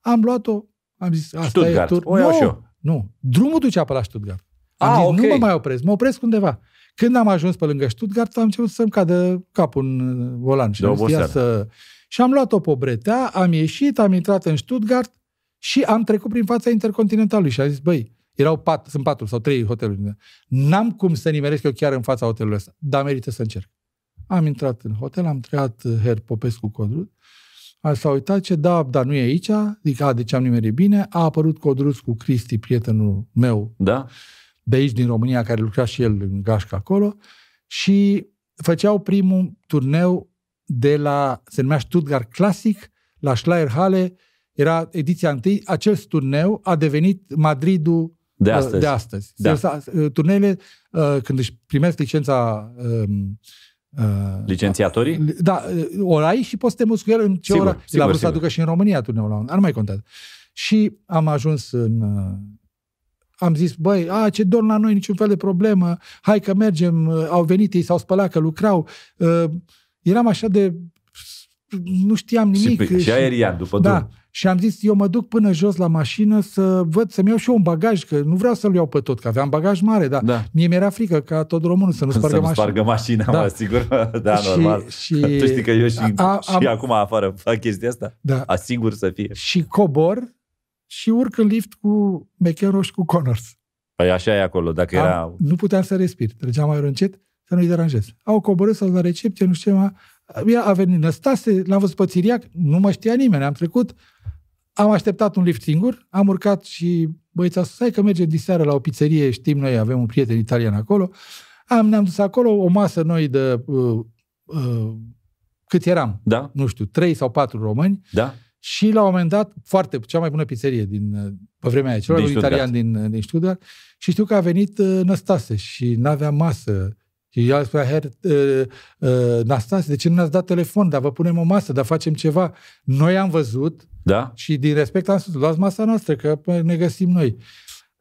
Am luat-o, am zis, asta Stuttgart. e tur... O iau nu, și eu. nu, drumul ducea pe la Stuttgart. Am ah, zis, okay. nu mă mai opresc, mă opresc undeva. Când am ajuns pe lângă Stuttgart, am început să-mi cadă capul în volan. Și, am zis, să... și am luat-o pe bretea, am ieșit, am intrat în Stuttgart și am trecut prin fața Intercontinentalului și am zis, băi, erau pat, sunt patru sau trei hoteluri. N-am cum să nimeresc eu chiar în fața hotelului ăsta, dar merită să încerc. Am intrat în hotel, am treat Her Popescu Codru, A, s-a uitat ce, da, dar nu e aici, zic, a, deci am nimerit bine, a apărut Codrus cu Cristi, prietenul meu, Da? de aici din România, care lucra și el în gașcă acolo, și făceau primul turneu de la, se numea Stuttgart Classic, la Schleierhalle, era ediția întâi, acel turneu a devenit Madridul De uh, astăzi. De astăzi. Da. Da. Turneele, uh, când își primesc licența um, uh, Licențiatorii? da, ori ai și poți să te muți cu el în ce Sigur, oră. sigur, L-a vrut să sigur. aducă și în România turneul la un an, nu mai contează. Și am ajuns în... uh, Am zis, băi, a, ce dorm la noi, niciun fel de problemă, hai că mergem, uh, au venit ei, s-au spălat, că lucrau. Uh, Eram așa de... Nu știam Și, nimic. pe- și aerian, după Da. drum. Și am zis, eu mă duc până jos la mașină să văd, să-mi iau și eu un bagaj, că nu vreau să-l iau pe tot, că aveam bagaj mare, dar Da. mie mi-era frică ca tot românul să nu spargă să nu mașina. spargă mașina, Da. mă, sigur. *laughs* Da, Și- normal. și- *laughs* tu știi că eu și, A- și am- acum afară fac chestia asta? Da. Asigur să fie. și cobor și urc în lift cu McEnroe și cu Connors. Păi așa e acolo, dacă era... Am, nu puteam să respir. Trăgeam mai încet să nu-i deranjez. Au coborât să la recepție, nu știu ce, mă- ea a venit Năstase, l-am văzut pe Țiriac, nu mă știa nimeni, am trecut, am așteptat un lift singur, am urcat și băieța sus, hai că mergem diseară la o pizzerie, știm noi, avem un prieten italian acolo, am, ne-am dus acolo, o masă noi de, uh, uh, cât eram, Da? nu știu, trei sau patru români, Da? și la un moment dat, foarte, cea mai bună pizzerie din, uh, pe vremea aia, cel mai Din bun italian din, uh, din Stuttgart, și știu că a venit uh, Năstase și n-avea masă. Și el spunea, Her, uh, uh, Năstase, de ce nu ne-ați dat telefon? Dar vă punem o masă, dar facem ceva. Noi am văzut Da? și din respect am spus, luați masa noastră, că pă, ne găsim noi.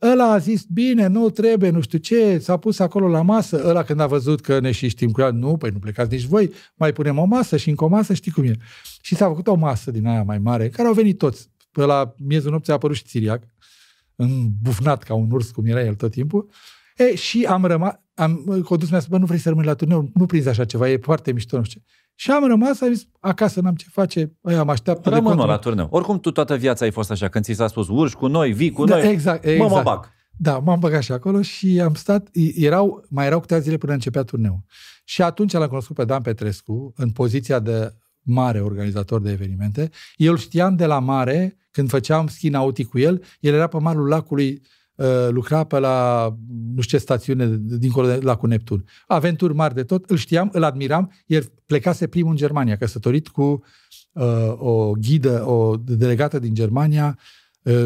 Ăla a zis, bine, nu trebuie, nu știu ce, s-a pus acolo la masă. Ăla când a văzut că ne și știm cu el, nu, păi nu plecați nici voi, mai punem o masă și încă o masă, știi cum e. Și s-a făcut o masă din aia mai mare, care au venit toți. Pe la miezul nopții a apărut și Țiriac, îmbufnat ca un urs, cum era el tot timpul. E, și am rămas, am, Codus mi-a spus, bă, nu vrei să rămâi la turneu, nu prinzi așa ceva, e foarte mișto, nu știu ce. Și am rămas, am zis, acasă n-am ce face, ăia mă așteaptă. de Rămân mă, continuu. la turneu. Oricum tu toată viața ai fost așa, când ți s-a spus urci cu noi, vii cu Da, noi, exact, mă, exact. mă bag. Da, m-am băgat și acolo și am stat, erau, mai erau câteva zile până începea turneul. Și atunci l-am cunoscut pe Dan Petrescu în poziția de mare organizator de evenimente. Eu îl știam de la mare, când făceam schi nautic cu el, el era pe malul lacului, uh, lucra pe la nu știu ce stațiune dincolo de lacul Neptun. Aventuri mari de tot, îl știam, îl admiram, el plecase primul în Germania, căsătorit cu uh, o ghidă, o delegată din Germania, uh,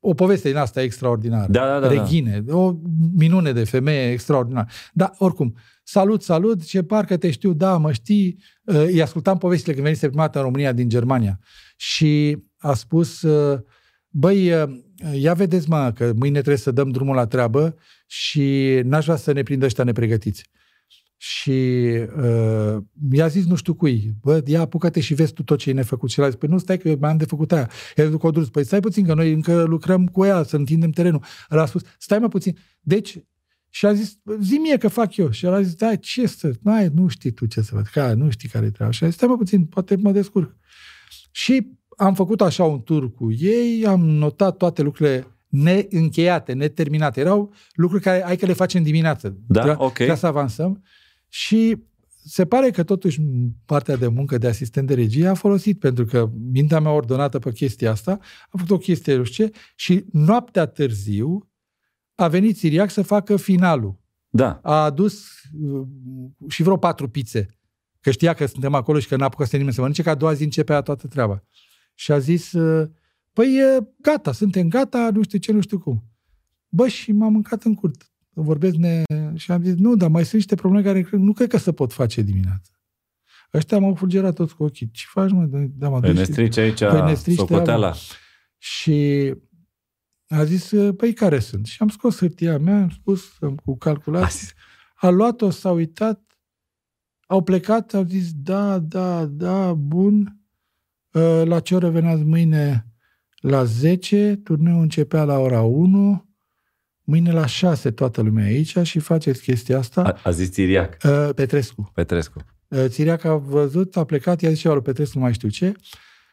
o poveste din asta extraordinară. Da, da, da, da. Regine, o minune de femeie extraordinară. Dar, oricum, salut, salut, ce parcă te știu, da, mă știi. Uh, Îi ascultam povestile când venise prima dată în România din Germania. Și a spus, uh, băi, uh, ia vedeți, mă, că mâine trebuie să dăm drumul la treabă și n-aș vrea să ne prindă ăștia nepregătiți. Și uh, mi-a zis nu știu cui, bă, ia apucă-te și vezi tu tot ce e nefăcut. Și el a zis, păi nu, stai că eu mai am de făcut aia. El a zis, Codrus, păi stai puțin, că noi încă lucrăm cu ea, să întindem terenul. El a spus, stai mă puțin. Deci, și a zis, zi mie că fac eu. Și el a zis, da, ce să, n nu știi tu ce să faci, că nu știi care e treaba. Și a zis, stai mă puțin, poate mă descurc. Și am făcut așa un tur cu ei, am notat toate lucrurile neîncheiate, neterminate. Erau lucruri care ai că le facem dimineață. Da, Trebuia- ok. Trebuia să avansăm. Și se pare că totuși partea de muncă de asistent de regie a folosit, pentru că mintea mea ordonată pe chestia asta a făcut o chestie, nu știu ce, și noaptea târziu a venit Siriac să facă finalul. Da. A adus uh, și vreo patru pizze, că știa că suntem acolo și că n-a apucat să nimeni să mănânce, că a doua zi începea toată treaba. Și a zis, uh, păi e, gata, suntem gata, nu știu ce, nu știu cum. Bă, și m-am mâncat în curt. Vorbesc ne... și am zis, nu, dar mai sunt niște probleme care cred- nu cred că se pot face dimineața. Ăștia m-au fulgerat toți cu ochii. Ce faci, mă? Da, mă Păi duci ne și- strici aici Păi ne strici socoteala. și a zis, păi care sunt? Și am scos hârtia mea, am spus am cu A calculație. zis, A luat-o, s-a uitat, au plecat, au zis, da, da, da, bun. Uh, La ce oră veneați mâine? La 10, turneul începea la ora 1, mâine la 6 toată lumea aici și faceți chestia asta. A, a zis Țiriac, Uh, Petrescu. Petrescu. Uh, Țiriac a văzut, a plecat, i-a zis ceva lui Petrescu, nu mai știu ce,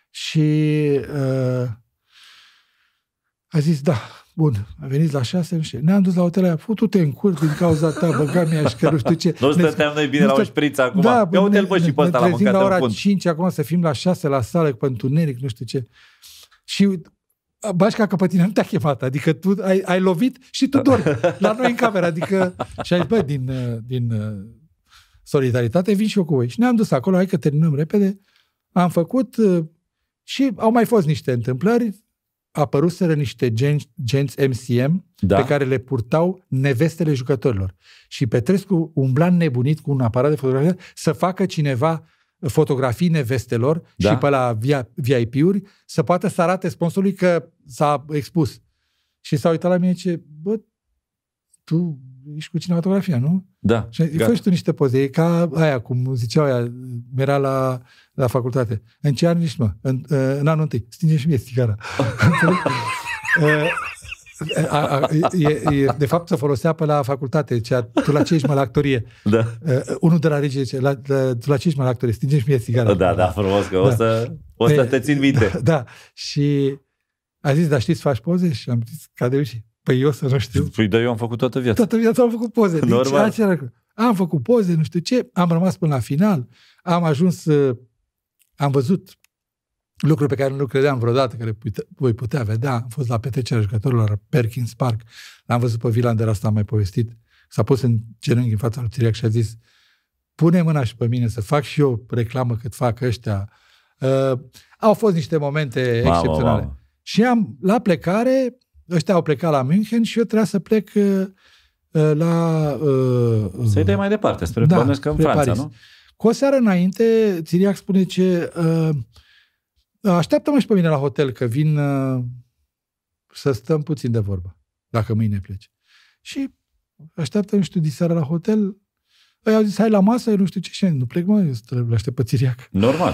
și uh, a zis, da, Bun, a venit la șase, nu știu. Ne-am dus la hotel aia, futu-te în cur din cauza ta, băga mi că nu știu ce. Nu stăteam noi bine la o șpriță acum. Da, Ia uite-l bă și pe ăsta la mâncat la ora 5 acum să fim la 6 la sală cu întuneric, nu știu ce. Și Bașca că pe tine nu te-a chemat, adică tu ai, ai lovit și tu dormi la noi în cameră, adică *laughs* și ai zis, bă, din, din solidaritate vin și eu cu voi. Și ne-am dus acolo, hai că terminăm repede, am făcut și au mai fost niște întâmplări, apăruseră niște genți, genți MCM da. pe care le purtau nevestele jucătorilor. Și Petrescu umbla nebunit cu un aparat de fotografie să facă cineva fotografii nevestelor da. și pe la VIP-uri să poată să arate sponsorului că s-a expus. Și s-a uitat la mine și ce, bă, tu ești cu cinematografia, nu? Da. Și fă tu niște poze. E ca aia, cum ziceau aia, era la, la facultate. În ce an ești, mă? În, în anul întâi. Stinge și mie stigara. *laughs* A, a, e, e, de fapt, se folosea pe la facultate. Cea, tu la ce ești, mă, la actorie? Da. Uh, unul de la regie zice, la, la, tu la ce ești, mă, la actorie? Stinge și mie țigara. Da, da, frumos, că da. o să, o să te țin minte. *laughs* Da, da. Și a zis, dar știți să faci poze? Și am zis, ca de și Păi eu să nu știu. Păi, dar eu am făcut toată viața. Toată viața am făcut poze. Deci, Normal. Acela, am făcut poze, nu știu ce, am rămas până la final, am ajuns, uh, am văzut lucruri pe care nu credeam vreodată că le voi putea vedea. Am fost la petrecerea jucătorilor la Perkins Park, l-am văzut pe Vilander, asta am mai povestit. S-a pus în genunchi în fața lui Tiriac și a zis pune mâna și pe mine să fac și eu reclamă cât fac ăștia. Uh, au fost niște momente mamă, excepționale. Mamă. Și am, la plecare, ăștia au plecat la München și eu trebuia să plec uh, uh la... Uh, Să-i dai mai departe, spre da, că în Franța, Paris. nu? Cu o seară înainte, Tiriac spune ce uh, Așteaptă-mă și pe mine la hotel, că vin uh, să stăm puțin de vorbă, dacă mâine pleci. Și așteaptă, nu știu, diseară la hotel, Păi au zis, hai la masă, nu știu ce, și nu plec, mă, eu aștept pe țiriac. Normal.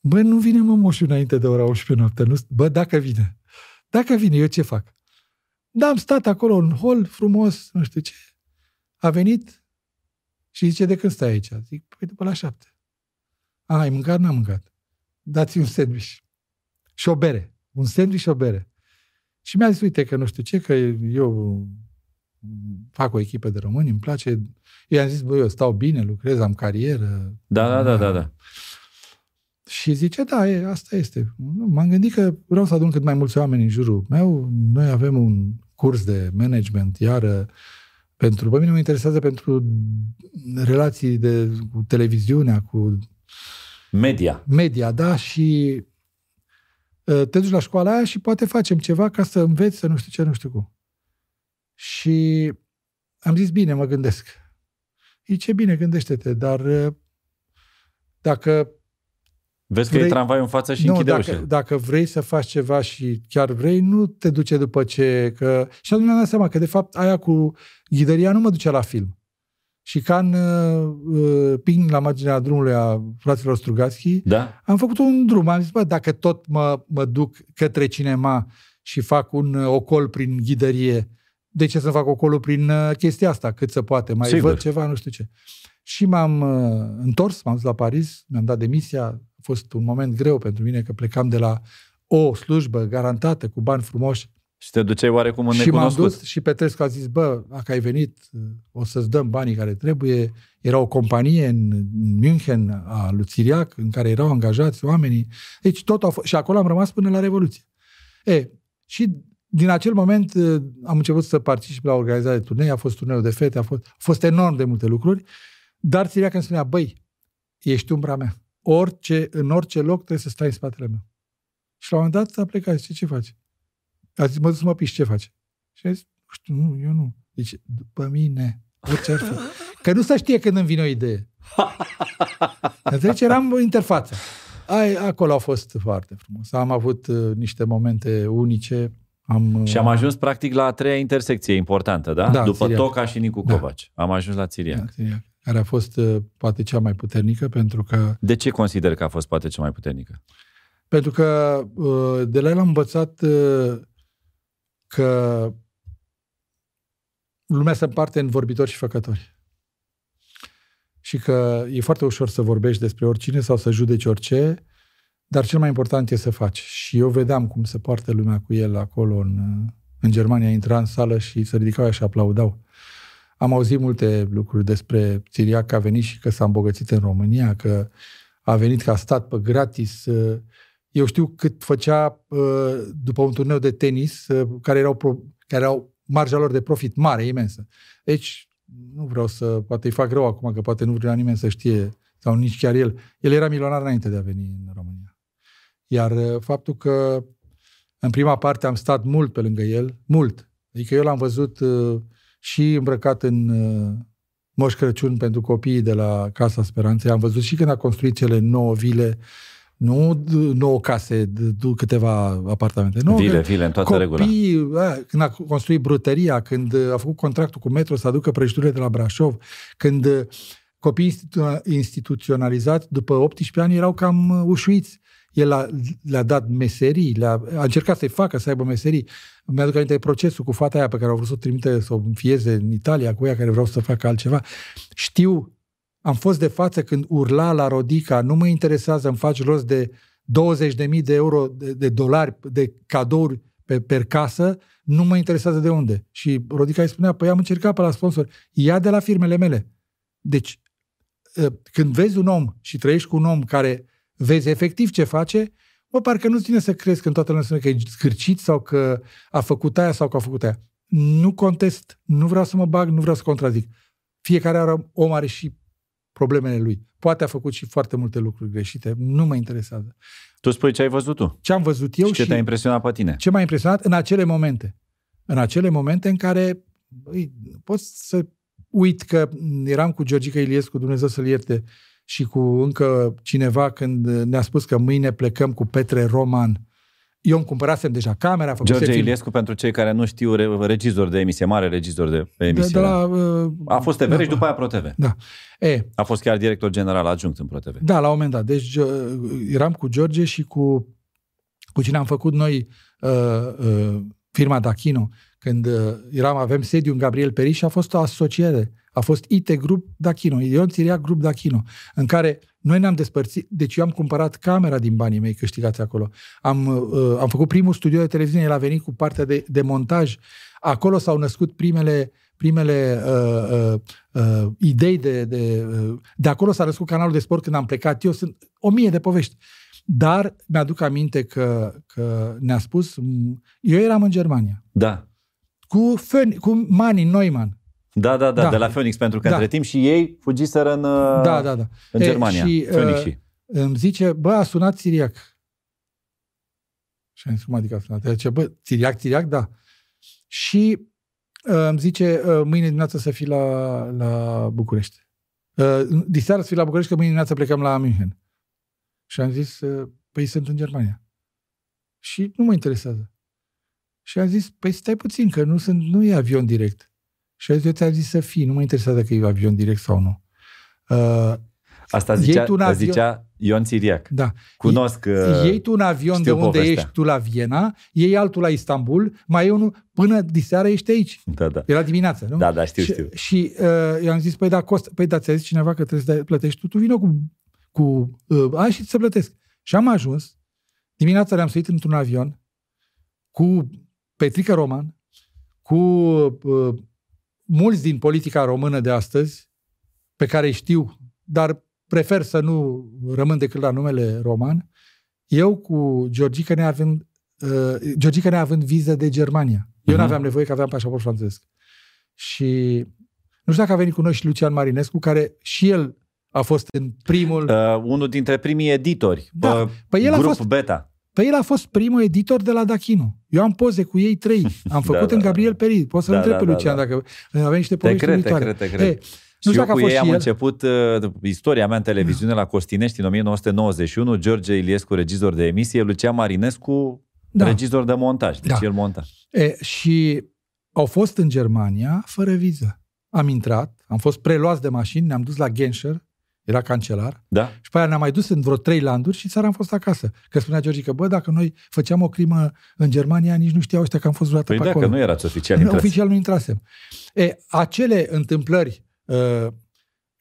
Bă, nu vine mă moșul înainte de ora 11 noapte. Nu, bă, dacă vine. Dacă vine, eu ce fac? Da, am stat acolo în hol frumos, nu știu ce. A venit și zice, de când stai aici? Zic, păi după la șapte. A, ai mâncat? N-am mâncat dați un sandwich și o bere. Un sandwich și o bere. Și mi-a zis, uite că nu știu ce, că eu fac o echipă de români, îmi place. Eu am zis, băi, eu stau bine, lucrez, am carieră. Da, da, da, da, da. Și zice, da, e, asta este. M-am gândit că vreau să adun cât mai mulți oameni în jurul meu. Noi avem un curs de management, iar pentru, pe mine mă interesează pentru relații de, cu televiziunea, cu Media. Media, da, și uh, te duci la școala aia și poate facem ceva ca să înveți să nu știu ce, nu știu cum. Și am zis, bine, mă gândesc. E ce bine, gândește-te, dar uh, dacă Vezi că vrei, e tramvai în față și nu, închide dacă, ușa. dacă vrei să faci ceva și chiar vrei, nu te duce după ce... Că... Și atunci mi-am dat seama că, de fapt, aia cu ghidăria nu mă duce la film. Și ca în uh, uh, ping la marginea drumului a fraților Strugatski, da. am făcut un drum. Am zis, bă, dacă tot mă, mă duc către cinema și fac un uh, ocol prin ghidărie, de ce să fac ocolul prin uh, chestia asta, cât se poate? Mai Sigur. văd ceva, nu știu ce. Și m-am uh, întors, m-am dus la Paris, mi-am dat demisia. A fost un moment greu pentru mine, că plecam de la o slujbă garantată, cu bani frumoși, și te duceai oarecum în Și m-am dus și Petrescu a zis, bă, dacă ai venit, o să-ți dăm banii care trebuie. Era o companie în München a lui Țiriac, în care erau angajați oamenii. Deci tot a fost. Și acolo am rămas până la Revoluție. E, și din acel moment am început să particip la organizarea de turnei, a fost turneul de fete, a fost, a fost enorm de multe lucruri, dar Țiriac îmi spunea, băi, ești umbra mea. Orice, în orice loc trebuie să stai în spatele meu. Și la un moment dat a plecat și ce faci? A zis, mă duc să mă piși, ce faci? Și a zis, nu știu, nu, eu nu. Deci, după mine, orice ar fi. Că nu se știe când îmi vine o idee. *laughs* Deci eram interfață. Ai, acolo a fost foarte frumos. Am avut uh, niște momente unice. Am, uh, și am ajuns practic la a treia intersecție importantă, da? da După Țiriac. Toca și Nicu da. Covaci. Am ajuns la Țiriac. Da, Țiriac. Care a fost uh, poate cea mai puternică pentru că... De ce consider că a fost poate cea mai puternică? Pentru că uh, de la el am învățat uh, că lumea se împarte în vorbitori și făcători. Și că e foarte ușor să vorbești despre oricine sau să judeci orice, dar cel mai important e să faci. Și eu vedeam cum se poartă lumea cu el acolo în, în Germania intra în sală și se ridicau și aplaudau. Am auzit multe lucruri despre Țiriac că a venit și că s-a îmbogățit în România, că a venit ca stat pe gratis. Eu știu cât făcea după un turneu de tenis, care erau, care erau marja lor de profit mare, imensă. Deci, nu vreau să, poate îi fac rău acum, că poate nu vrea nimeni să știe, sau nici chiar el. El era milionar înainte de a veni în România. Iar faptul că în prima parte am stat mult pe lângă el, mult. Adică eu l-am văzut uh, și îmbrăcat în uh, Moș Crăciun pentru copiii de la Casa Speranței. Am văzut și când a construit cele nouă vile, nu nouă case, câteva apartamente. Nouă, vile, vile, în toată copii, regula. când a construit brutăria, când a făcut contractul cu metro să aducă prăjiturile de la Brașov, când uh, copiii instituționalizați după 18 ani erau cam ușuiți el a, le-a dat meserii, le-a, a încercat să-i facă să aibă meserii. Mi-aduc aminte procesul cu fata aia pe care au vrut să o trimite să o înfieze în Italia, cu ea care vreau să facă altceva. Știu, am fost de față când urla la Rodica, nu mă interesează, îmi faci rost de 20.000 de euro, de, de dolari, de cadouri pe, per casă, nu mă interesează de unde. Și Rodica îi spunea, păi am încercat pe la sponsor, ia de la firmele mele. Deci, ă, când vezi un om și trăiești cu un om care vezi efectiv ce face, bă, parcă nu ține să crezi că în toată lumea că e scârcit sau că a făcut aia sau că a făcut aia. Nu contest, nu vreau să mă bag, nu vreau să contrazic. Fiecare are, om are și problemele lui. Poate a făcut și foarte multe lucruri greșite, nu mă interesează. Tu spui ce ai văzut tu. Ce am văzut eu și ce și te-a impresionat pe tine. Ce m-a impresionat în acele momente. În acele momente în care băi, pot să uit că eram cu Georgica Iliescu, Dumnezeu să-l ierte, și cu încă cineva când ne-a spus că mâine plecăm cu Petre Roman. Eu îmi cumpărasem deja camera. George film. Iliescu, pentru cei care nu știu, regizor de emisie, mare regizor de emisie. De, de la, uh, a fost TVR da, și după aia ProTV. Da. E, a fost chiar director general adjunct în ProTV. Da, la un moment dat. Deci uh, eram cu George și cu, cu cine am făcut noi uh, uh, firma Dachino, când uh, eram, avem sediu în Gabriel Periș și a fost o asociere a fost IT Group Dachino, Ion Țiria Group Dachino, în care noi ne-am despărțit, deci eu am cumpărat camera din banii mei câștigați acolo. Am, uh, am făcut primul studio de televiziune, el a venit cu partea de, de montaj. Acolo s-au născut primele, primele uh, uh, uh, idei de, de... Uh, de acolo s-a născut canalul de sport când am plecat eu. Sunt o mie de povești. Dar mi-aduc aminte că, că ne-a spus... Eu eram în Germania. Da. Cu, Fön, cu Mani Neumann da, da, da, da, de la Phoenix, pentru că da. între timp și ei fugiseră în, da, da, da. în e, Germania. Și, Phoenix uh, și. Îmi zice, bă, a sunat Siriac. Și am zis, cum adică a sunat? El zice, bă, Siriac, Siriac, da. Și uh, îmi zice, uh, mâine dimineață să fii la, la București. Uh, diseară să fii la București, că mâine dimineață plecăm la München. Și am zis, uh, păi sunt în Germania. Și nu mă interesează. Și am zis, păi stai puțin, că nu, sunt, nu e avion direct. Și eu ți-am zis să fii, nu mă interesează că e avion direct sau nu. Uh, Asta zicea, un avion... zicea Ion Țiriac. Da. Cunosc uh, Iei tu un avion de unde povestea. ești tu la Viena, iei altul la Istanbul, mai e unul, până diseară ești aici. Da, da. Era dimineața, nu? Da, da, știu, și, știu. Și uh, i-am zis, păi da, cost, păi da, ți-a zis cineva că trebuie să plătești tu, tu vină cu, cu uh, aia și să plătesc. Și am ajuns, dimineața le-am suit într-un avion cu Petrica Roman, cu uh, mulți din politica română de astăzi, pe care îi știu, dar prefer să nu rămân decât la numele roman, eu cu Georgica neavând, uh, Georgica neavând viză de Germania. Eu uh-huh. nu aveam nevoie că aveam pașaport francez. Și nu știu dacă a venit cu noi și Lucian Marinescu, care și el a fost în primul... Uh, unul dintre primii editori. Da. Uh, păi el a fost, beta. Păi el a fost primul editor de la Dachino. Eu am poze cu ei trei. Am *laughs* făcut da, în da, Gabriel da. Peri. Poți să-l da, întreb da, pe Lucian da, da. dacă avem niște povești te cred, te cred, te cred. Hey, nu și eu cu ei am el. început uh, istoria mea în televiziune la Costinești în 1991, George Iliescu, regizor de emisie, Lucian Marinescu, da. regizor de montaj. Deci da. el monta. E, și au fost în Germania fără viză. Am intrat, am fost preluați de mașini, ne-am dus la Genscher, era cancelar. Da. Și pe aia ne-am mai dus în vreo trei landuri și țara am fost acasă. Că spunea George că, bă, dacă noi făceam o crimă în Germania, nici nu știau ăștia că am fost vreodată păi pe da, acolo. că nu erați oficial intrați. Oficial nu intrasem. E, acele întâmplări uh,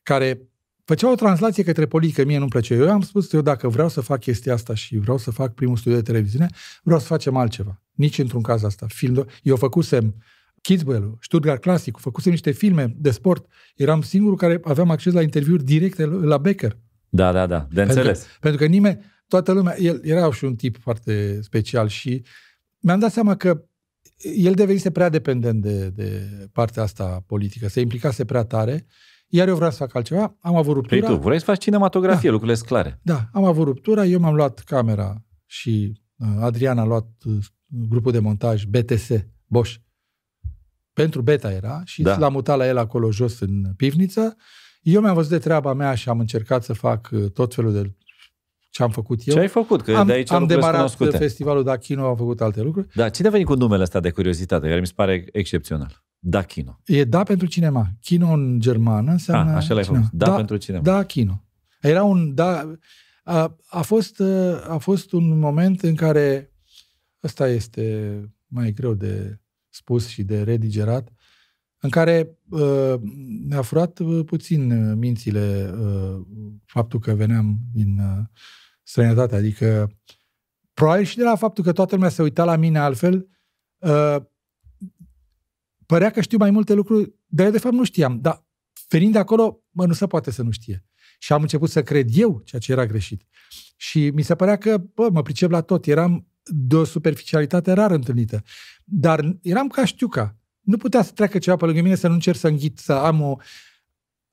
care făceau o translație către politică, mie nu-mi plăcea. Eu am spus, eu dacă vreau să fac chestia asta și vreau să fac primul studiu de televiziune, vreau să facem altceva. Nici într-un caz asta. Film, eu făcusem Kidswell, Stuttgart Classic, făcusem niște filme de sport. Eram singurul care aveam acces la interviuri directe la Becker. Da, da, da, de înțeles. Pentru că, pentru că nimeni, toată lumea, el era și un tip foarte special și mi-am dat seama că el devenise prea dependent de, de partea asta politică, se implicase prea tare, iar eu vreau să fac altceva, am avut ruptura. Păi tu vrei să faci cinematografie, da. lucrurile sunt clare. Da, am avut ruptura, eu m-am luat camera și uh, Adrian a luat uh, grupul de montaj BTS, Bosch. Pentru beta era și da. l-am mutat la el acolo jos în pivniță. Eu mi-am văzut de treaba mea și am încercat să fac uh, tot felul de ce am făcut eu. Ce ai făcut? Că am, de aici am demarat cunoscute. festivalul Dachino, am făcut alte lucruri. Da, cine a venit cu numele ăsta de curiozitate, care mi se pare excepțional? Dachino. E da pentru cinema. Kino în germană înseamnă... A, așa l-ai cinema. făcut. Da, da pentru cinema. Da, Kino. Era un... Da, a, a, fost, a fost un moment în care ăsta este mai greu de spus și de redigerat, în care uh, ne-a furat uh, puțin mințile uh, faptul că veneam din uh, străinătate. Adică, probabil și de la faptul că toată lumea se uita la mine altfel, uh, părea că știu mai multe lucruri, dar eu de fapt nu știam. Dar venind de acolo, mă, nu se poate să nu știe. Și am început să cred eu ceea ce era greșit. Și mi se părea că, bă, mă pricep la tot. Eram de o superficialitate rar întâlnită. Dar eram ca știuca. Nu putea să treacă ceva pe lângă mine să nu încerc să înghit, să am o...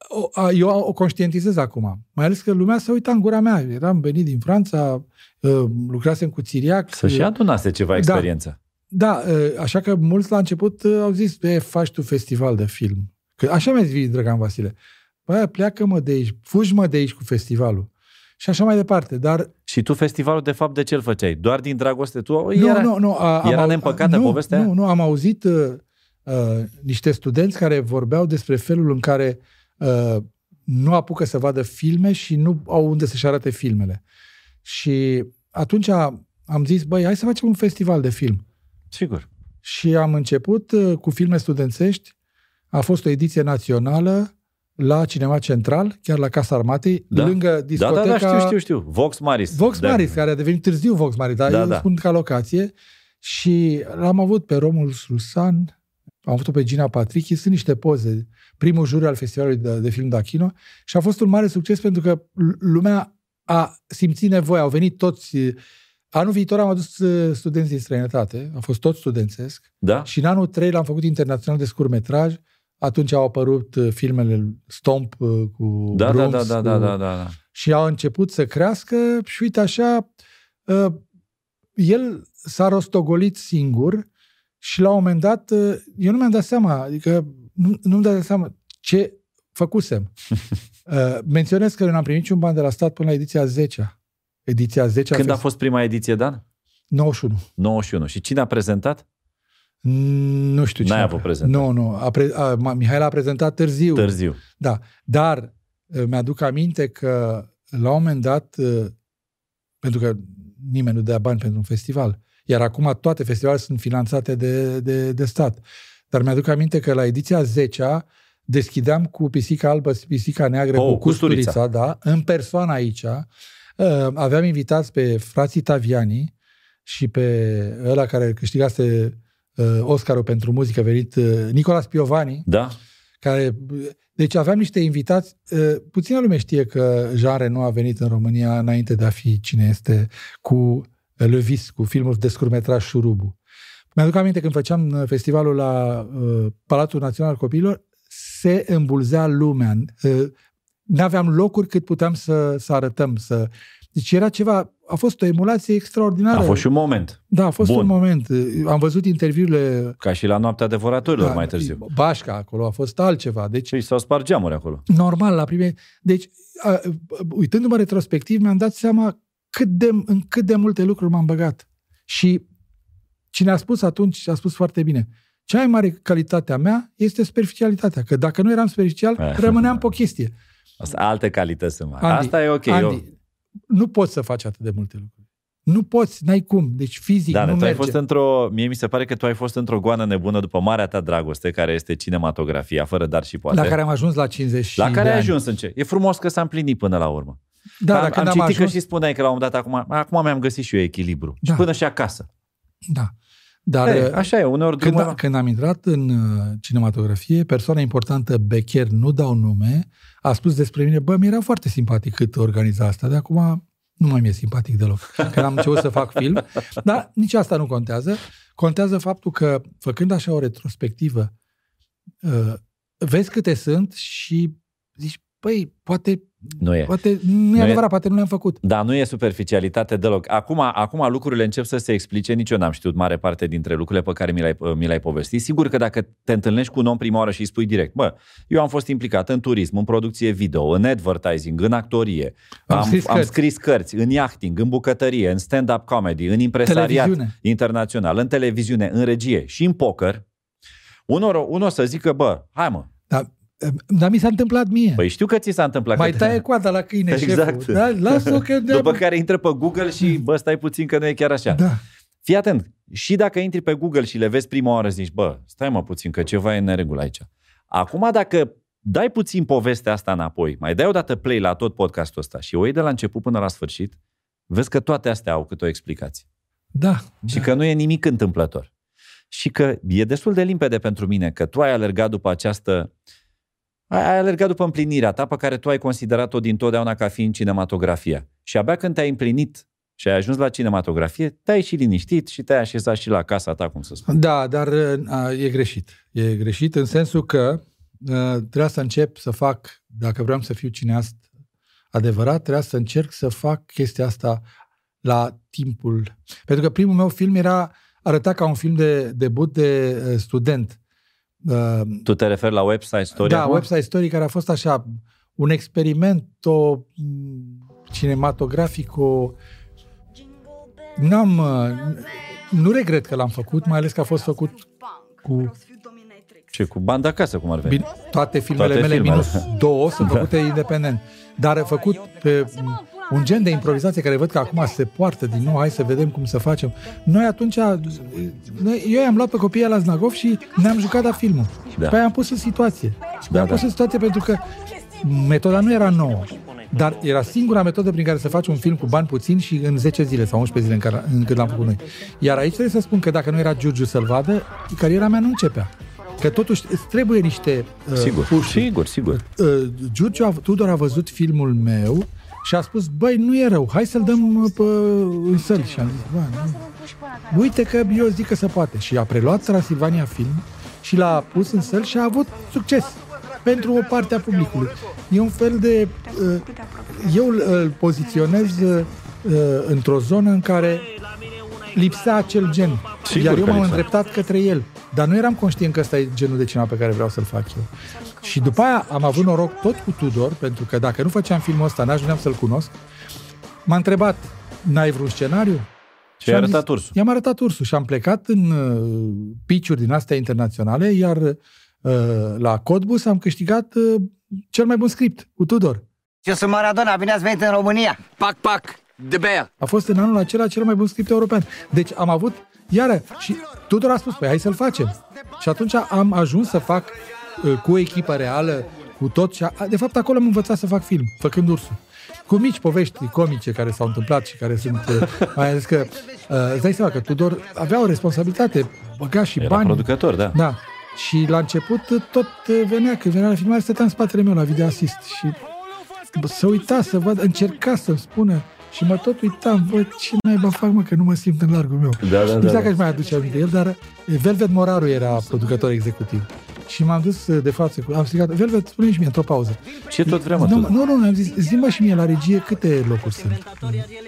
o eu o conștientizez acum. Mai ales că lumea se uita în gura mea. Eram venit din Franța, ă, lucrasem cu Țiriac. Să și adunase ceva da. experiență. Da, da, așa că mulți la început ă, au zis, e, faci tu festival de film. Că așa mi-a zis Drăgan Vasile. Bă, pleacă-mă de aici, fugi-mă de aici cu festivalul. Și așa mai departe, dar... Și tu festivalul, de fapt, de ce îl făceai? Doar din dragoste? Tu, nu, era, nu, nu. A, era am, neîmpăcată nu, povestea? Nu, nu, am auzit uh, uh, niște studenți care vorbeau despre felul în care uh, nu apucă să vadă filme și nu au unde să-și arate filmele. Și atunci am zis, băi, hai să facem un festival de film. Sigur. Și am început uh, cu filme studențești. A fost o ediție națională la Cinema Central, chiar la Casa Armatei, Da. lângă discoteca... Da, da, da, știu, știu, știu. Vox Maris. Vox Da. Maris, care a devenit târziu Vox Maris, dar Da, eu da. spun ca locație. Și l-am avut pe Romul Rusan, am avut-o pe Gina Patrichi, sunt niște poze. Primul juriu al festivalului de, de film Dachino și a fost un mare succes pentru că l- lumea a simțit nevoia, au venit toți. Anul viitor am adus uh, studenți din străinătate, a fost tot studențesc Da? și în anul 3 l-am făcut internațional de scurtmetraj. Atunci au apărut uh, filmele Stomp uh, cu Da, da, Brooms, da, da, da, cu- da, da, da. și a început să crească și uite așa, uh, el s-a rostogolit singur și la un moment dat, uh, eu nu mi-am dat seama, adică nu, nu-mi dat seama ce făcusem. *laughs* Uh, Menționez că eu n-am primit niciun ban de la stat până la ediția 10 Ediția 10 Când a fost prima ediție, Dan? 91. 91. Și cine a prezentat? Nu știu ce. N-ai avut prezentare. Nu, nu. A pre, a, Ma- Mihail a prezentat târziu. Târziu. Da, dar uh, mi-aduc aminte că la un moment dat, uh, pentru că nimeni nu dea bani pentru un festival, iar acum toate festivalele sunt finanțate de, de, de stat. Dar mi-aduc aminte că la ediția 10 deschideam cu pisica albă, pisica neagră, Oh, cu Custurița. custurița, da, în persoană aici. Uh, Aveam invitați pe frații Taviani și pe ăla care câștigase uh, Oscarul pentru muzică venit, uh, Nicolas Piovani, Da? care, deci aveam niște invitați, uh, puțină lume știe că Jean Reno a venit în România înainte de a fi cine este cu Le Vis, cu filmul de scurmetraj Șurubu. Mi-aduc aminte când făceam uh, festivalul la uh, Palatul Național al Copiilor, se îmbulzea lumea. Uh, n-aveam locuri cât puteam să, să arătăm. Să... Deci era ceva, a fost o emulație extraordinară. A fost și un moment. Da, a fost Bun. un moment. Am văzut interviurile Ca și la noaptea devoratorilor da, mai târziu. Bașca acolo, a fost altceva. Deci Și s-au spart geamuri acolo. normal la prime. Deci, a, a, uitându-mă retrospectiv, mi-am dat seama cât de, în cât de multe lucruri m-am băgat. Și cine a spus atunci, a spus foarte bine. Cea mai mare calitate a mea este superficialitatea. Că dacă nu eram superficial, Eh. rămâneam pe o chestie. Asta, alte calități sunt mari. Andy, Asta e ok. Andy, eu, nu poți să faci atât de multe lucruri. Nu poți, n-ai cum. Deci fizic da, nu tu ai merge. fost într-o, mie mi se pare că tu ai fost într-o goană nebună după marea ta dragoste, care este cinematografia, fără dar și poate. La care am ajuns la 50 la de care ai ani. ajuns în ce? E frumos că s-a împlinit până la urmă. Da, am, dar când am am, citit ajuns... că și spuneai că la un moment dat acum, acum mi-am găsit și eu echilibru. Da. Și până și acasă. Da. Dar Ei, așa e, uneori când, drumul... când am intrat în uh, cinematografie, persoana importantă, Becher, nu dau nume, a spus despre mine, bă, mi era foarte simpatic cât organiza asta, de acum nu mai mi-e simpatic deloc. Când am început să fac film, dar nici asta nu contează. Contează faptul că, făcând așa o retrospectivă, uh, vezi câte sunt și zici, păi, poate Nu e. Poate nu e e- adevărat, poate nu le-am făcut. Da, nu e superficialitate deloc. Acum, acum lucrurile încep să se explice, nici eu n-am știut mare parte dintre lucrurile pe care mi le-ai, mi le-ai povestit. Sigur că dacă te întâlnești cu un om prima oară și îi spui direct, bă, eu am fost implicat în turism, în producție video, în advertising, în actorie, Am am, scris am cărți. scris cărți, în yachting, în bucătărie, în stand-up comedy, în impresariat Televiziune. internațional, în televiziune, în regie și în poker, unul, unul o să zică, bă, hai mă, Dar, dar mi s-a întâmplat mie. păi știu că ți s-a întâmplat. Mai că- taie coada la câine Exact. șeful. Da? Lasă-o că... După care intră pe Google și, bă, stai puțin că nu e chiar așa. Da. Fii atent, și dacă intri pe Google și le vezi prima oară, zici, bă, stai mă puțin, că ceva e în neregulă aici. Acum, dacă dai puțin povestea asta înapoi, mai dai o dată play la tot podcastul ăsta și o iei de la început până la sfârșit, vezi că toate astea au câte o explicație. Da. Și că nu e nimic întâmplător. Și că e destul de limpede pentru mine că tu ai alergat după această... Ai ai alergat după împlinirea ta pe care tu ai considerat-o dintotdeauna ca fiind cinematografia. Și abia când te-ai împlinit și ai ajuns la cinematografie, te-ai și liniștit și te-ai așezat și la casa ta, cum să spun. Da, dar a, e greșit. E greșit în sensul că a, trebuia să încep să fac, dacă vreau să fiu cineast adevărat, trebuia să încerc să fac chestia asta la timpul... Pentru că primul meu film era arăta ca un film de debut de uh, student. Uh, Tu te referi la website story da, acum? website story care a fost așa un experiment o, cinematografic, o... N-am, uh, nu regret că l-am făcut, mai ales că a fost făcut cu Ce, cu banda acasă, cum ar veni? Bine, toate filmele Toate mele, filmele. minus două, sunt făcute independent. Dar făcut pe un gen de improvizație care văd că acum se poartă din nou, hai să vedem cum să facem. Noi atunci, noi, eu i-am luat pe copiii la Znagov și ne-am jucat la filmul. Da. Pe aia am pus în situație. Da, am da. pus în situație pentru că metoda nu era nouă. Dar era singura metodă prin care să faci un film cu bani puțini și în 10 zile sau 11 zile în care, încât l-am făcut noi. Iar aici trebuie să spun că dacă nu era Giurgiu să-l vadă, cariera mea nu începea. Că totuși îți trebuie niște uh, Sigur, push-uri. sigur, sigur. Uh, Giurgiu a, Tudor a văzut filmul meu și a spus, băi, nu e rău, hai să-l dăm uh, pe, în săli. Și am zis, bă, nu. Uite că eu zic că se poate. Și a preluat Transilvania Film și l-a pus în săli și a avut succes pentru o parte a publicului. E un fel de... Uh, eu îl, îl poziționez uh, într-o zonă în care lipsea acel gen. Sigur Iar eu că m-am lipsea. îndreptat către el. Dar nu eram conștient că ăsta e genul de cinema pe care vreau să-l fac eu. Și după aia am avut noroc tot cu Tudor, pentru că dacă nu făceam filmul ăsta, n-ajungeam să-l cunosc. M-a întrebat, n-ai vreun scenariu? Și ai am arătat zis- ursul. I-am arătat ursul și am plecat în uh, pitch-uri din astea internaționale, iar uh, la Codbus am câștigat uh, cel mai bun script cu Tudor. Eu sunt Maradona, bine ați venit în România. Pac, pac, de bea. A fost în anul acela cel mai bun script european. Deci am avut, iară, și Tudor a spus, păi hai să-l facem. Și atunci am ajuns să fac uh, cu o echipă reală, cu tot și a, de fapt acolo am învățat să fac film, făcând ursul. Cu mici povești comice care s-au întâmplat și care sunt, uh, *laughs* mai ales că uh, îți dai seama că Tudor avea o responsabilitate, băga și Era bani. producător, da. Da. Și la început uh, tot uh, venea, când venea la filmare, stătea în spatele meu la video assist și bă, să uita să văd, încerca să-mi spună și mă tot uitam, bă, ce naiba fac, mă, că nu mă simt în largul meu. Da, da, nu da, știu dacă da. își mai aduce aminte el, dar Velvet Moraru era producător executiv. Și m-am dus uh, de față, cu, am strigat, Velvet, spune și mie într-o pauză. Ce tot vrem, mă, nu, tu? nu, nu, am zis, zi și mie la regie câte locuri sunt.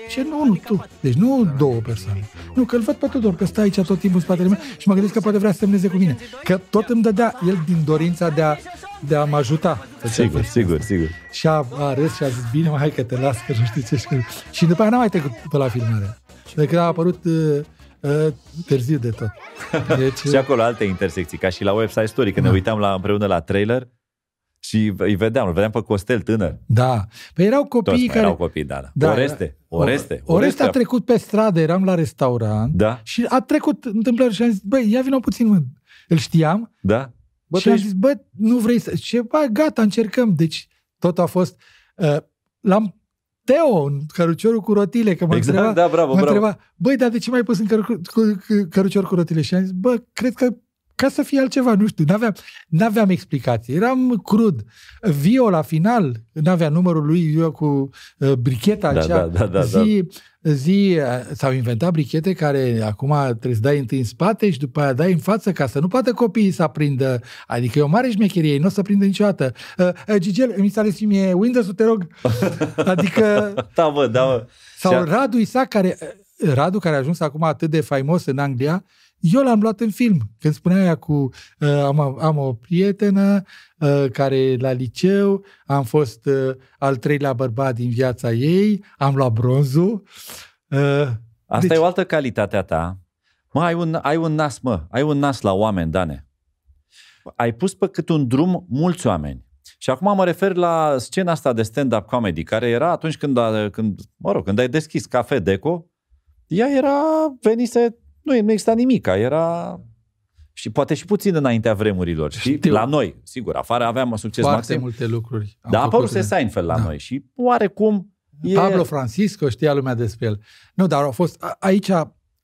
Ce nu, nu, tu. Deci nu două persoane. Nu, că îl văd pe Tudor, că stă aici tot timpul în spatele meu și mă gândesc că poate vrea să semneze cu mine. Că tot îmi dădea el din dorința de a, de a mă ajuta. Sigur, sigur, sigur. Și a, a râs și a zis, bine, mai hai că te las, că nu știu ce. Și, și după aia n-am mai trecut pe la filmare. Decât a apărut uh, uh, târziu de tot. *laughs* Deci, Și acolo alte intersecții, ca și la website story, când ne uitam la, împreună la trailer și îi vedeam, îl vedeam pe Costel tânăr. da. Păi erau copii Toți mai care... erau copii, da, da. Da, Oreste, era- Oreste. Oreste a trecut pe stradă, eram la restaurant Da, și a trecut întâmplări și am zis, băi, ia vină puțin, mă. Îl știam da. Bă, și tu am ești- zis, bă, nu vrei să... Ce, bă, gata, încercăm. Deci totul a fost... Uh, l-am Teo, în căruciorul cu rotile, că mă Exact, întreba, da, bravo, mă bravo. întreba, băi, dar de ce mai pus în căru- cu, cu, cărucior cu rotile? Și am zis, bă, cred că ca să fie altceva, nu știu, n-aveam, n-aveam explicații, eram crud. Vio la final, n-avea numărul lui eu cu uh, bricheta Da, aceea, da, da, da, zi, zi, uh, s-au inventat brichete care acum trebuie să dai întâi în spate și după aia dai în față ca să nu poată copiii să aprindă. Adică e o mare șmecherie, ei nu o să prindă niciodată. Uh, uh, Gigel, mi s-a ales mie Windows-ul, te rog. *laughs* Adică Da, bă, da, bă. sau Și-a- Radu Isaac, care, Radu, care a ajuns acum atât de faimos în Anglia, eu l-am luat în film. Când spunea aia cu uh, am, am o prietenă uh, care la liceu, am fost uh, al treilea bărbat din viața ei, am luat bronzul. Uh, Asta Deci- e o altă calitate a ta. Mă, ai un, ai un nas, mă. Ai un nas la oameni, Dane. Ai pus pe cât un drum mulți oameni. Și acum mă refer la scena asta de stand-up comedy, care era atunci când, a, când mă rog, când ai deschis Cafe Deco, ea era, venise, nu, nu exista nimica, era și poate și puțin înaintea vremurilor. Și Știu. la noi, sigur, afară aveam succes foarte maxim, multe lucruri. am dar a apărut făcut. Seinfeld la Da. noi și oarecum e... Pablo Francisco, știa lumea despre el. Nu, dar au fost, a- aici,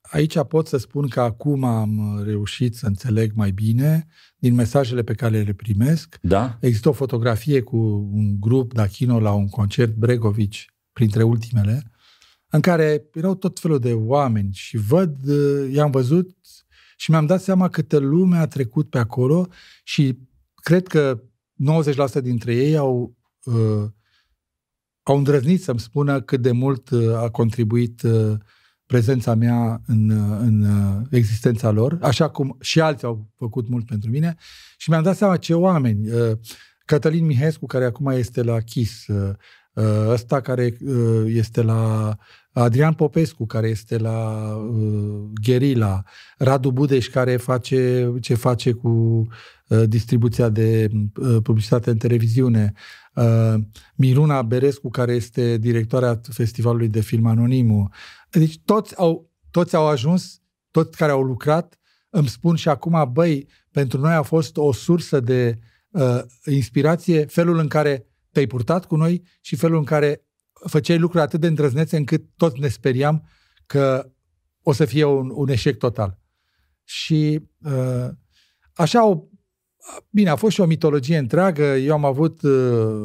aici pot să spun că acum am reușit să înțeleg mai bine din mesajele pe care le primesc. Da? Există o fotografie cu un grup Dachino la un concert Bregovici, printre ultimele, în care erau tot felul de oameni și văd, uh, i-am văzut și mi-am dat seama câtă lume a trecut pe acolo și cred că 90% dintre ei au, uh, au îndrăznit să-mi spună cât de mult uh, a contribuit uh, prezența mea în, uh, în uh, existența lor, așa cum și alții au făcut mult pentru mine și mi-am dat seama ce oameni. Uh, Cătălin Mihescu, care acum este la KIS, uh, uh, ăsta care uh, este la Adrian Popescu, care este la uh, Gherila, Radu Budeș, care face ce face cu uh, distribuția de uh, publicitate în televiziune, uh, Miruna Berescu, care este directoarea Festivalului de Film Anonimu. Deci toți au, toți au ajuns, toți care au lucrat, îmi spun și acum, băi, pentru noi a fost o sursă de uh, inspirație felul în care te-ai purtat cu noi și felul în care făceai lucruri atât de îndrăznețe încât toți ne speriam că o să fie un, un eșec total. Și uh, așa o... Bine, a fost și o mitologie întreagă. Eu am avut uh,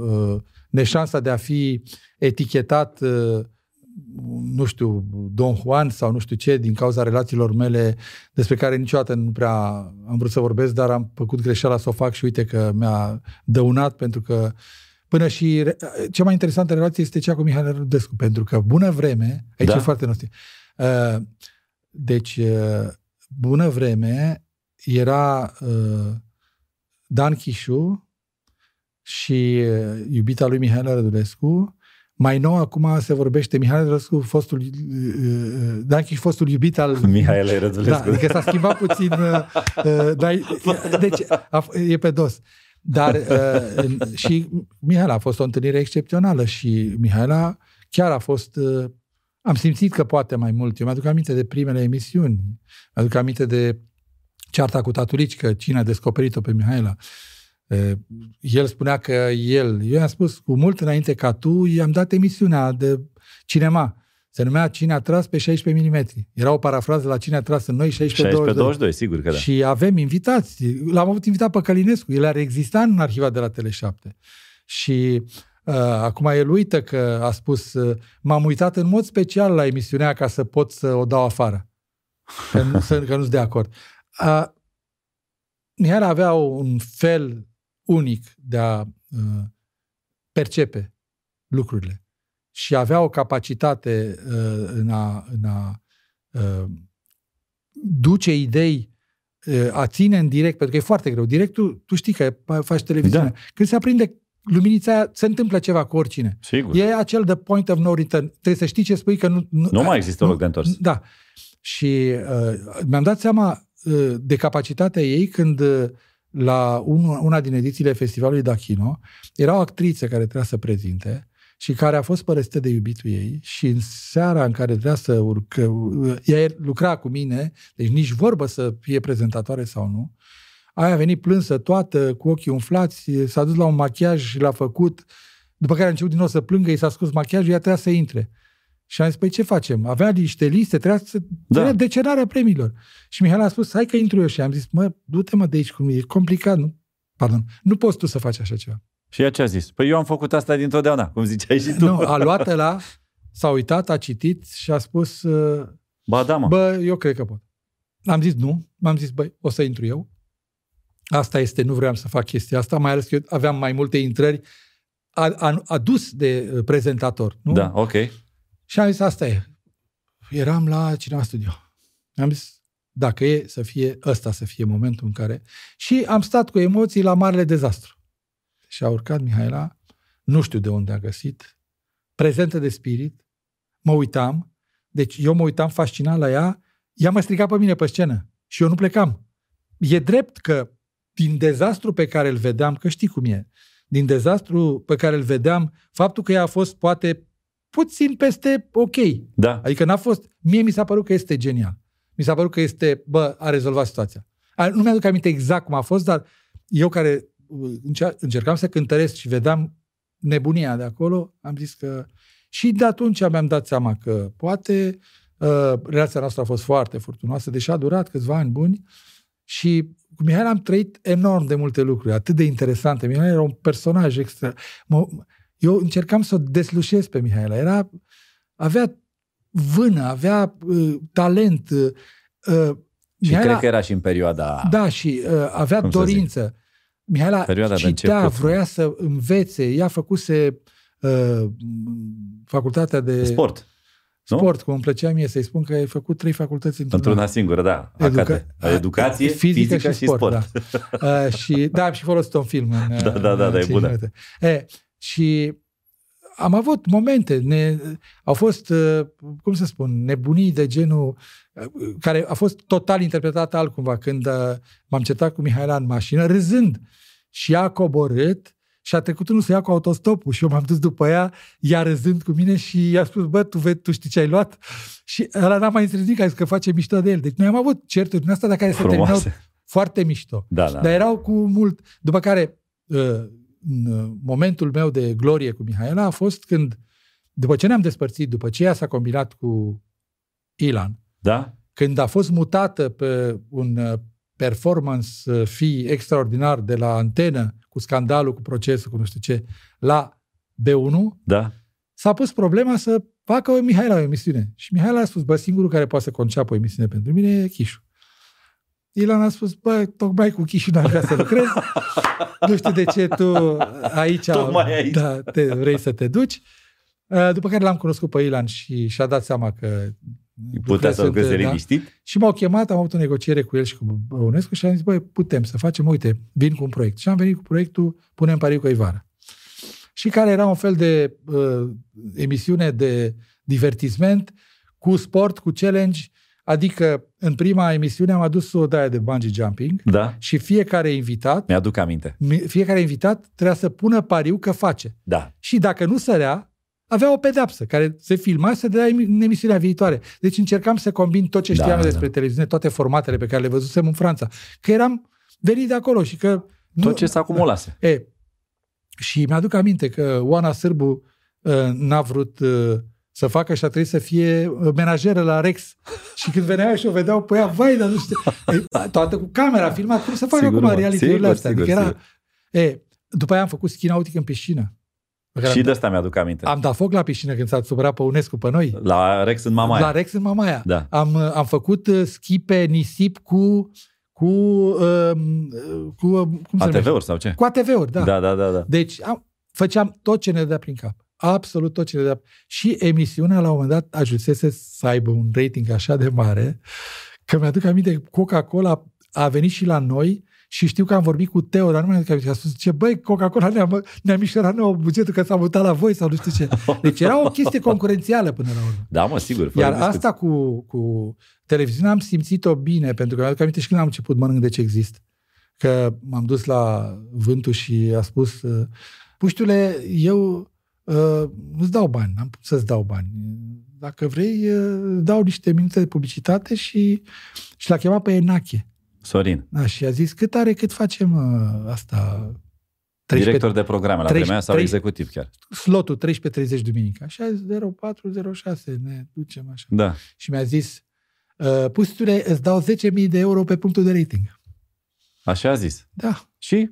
uh, neșansa de a fi etichetat uh, nu știu, Don Juan sau nu știu ce, din cauza relațiilor mele despre care niciodată nu prea am vrut să vorbesc, dar am făcut greșeala să o fac și uite că mi-a dăunat pentru că până și re- cea mai interesantă relație este cea cu Mihai Rudescu, pentru că bună vreme, aici Da. e foarte nostru. Uh, deci, uh, bună vreme era uh, Dan Chișu și uh, iubita lui Mihai Rădulescu. Mai nou, acum se vorbește Mihai Rădulescu, fostul, uh, uh, Dan Chișu, fostul iubit al... *laughs* Mihaela Rădulescu. Da, adică s-a schimbat puțin. Uh, uh, dar, *laughs* deci, a, f- e pe dos. Dar uh, în- și Mihaela a fost o întâlnire excepțională și Mihaela chiar a fost... Uh, am simțit că poate mai mult. Eu mi-aduc aminte de primele emisiuni. Mi-aduc aminte de cearta cu Tatulicică, cine a descoperit-o pe Mihaela. Uh, El spunea că el, eu i-am spus cu mult înainte ca tu, i-am dat emisiunea de cinema. Se numea Cine a tras pe 16 mm. Era o parafrază la Cine a tras în noi 16-22. 16-22, sigur că da. Și avem invitați. L-am avut invitat pe Călinescu. El ar exista în arhiva de la Tele7. Și uh, acum el uită că a spus uh, m-am uitat în mod special la emisiunea ca să pot să o dau afară. *laughs* Că, nu, să, că nu-s de acord. Uh, Mihai avea un fel unic de a uh, percepe lucrurile și avea o capacitate uh, în a, în a uh, duce idei, uh, a ține în direct, pentru că e foarte greu. Directul, tu știi că faci televiziune. Da. Când se aprinde luminița aia, se întâmplă ceva cu oricine. Sigur. E acel the point of no return. Trebuie să știi ce spui că nu... Nu mai există loc de întors. Da. Și uh, mi-am dat seama uh, de capacitatea ei când uh, la un, una din edițiile Festivalului Dachino era o actriță care trebuia să prezinte și care a fost părăsită de iubitul ei și în seara în care trebuia să urcă, uh, ea lucra cu mine, deci nici vorbă să fie prezentatoare sau nu, aia a venit plânsă toată, cu ochii umflați, s-a dus la un machiaj și l-a făcut După care a început din nou să plângă, i s-a scos machiajul, ea trebuia să intre. Și am zis, păi ce facem? Avea niște liste, trebuia să... Da. Trebuia decenarea premiilor. Și Mihai a spus, hai că intru eu. Și am zis, mă, du-te mă de aici, cum e complicat. Nu, pardon, nu poți tu să faci așa ceva. Și ea ce a zis? Păi eu am făcut asta dintotdeauna, cum ziceai și tu. Nu, a luat la, s-a uitat, a citit și a spus, uh, Ba da, mă. bă, eu cred că pot. Am zis nu, m-am zis, băi, o să intru eu. Asta este, nu vreau să fac chestia asta, mai ales că eu aveam mai multe intrări a- a- adus de uh, prezentator. Nu? Da, ok. Și am zis, asta e. Eram la Cinema Studio. Am zis, dacă e să fie ăsta, să fie momentul în care... Și am stat cu emoții la marele dezastru. Și a urcat Mihaela, nu știu de unde a găsit, prezentă de spirit, mă uitam, deci eu mă uitam fascinat la ea, ea mă striga pe mine pe scenă și eu nu plecam. E drept că din dezastru pe care îl vedeam, că știi cum e, din dezastru pe care îl vedeam, faptul că ea a fost poate puțin peste ok. Da. Adică n-a fost, mie mi s-a părut că este genial. Mi s-a părut că este, bă, a rezolvat situația. A, nu mi-aduc aminte exact cum a fost, dar eu care uh, încer- încercam să cântăresc și vedeam nebunia de acolo, am zis că... Și de atunci mi-am dat seama că poate uh, relația noastră a fost foarte furtunoasă, deși a durat câțiva ani buni și cu Mihai am trăit enorm de multe lucruri, atât de interesante. Mihai era un personaj extra. Mă, eu încercam să o deslușesc pe Mihaela. Era, avea vână, avea uh, talent. Uh, uh, Și cred că era și în perioada... Da, și uh, avea Cum să dorință. Mihaela Perioada de citea, început. vroia să învețe. Ea făcuse uh, facultatea de Sport. Nu? sport, cum îmi plăcea mie să-i spun că ai făcut trei facultăți într-un an. Într-una singură, da. Educa- Educa- Educație, fizică, fizică și sport. Da. Uh, și, da, am și folosit un film. În, Da, da, da, în da, e cinci bună. minute. E, și am avut momente, ne, au fost, uh, cum să spun, nebunii de genul uh, care a fost total interpretată altcumva când uh, m-am certat cu Mihaela în mașină, râzând. Și ea a coborât și a trecut unul să ia cu autostopul și eu m-am dus după ea, ea râzând cu mine și i-a spus, bă, tu, vezi, tu știi ce ai luat? Și ăla n-a mai înțeles nimic, a zis că face mișto de el. Deci noi am avut certuri din asta, dar care se terminau Frumoase. foarte mișto. Da, da. Dar erau cu mult... După care, uh, în uh, momentul meu de glorie cu Mihaela a fost când, după ce ne-am despărțit, după ce ea s-a combinat cu Ilan, Da? când a fost mutată pe un uh, performance uh, fee extraordinar de la antenă, cu scandalul, cu procesul, cu nu știu ce, la B1, Da? s-a pus problema să facă o Mihaela o emisiune. Și Mihaela a spus, bă, singurul care poate să conceapă o emisiune pentru mine e Chișu. Ilan a spus, bă, tocmai cu Chișu n-am vrea să lucrez. nu știu de ce tu aici, Tocmai aici. Da, te, vrei să te duci. Uh, După care l-am cunoscut pe Ilan și și-a dat seama că Putea lucrurile să sunt, lucreze da. liniștit? Și m-au chemat, am avut o negociere cu el și cu Băunescu și am zis, băi, putem să facem, uite, vin cu un proiect. Și am venit cu proiectul Punem pariu cu Ivara. Și care era un fel de uh, emisiune de divertisment cu sport, cu challenge, adică în prima emisiune am adus o daie de bungee jumping Da? și fiecare invitat, Mi-aduc aminte. mi- fiecare invitat trebuia să pună pariu că face. Da. Și dacă nu sărea, avea o pedeapsă care se filma și se dea în emisiunea viitoare. Deci încercam să combin tot ce Da, știam da. despre televiziune, toate formatele pe care le văzusem în Franța. Că eram venit de acolo și că... Tot ce s-a acumulase. *laughs* E, și mi-aduc aminte că Oana Sârbu uh, n-a vrut uh, să facă și a trebuit să fie uh, menajeră la Rex. Și când venea și o vedeau pe ea, vai, dar nu știu. E, *laughs* toată cu camera filmat, cum să facă Sigur, acum mă. reality-urile Sigur, astea. sigur, adică era, sigur. e, după aia am făcut schi nautic în piscină. Pe care Și am, de asta mi-aduc aminte. am dat foc la piscină când s-a supărat pe UNESCO pe noi. La Rex în Mamaia. La Rex în Mamaia. Da. Am, uh, am făcut uh, schi pe nisip cu cu, uh, cu uh, cum se numește? ATV-uri sau ce? Cu ATV-uri, da. Da, da, da. da. Deci am, făceam tot ce ne dea prin cap. Absolut tot ce ne dea. Și emisiunea la un moment dat ajunsese să aibă un rating așa de mare că mi-aduc aminte că Coca-Cola a venit și la noi și știu că am vorbit cu Teo, dar nu mi-aduc aminte. A spus, ce băi, Coca-Cola ne-a, mă- ne-a mișorat nouă bugetul că s-a mutat la voi sau nu știu ce. *laughs* Deci era o chestie concurențială până la urmă. Da, mă, sigur. fără Iar discuție. asta cu, cu televiziunea am simțit-o bine, pentru că mi-aduc aminte și când am început mănânc de ce exist. Că m-am dus la vântul și a spus, uh, puștule, eu uh, nu-ți dau bani, n-am putut să-ți dau bani. Dacă vrei, uh, dau niște minute de publicitate și, și l-a chemat pe Enache. Sorin. Da, și a zis, cât are, cât facem uh, asta Director de programe la 13 vremea sau 13 executiv chiar. slotul 13.30 duminica. Și a zis 0406, ne ducem așa. Da. Și mi-a zis, uh, Pustule, îți dau 10.000 de euro pe punctul de rating. Așa a zis. Da, Și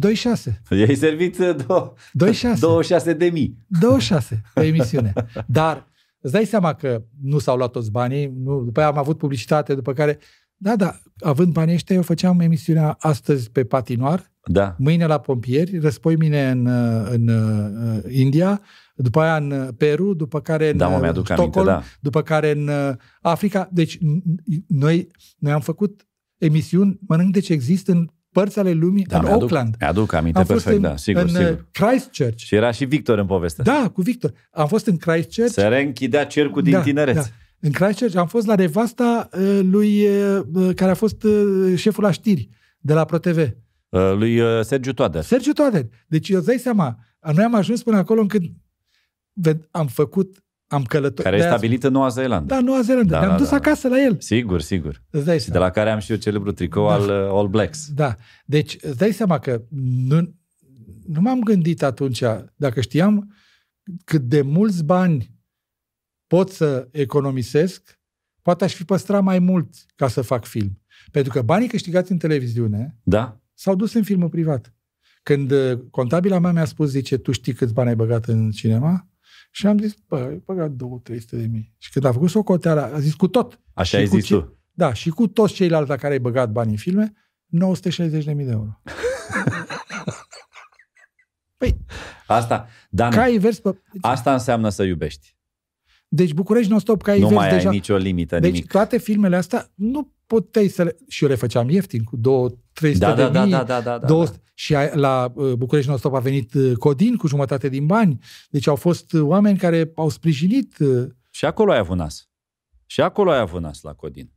2,6. i-ai servit uh, două- 2,6. 26 de mii. 26 pe emisiune. Dar îți dai seama că nu s-au luat toți banii, nu, după aia am avut publicitate, după care, da, da, având banii ăștia, eu făceam emisiunea astăzi pe patinoar, Da. mâine la pompieri, răspoi mine în, uh, în uh, India, după aia în uh, Peru, după care în Da, mă, uh, mi-aduc Stockholm, aminte, da. după care în uh, Africa. Deci n- noi, noi am făcut emisiuni, mănânc de ce există în părți ale lumii, Da, în mi-aduc, Auckland. mi-aduc aminte Am fost perfect, în, da, sigur, în uh, sigur. Christchurch. Și era și Victor în povestea. Da, cu Victor. Am fost în Christchurch. Se reînchidea cercul din da, tinereț. Da. În Christchurch am fost la nevasta uh, lui uh, uh, care a fost uh, șeful la știri de la ProTV. Uh, Lui uh, Sergiu Toader. Sergiu Toader. Deci eu îți dai seama, noi am ajuns până acolo încât ved- am făcut, am călătorit. care e stabilit în Noua Zeelandă. Da, Noua Zeelandă. Da, Ne-am da, dus da. acasă la el. Sigur, sigur. Îți dai Și de seama. la care am și eu celebrul tricou Da. al uh, All Blacks. Da. Deci îți dai seama că nu, nu m-am gândit atunci, dacă știam cât de mulți bani pot să economisesc, poate aș fi păstrat mai mult ca să fac film. Pentru că banii câștigați în televiziune Da? s-au dus în filmul privat. Când uh, contabila mea mi-a spus, zice, tu știi câți bani ai băgat în cinema? Și am zis, bă, ai băgat 2-300 de mii. Și când a făcut socoteala, a zis cu tot. Așa Și ai cu zis ce- tu. Da, și cu toți ceilalți la care ai băgat bani în filme, 960 de mii de euro. *laughs* Păi, Asta, Dan, cai vers pe... asta înseamnă să iubești. Deci București non-stop, cai nu vers mai deja. ai nicio limită, deci nimic. toate filmele astea nu puteai să le... Și eu le făceam ieftin, cu 2 300 Da, de da, da, mii, da, da, da, da. 200, Și a- la uh, București non-stop a venit uh, Codin cu jumătate din bani. Deci au fost uh, oameni care au sprijinit. uh, Și acolo ai avut nas. Și acolo ai avut nas la Codin.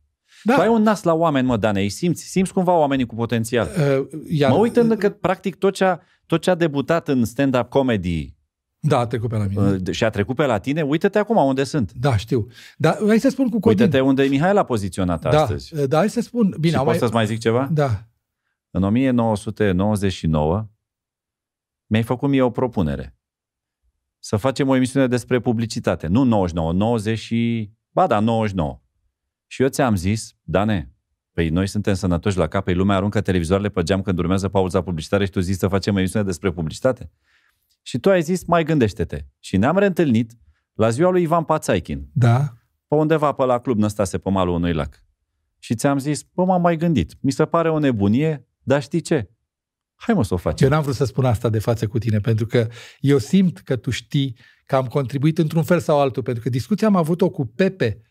Da, Tu ai un nas la oameni, mă, Dane, îi simți, simți cumva oamenii cu potențial. uh, iar, Mă uit în că, practic, tot ce, a, tot ce a debutat în stand-up comedy Da, a trecut pe la mine. uh, și a trecut pe la tine, uite-te acum unde sunt. Da, știu. Dar hai să spun cu Codin. Uite-te unde e Mihai a poziționat da, astăzi. uh, da, hai să spun. Bine, și au poți mai... să-ți mai zic ceva? Da, În 1999 mi-ai făcut mie o propunere. Să facem o emisiune despre publicitate. Nu 99, 90 și... Ba da, 99. Și eu ți-am zis, Dane, păi noi suntem sănătoși la cap, păi lumea aruncă televizoarele pe geam când urmează pauza publicitară și tu zici să facem o emisiune despre publicitate? Și tu ai zis, mai gândește-te. Și ne-am reîntâlnit la ziua lui Ivan Pațaichin, da. pe undeva pe la club năstase pe malul unui lac. Și ți-am zis, bă, m-am mai gândit. Mi se pare o nebunie, dar știi ce? Hai mă să o facem. Eu n-am vrut să spun asta de față cu tine, pentru că eu simt că tu știi că am contribuit într-un fel sau altul, pentru că discuția am avut-o cu Pepe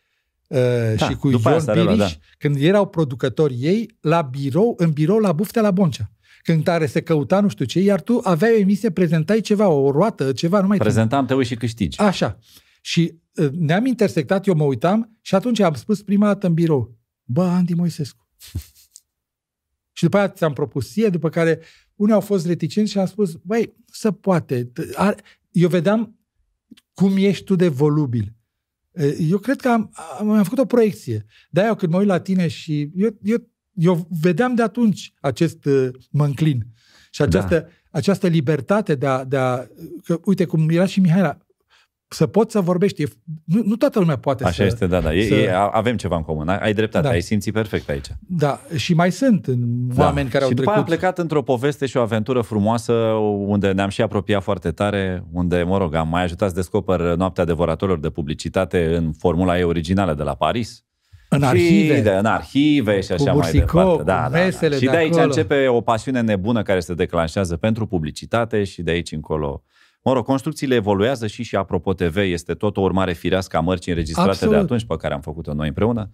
uh, Da, și cu după aia Ion s-a reluat, Biriș, da. când erau producători ei, la birou, în birou la Buftea la Boncea. Când tare se căuta nu știu ce, iar tu aveai o emisie, prezentai ceva, o roată, ceva, nu mai țin. Prezentam, te uiți și câștigi. Așa. Și uh, ne-am intersectat, eu mă uitam și atunci am spus prima dată în birou, bă, Andy Moisescu. *laughs* și după aia ți-am propus ție, după care unii au fost reticenți și am spus, băi, să poate. Ar- Eu vedeam cum ești tu de volubil. Uh, Eu cred că am, am, am făcut o proiecție. De-aia când mă uit la tine și eu, eu, eu vedeam de atunci acest uh, mă înclin. Și această, da. această libertate de a, de a... Că, uite, cum era și Mihaela, să poți să vorbești. E, nu, nu toată lumea poate Așa să... este, da, da. E, să- e, avem ceva în comun. Ai dreptate, Da. ai simțit perfect aici. Da, și mai sunt oameni care și au după aia am trecut... plecat într-o poveste și o aventură frumoasă unde ne-am și apropiat foarte tare, unde, mă rog, am mai ajutat să descoper noaptea devoratorilor de publicitate în formula ei originală de la Paris. În Și arhive. de, în arhive și Cu așa mai Bursicou, departe. cu Da, da, da. mesele Și de de aici acolo. începe o pasiune nebună care se declanșează pentru publicitate și de aici încolo Mă rog, construcțiile evoluează și și Apropo TV este tot o urmare firească a mărcii înregistrate Absolut. de atunci pe care am făcut-o noi împreună.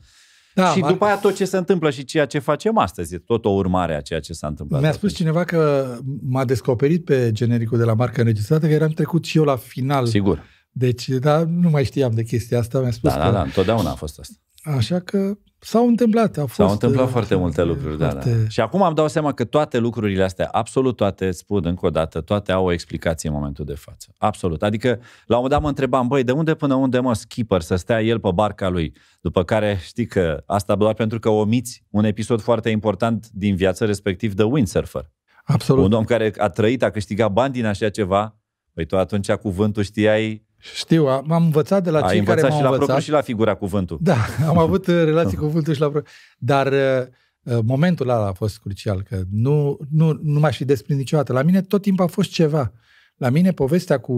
Da, și m-a- după aia tot ce se întâmplă și ceea ce facem astăzi e tot o urmare a ceea ce s-a întâmplat. Mi-a spus atunci. cineva că m-a descoperit pe genericul de la marca înregistrată, că eram trecut și eu la final. Sigur. Deci, da, nu mai știam de chestia asta, mi-a spus Da, că... da, da, întotdeauna a fost asta. Așa că s-au întâmplat. Au S-au fost, întâmplat uh, foarte multe lucruri, da, foarte- da. Și acum am dau seama că toate lucrurile astea, absolut toate, îți spun încă o dată, toate au o explicație în momentul de față. Absolut. Adică, la un moment dat mă întrebam, băi, de unde până unde, mă, skipper, să stea el pe barca lui? După care, știi că asta doar pentru că omiți un episod foarte important din viață, respectiv The Windsurfer. Absolut. Un om care a trăit, a câștigat bani din așa ceva, păi tu atunci cuvântul știai, Știu, am am învățat de la ai cei care învățat m-au și la învățat. propriu și la figura cuvântul. Da, *laughs* am avut uh, relații cu cuvântul și la pro- Dar uh, uh, momentul ăla a fost crucial, că nu, nu, nu m-aș fi desprins niciodată. La mine tot timpul a fost ceva. La mine povestea cu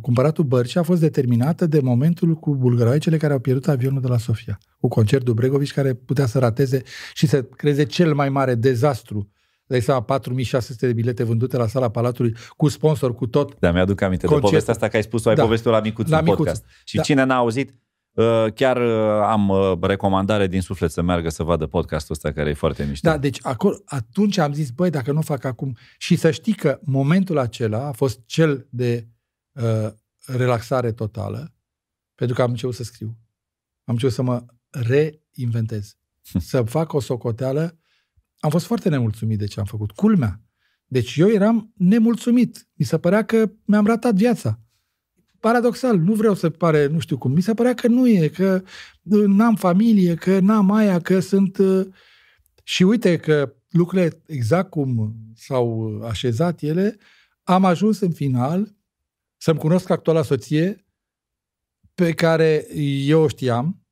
cumpăratul Bărcii a fost determinată de momentul cu bulgăroaicele care au pierdut avionul de la Sofia. Cu concertul Bregovici care putea să rateze și să creeze cel mai mare dezastru. Dai seama, 4600 de bilete vândute la sala Palatului, cu sponsor, cu tot. Da, mi-aduc aminte Concertul. de povestea asta că ai spus-o, ai Da. povestit-o la Micuțu La în Micuțu. podcast. Și Da. cine n-a auzit, uh, chiar uh, am uh, recomandare din suflet să meargă să vadă podcastul ăsta care e foarte mișto. Da, deci acolo, atunci am zis, băi, dacă nu o fac acum... Și să știi că momentul acela a fost cel de uh, relaxare totală, pentru că am început să scriu. Am început să mă reinventez. *laughs* să fac o socoteală. Am fost foarte nemulțumit de ce am făcut. Culmea. Deci eu eram nemulțumit. Mi se părea că mi-am ratat viața. Paradoxal, nu vreau să pare, nu știu cum, mi se părea că nu e, că uh, n-am familie, că n-am aia, că sunt... uh, și uite că lucrurile exact cum s-au așezat ele, am ajuns în final să-mi cunosc actuala soție pe care eu o știam.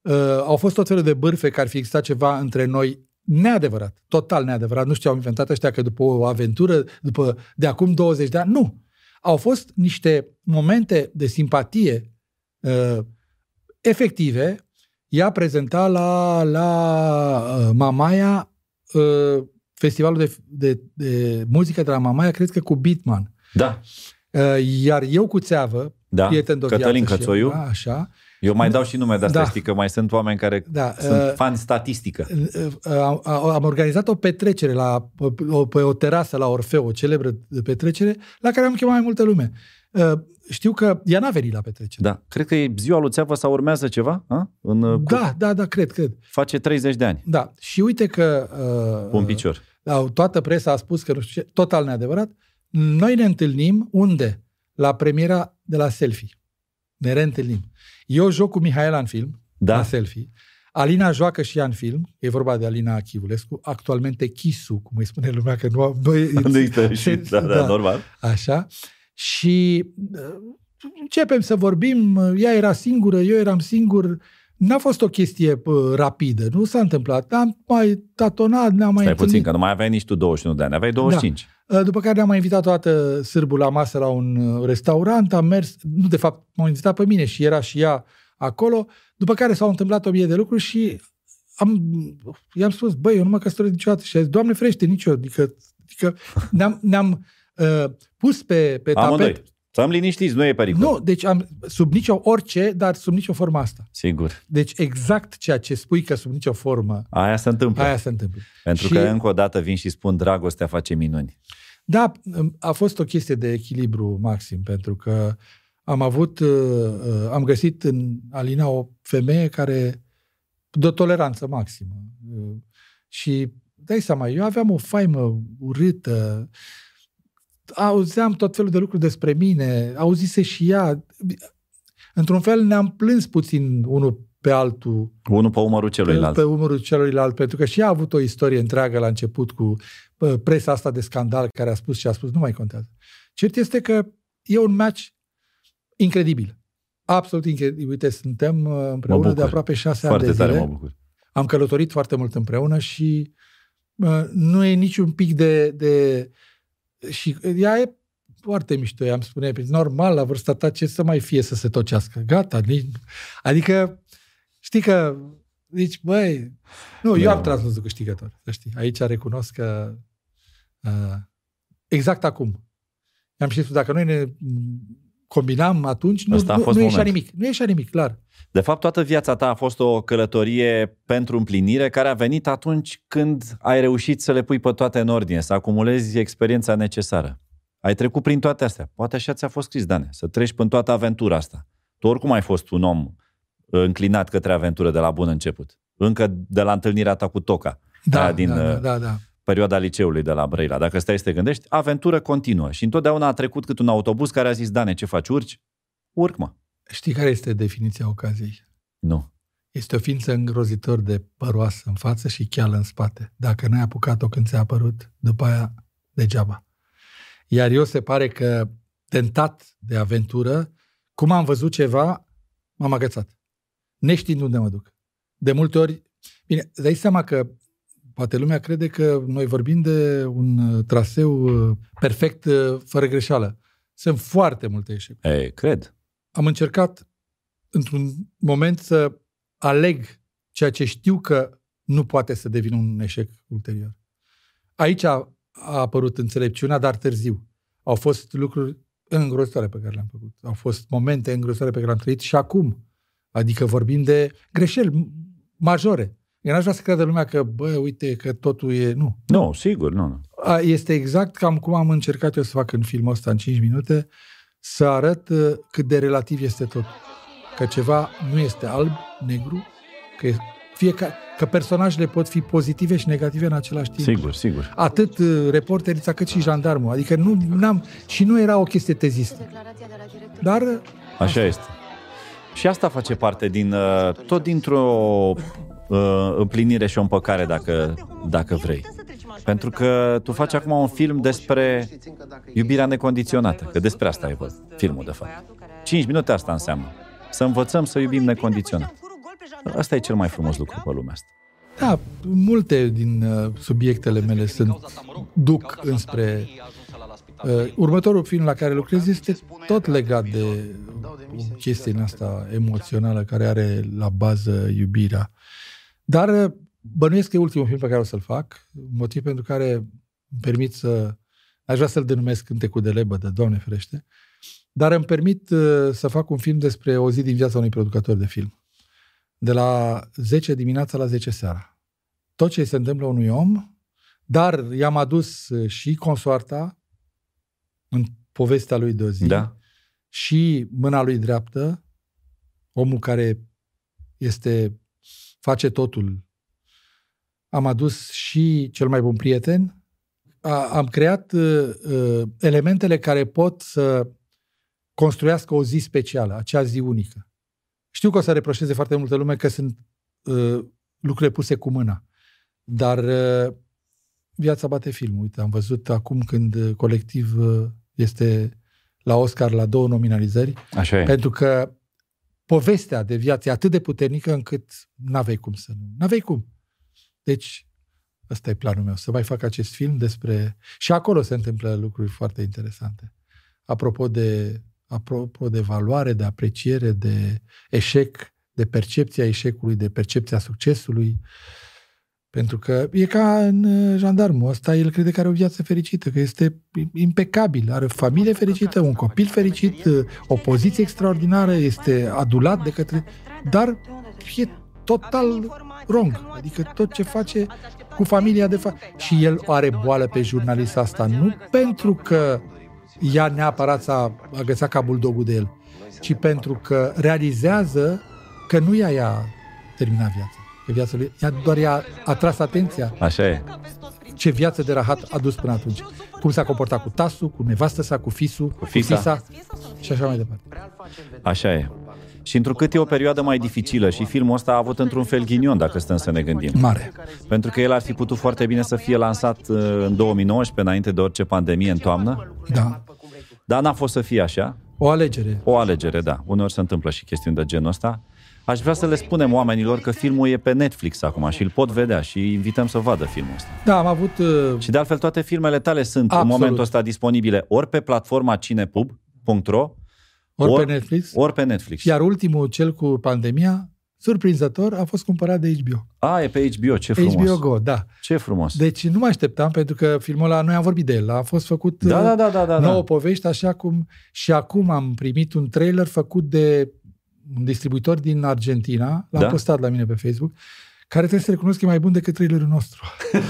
Uh, au fost tot felul de bârfe că ar fi existat ceva între noi neadevărat, total neadevărat. Nu știu, au inventat ăștia că după o aventură, după de acum 20 de ani, nu. Au fost niște momente de simpatie uh, efective. Ea prezenta la, la uh, Mamaia uh, festivalul de, de, de muzică de la Mamaia, cred că cu Bitman. Da, Uh, iar eu cu țeavă, da. prieten de o Cătălin viață și Cățoiu. Eu, da, așa, Eu mai dau și nume de astea, Da. știi că mai sunt oameni care da, sunt uh, fani statistică. am, am organizat o petrecere la, o, pe o terasă la Orfeu, o celebră petrecere, la care am chemat mai multă lume. Uh, Știu că ea n-a venit la petrecere. Da, cred că e ziua lui Țeavă sau urmează ceva? A? În, uh, cu- da, da, da, cred, cred. Face 30 de ani, Da. Și uite că uh, cu un picior. da, toată presa a spus că nu știu ce, total neadevărat. Noi ne întâlnim unde? La premiera de la Selfie. Ne reîntâlnim. Eu joc cu Mihaela în film, Da. la Selfie. Alina joacă și ea în film, e vorba de Alina Achivulescu, actualmente Chisu, cum îi spune lumea, că nu am... Noi, *laughs* Nu există și, da, da, Da. normal. Așa. Și uh, începem să vorbim, uh, ea era singură, eu eram singur, n-a fost o chestie uh, rapidă, nu s-a întâmplat. Am mai tatonat, ne-am mai Stai puțin, întâlnit. că nu mai aveai nici tu 21 de ani, aveai 25. Uh, După care ne-am mai invitat toată sârbul la masă la un uh, restaurant, am mers, nu de fapt m-au invitat pe mine și era și ea acolo, după care s-au întâmplat o mie de lucruri și am, i-am spus, băi, eu nu mă căsătoresc niciodată și a zis, Doamne frește, nici eu, adică, adică ne-am, ne-am uh, pus pe, pe Amândoi. Tapet. Stăm liniștiți, nu e pericol. Nu, deci am, sub nicio orice, dar sub nicio formă asta. Sigur. Deci exact ceea ce spui că sub nicio formă, Aia se întâmplă. aia se întâmplă. Pentru Și- că încă o dată vin și spun dragostea face minuni. Da, a fost o chestie de echilibru maxim, pentru că am avut, uh, uh, am găsit în Alina o femeie care, de o toleranță maximă. Uh, Și dai seama, eu aveam o faimă urâtă, auzeam tot felul de lucruri despre mine, auzise și ea. Într-un fel ne-am plâns puțin unul pe altul Unul pe umărul celuilalt. pe umărul celuilalt, pentru că și ea a avut o istorie întreagă la început cu bă, presa asta de scandal care a spus și a spus, nu mai contează. Cert este că e un match incredibil. Absolut incredibil. Uite, suntem uh, împreună bucur. de aproape șase Foarte ani de tare zile. mă bucur. Am călătorit foarte mult împreună și uh, nu e niciun pic de, de... Și ea e foarte mișto, i-am spune, "Păi, normal, la vârsta ta, ce să mai fie să se tocească? Gata, nici... Adică, știi că, zici, băi, nu, eu Da. am tras văzut câștigător, să știi. Aici recunosc că uh, exact acum. I-am și spus, dacă noi ne combinam atunci, nu, Ăsta a nu, fost nu ieșea momentul. nimic. Nu ieșea nimic, clar. De fapt, toată viața ta a fost o călătorie pentru împlinire care a venit atunci când ai reușit să le pui pe toate în ordine, să acumulezi experiența necesară. Ai trecut prin toate astea. Poate așa ți-a fost scris, Dane, să treci până toată aventura asta. Tu oricum ai fost un om uh, înclinat către aventură de la bun început. Încă de la întâlnirea ta cu Toca, Da, aia din da, da, uh, da, da. Perioada liceului de la Brăila. Dacă stai să te gândești, aventură continuă. Și întotdeauna a trecut cât un autobuz care a zis, Dane, ce faci, urci? Urc, mă. Știi care este definiția ocaziei? Nu. Este o ființă îngrozitor de păroasă în față și cheală în spate. Dacă n-ai apucat-o când ți-a apărut, după aia degeaba. Iar eu se pare că, tentat de aventură, cum am văzut ceva, m-am agățat. Neștiind unde mă duc. De multe ori, bine, dai seama că poate lumea crede că noi vorbim de un uh, traseu uh, perfect, uh, fără greșeală. Sunt foarte multe eșecuri. Ei, cred. Am încercat într-un moment să aleg ceea ce știu că nu poate să devină un eșec ulterior. Aici a, a apărut înțelepciunea, dar târziu. Au fost lucruri îngrozitoare pe care le-am făcut. Au fost momente îngrozitoare pe care le-am trăit și acum. Adică vorbim de greșeli majore. Eu n-aș vrea să creadă lumea că, bă, uite, că totul e... Nu. Nu, sigur, nu, nu. A, Este exact cam cum am încercat eu să fac în filmul ăsta în 5 minute, să arăt uh, cât de relativ este tot. Că ceva nu este alb, negru, că, e- fiecare, că personajele pot fi pozitive și negative în același timp. Sigur, sigur. Atât uh, reporterița cât și jandarmul. Adică nu am și nu era o chestie tezistă. Dar uh, Așa este. Și asta face parte din, uh, tot dintr-o uh, împlinire și o împăcare, dacă, dacă vrei. Pentru că tu faci acum un film despre iubirea necondiționată, că despre asta e vorba, filmul, de fapt. 5 minute asta înseamnă. Să învățăm să iubim necondiționat. Asta e cel mai frumos lucru pe lumea asta. da, multe din uh, subiectele mele sunt duc înspre Uh, următorul film la care lucrez este tot legat de o chestie în asta emoțională care are la bază iubirea. Dar uh, bănuiesc că e ultimul film pe care o să-l fac, motiv pentru care îmi permit să... Aș vrea să-l denumesc Cântecul de lebădă, Doamne ferește, dar îmi permit uh, să fac un film despre o zi din viața unui producător de film. De la 10 dimineața la 10 seara. Tot ce se întâmplă unui om, dar i-am adus uh, și consoarta în povestea lui de o zi Da? și mâna lui dreaptă, omul care este, face totul. Am adus și cel mai bun prieten. A, am creat uh, uh, elementele care pot să construiască o zi specială, acea zi unică. Știu că o să reproșeze foarte multă lume că sunt uh, lucrurile puse cu mâna. Dar uh, viața bate film. Uite, am văzut acum când uh, colectiv uh, este la Oscar la două nominalizări, Așa e. pentru că povestea de viață e atât de puternică încât n-avei cum să nu. N-avei cum. Deci, ăsta e planul meu, să mai fac acest film despre... Și acolo se întâmplă lucruri foarte interesante. Apropo de, apropo de valoare, de apreciere, de eșec, de percepția eșecului, de percepția succesului. Pentru că e ca în uh, jandarmul ăsta, el crede că are o viață fericită, că este impecabil, are o familie fericită, un copil fericit, uh, o poziție extraordinară, este adulat de către... Dar e total wrong. Adică tot ce face cu familia de fapt. Și el are boală pe jurnalista asta, nu pentru că ea neapărat s-a agățat ca buldogul de el, ci pentru că realizează că nu ea i-a terminat viața. Că viața lui, ea doar i-a atras atenția Așa e. ce viață de rahat a dus până atunci. Cum s-a comportat cu tasul, cu nevastă sa, cu fisul, cu fisa. fisa și așa mai departe. Așa e. Și întrucât e o perioadă mai dificilă și filmul ăsta a avut într-un fel ghinion, dacă stăm să ne gândim. Mare. Pentru că el ar fi putut foarte bine să fie lansat uh, în 2019, înainte de orice pandemie în toamnă, Da. dar n-a fost să fie așa. O alegere. O alegere, da. Uneori se întâmplă și chestiuni de genul ăsta. Aș vrea să le spunem oamenilor că filmul e pe Netflix acum și îl pot vedea și invităm să vadă filmul ăsta. Da, am avut... Uh, Și de altfel toate filmele tale sunt Absolut. în momentul ăsta disponibile ori pe platforma cinepub.ro ori, ori- pe Netflix. ori pe Netflix. Iar ultimul, cel cu pandemia, surprinzător, a fost cumpărat de HBO. A, e pe HBO, ce frumos. HBO Go, da. Ce frumos. Deci nu mă așteptam, pentru că filmul ăla, noi am vorbit de el, a fost făcut Da, uh, da, da, da, da, nouă da. povești, așa cum și acum am primit un trailer făcut de un distribuitor din Argentina, l-am Da? postat la mine pe Facebook, care trebuie să recunosc că e mai bun decât trailerul nostru.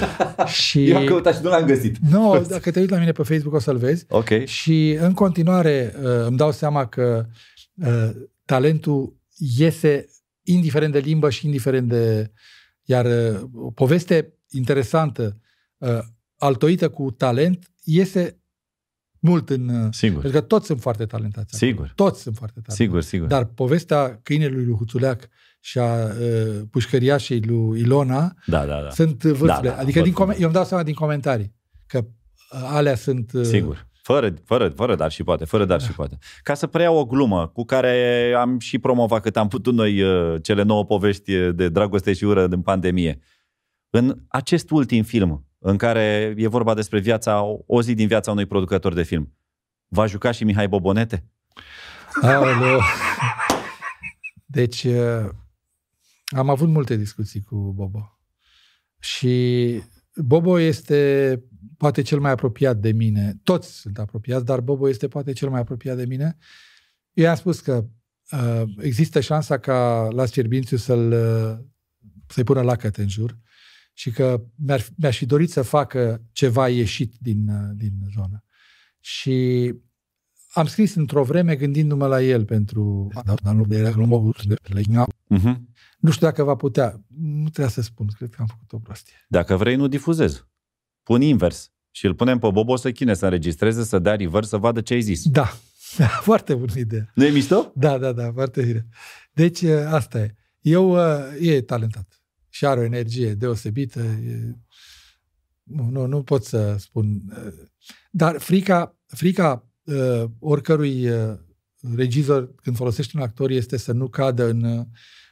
*laughs* și... Eu am căutat și nu l-am găsit. Nu, dacă te uiți la mine pe Facebook o să-l vezi. Ok. Și în continuare uh, îmi dau seama că uh, talentul iese indiferent de limbă și indiferent de... Iar uh, o poveste interesantă, uh, altoită cu talent, iese mult în... uh, Sigur. Pentru că toți sunt foarte talentați. acolo. Sigur. Toți sunt foarte talentați. Sigur, sigur. Dar povestea câinelui lui Huțuleac și a uh, pușcăriașei lui Ilona Da, da, da. sunt vârfurile. Da, da, adică văd din cum come- eu îmi dau seama din comentarii că alea sunt... uh, Sigur. Fără, fără, fără dar și poate, fără dar și poate. Ca să preiau o glumă cu care am și promovat cât am putut noi uh, cele nouă povești de dragoste și ură din pandemie. În acest ultim film, în care e vorba despre viața, o zi din viața unui producător de film, va juca și Mihai Bobonete? Aoleu. Deci, uh, am avut multe discuții cu Bobo. Și Bobo este poate cel mai apropiat de mine. Toți sunt apropiați, dar Bobo este poate cel mai apropiat de mine. Eu i-am spus că uh, există șansa ca la Fierbințiu să-l, uh, să-i pună lacăte în jur și că mi-ar, mi-aș fi dorit să facă ceva ieșit din, uh, din zonă. Și am scris într-o vreme gândindu-mă la el pentru... Uh-huh. Nu știu dacă va putea. Nu trebuia să spun, cred că am făcut o prostie. Dacă vrei, nu difuzez. Pun invers. Și îl punem pe Bobo să chine, să înregistreze, să dea reverse, să vadă ce ai zis. *laughs* Da, foarte bună idee. Nu e mișto? Da, da, da, foarte bine. Deci, uh, asta e. Eu, uh, e talentat și are o energie deosebită. E... Nu, nu, nu pot să spun. uh, Dar frica, frica uh, oricărui uh, regizor când folosește un actor este să nu cadă în, uh,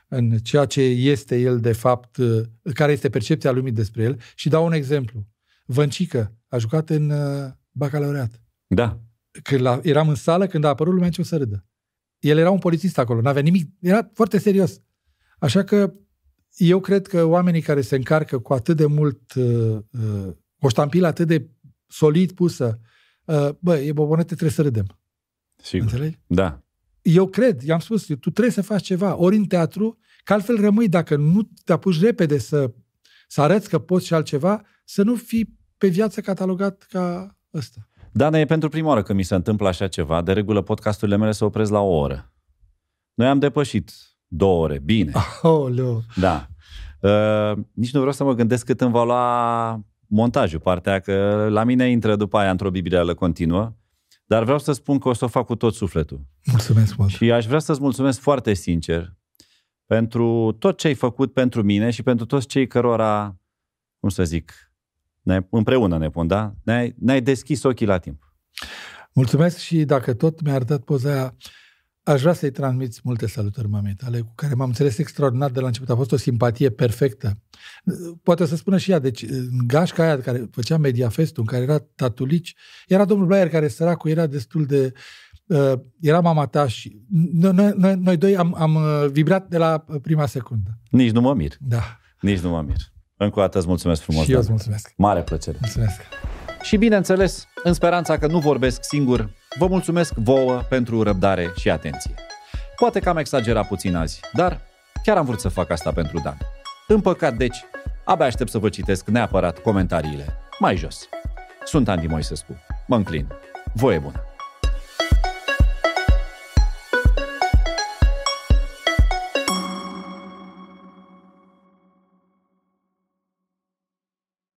în ceea ce este el de fapt, uh, care este percepția lumii despre el. Și dau un exemplu. Văncică a jucat în uh, bacalaureat. Da. Când la, eram în sală, când a apărut, lumea început să râdă. El era un polițist acolo, n-avea nimic, era foarte serios. Așa că eu cred că oamenii care se încarcă cu atât de mult, uh, uh, o ștampilă atât de solid pusă, uh, bă, e bobonete, trebuie să râdem. Sigur. Înțelegi? Da. Eu cred, i-am spus, tu trebuie să faci ceva, ori în teatru, că altfel rămâi, dacă nu te apuci repede să, să arăți că poți și altceva, să nu fii pe viață catalogat ca ăsta. Dana, e pentru prima oară când mi se întâmplă așa ceva. De regulă, podcasturile mele se opresc la o oră. Noi am depășit două ore. Bine. Aoleu. Da. Uh, nici nu vreau să mă gândesc cât îmi va lua montajul, partea că la mine intră după aia într-o biblială continuă, dar vreau să spun că o să o fac cu tot sufletul. Mulțumesc mult. Și aș vrea să-ți mulțumesc foarte sincer pentru tot ce ai făcut pentru mine și pentru toți cei cărora, cum să zic, ne, împreună ne pun, da? Ne-ai, ne-ai deschis ochii la timp. Mulțumesc și dacă tot mi-a arătat poza aia, aș vrea să-i transmiți multe salutări mamei tale, cu care m-am înțeles extraordinar de la început. A fost o simpatie perfectă. Poate o să spună și ea, deci în gașca aia care făcea Mediafestul, în care era tatulici, era domnul Blaier care săracul era destul de... Uh, era mama ta și noi, noi, noi, noi doi am, am uh, vibrat de la prima secundă. Nici nu mă mir. Da. Nici nu mă mir. Încă o dată îți mulțumesc frumos. și eu îți Dan. mulțumesc. Mare plăcere. Mulțumesc. Și bineînțeles, în speranța că nu vorbesc singur, vă mulțumesc vouă pentru răbdare și atenție. Poate că am exagerat puțin azi, dar chiar am vrut să fac asta pentru Dan. În păcat, deci, abia aștept să vă citesc neapărat comentariile mai jos. Sunt Andy Moisescu. Mă înclin. Voie bună!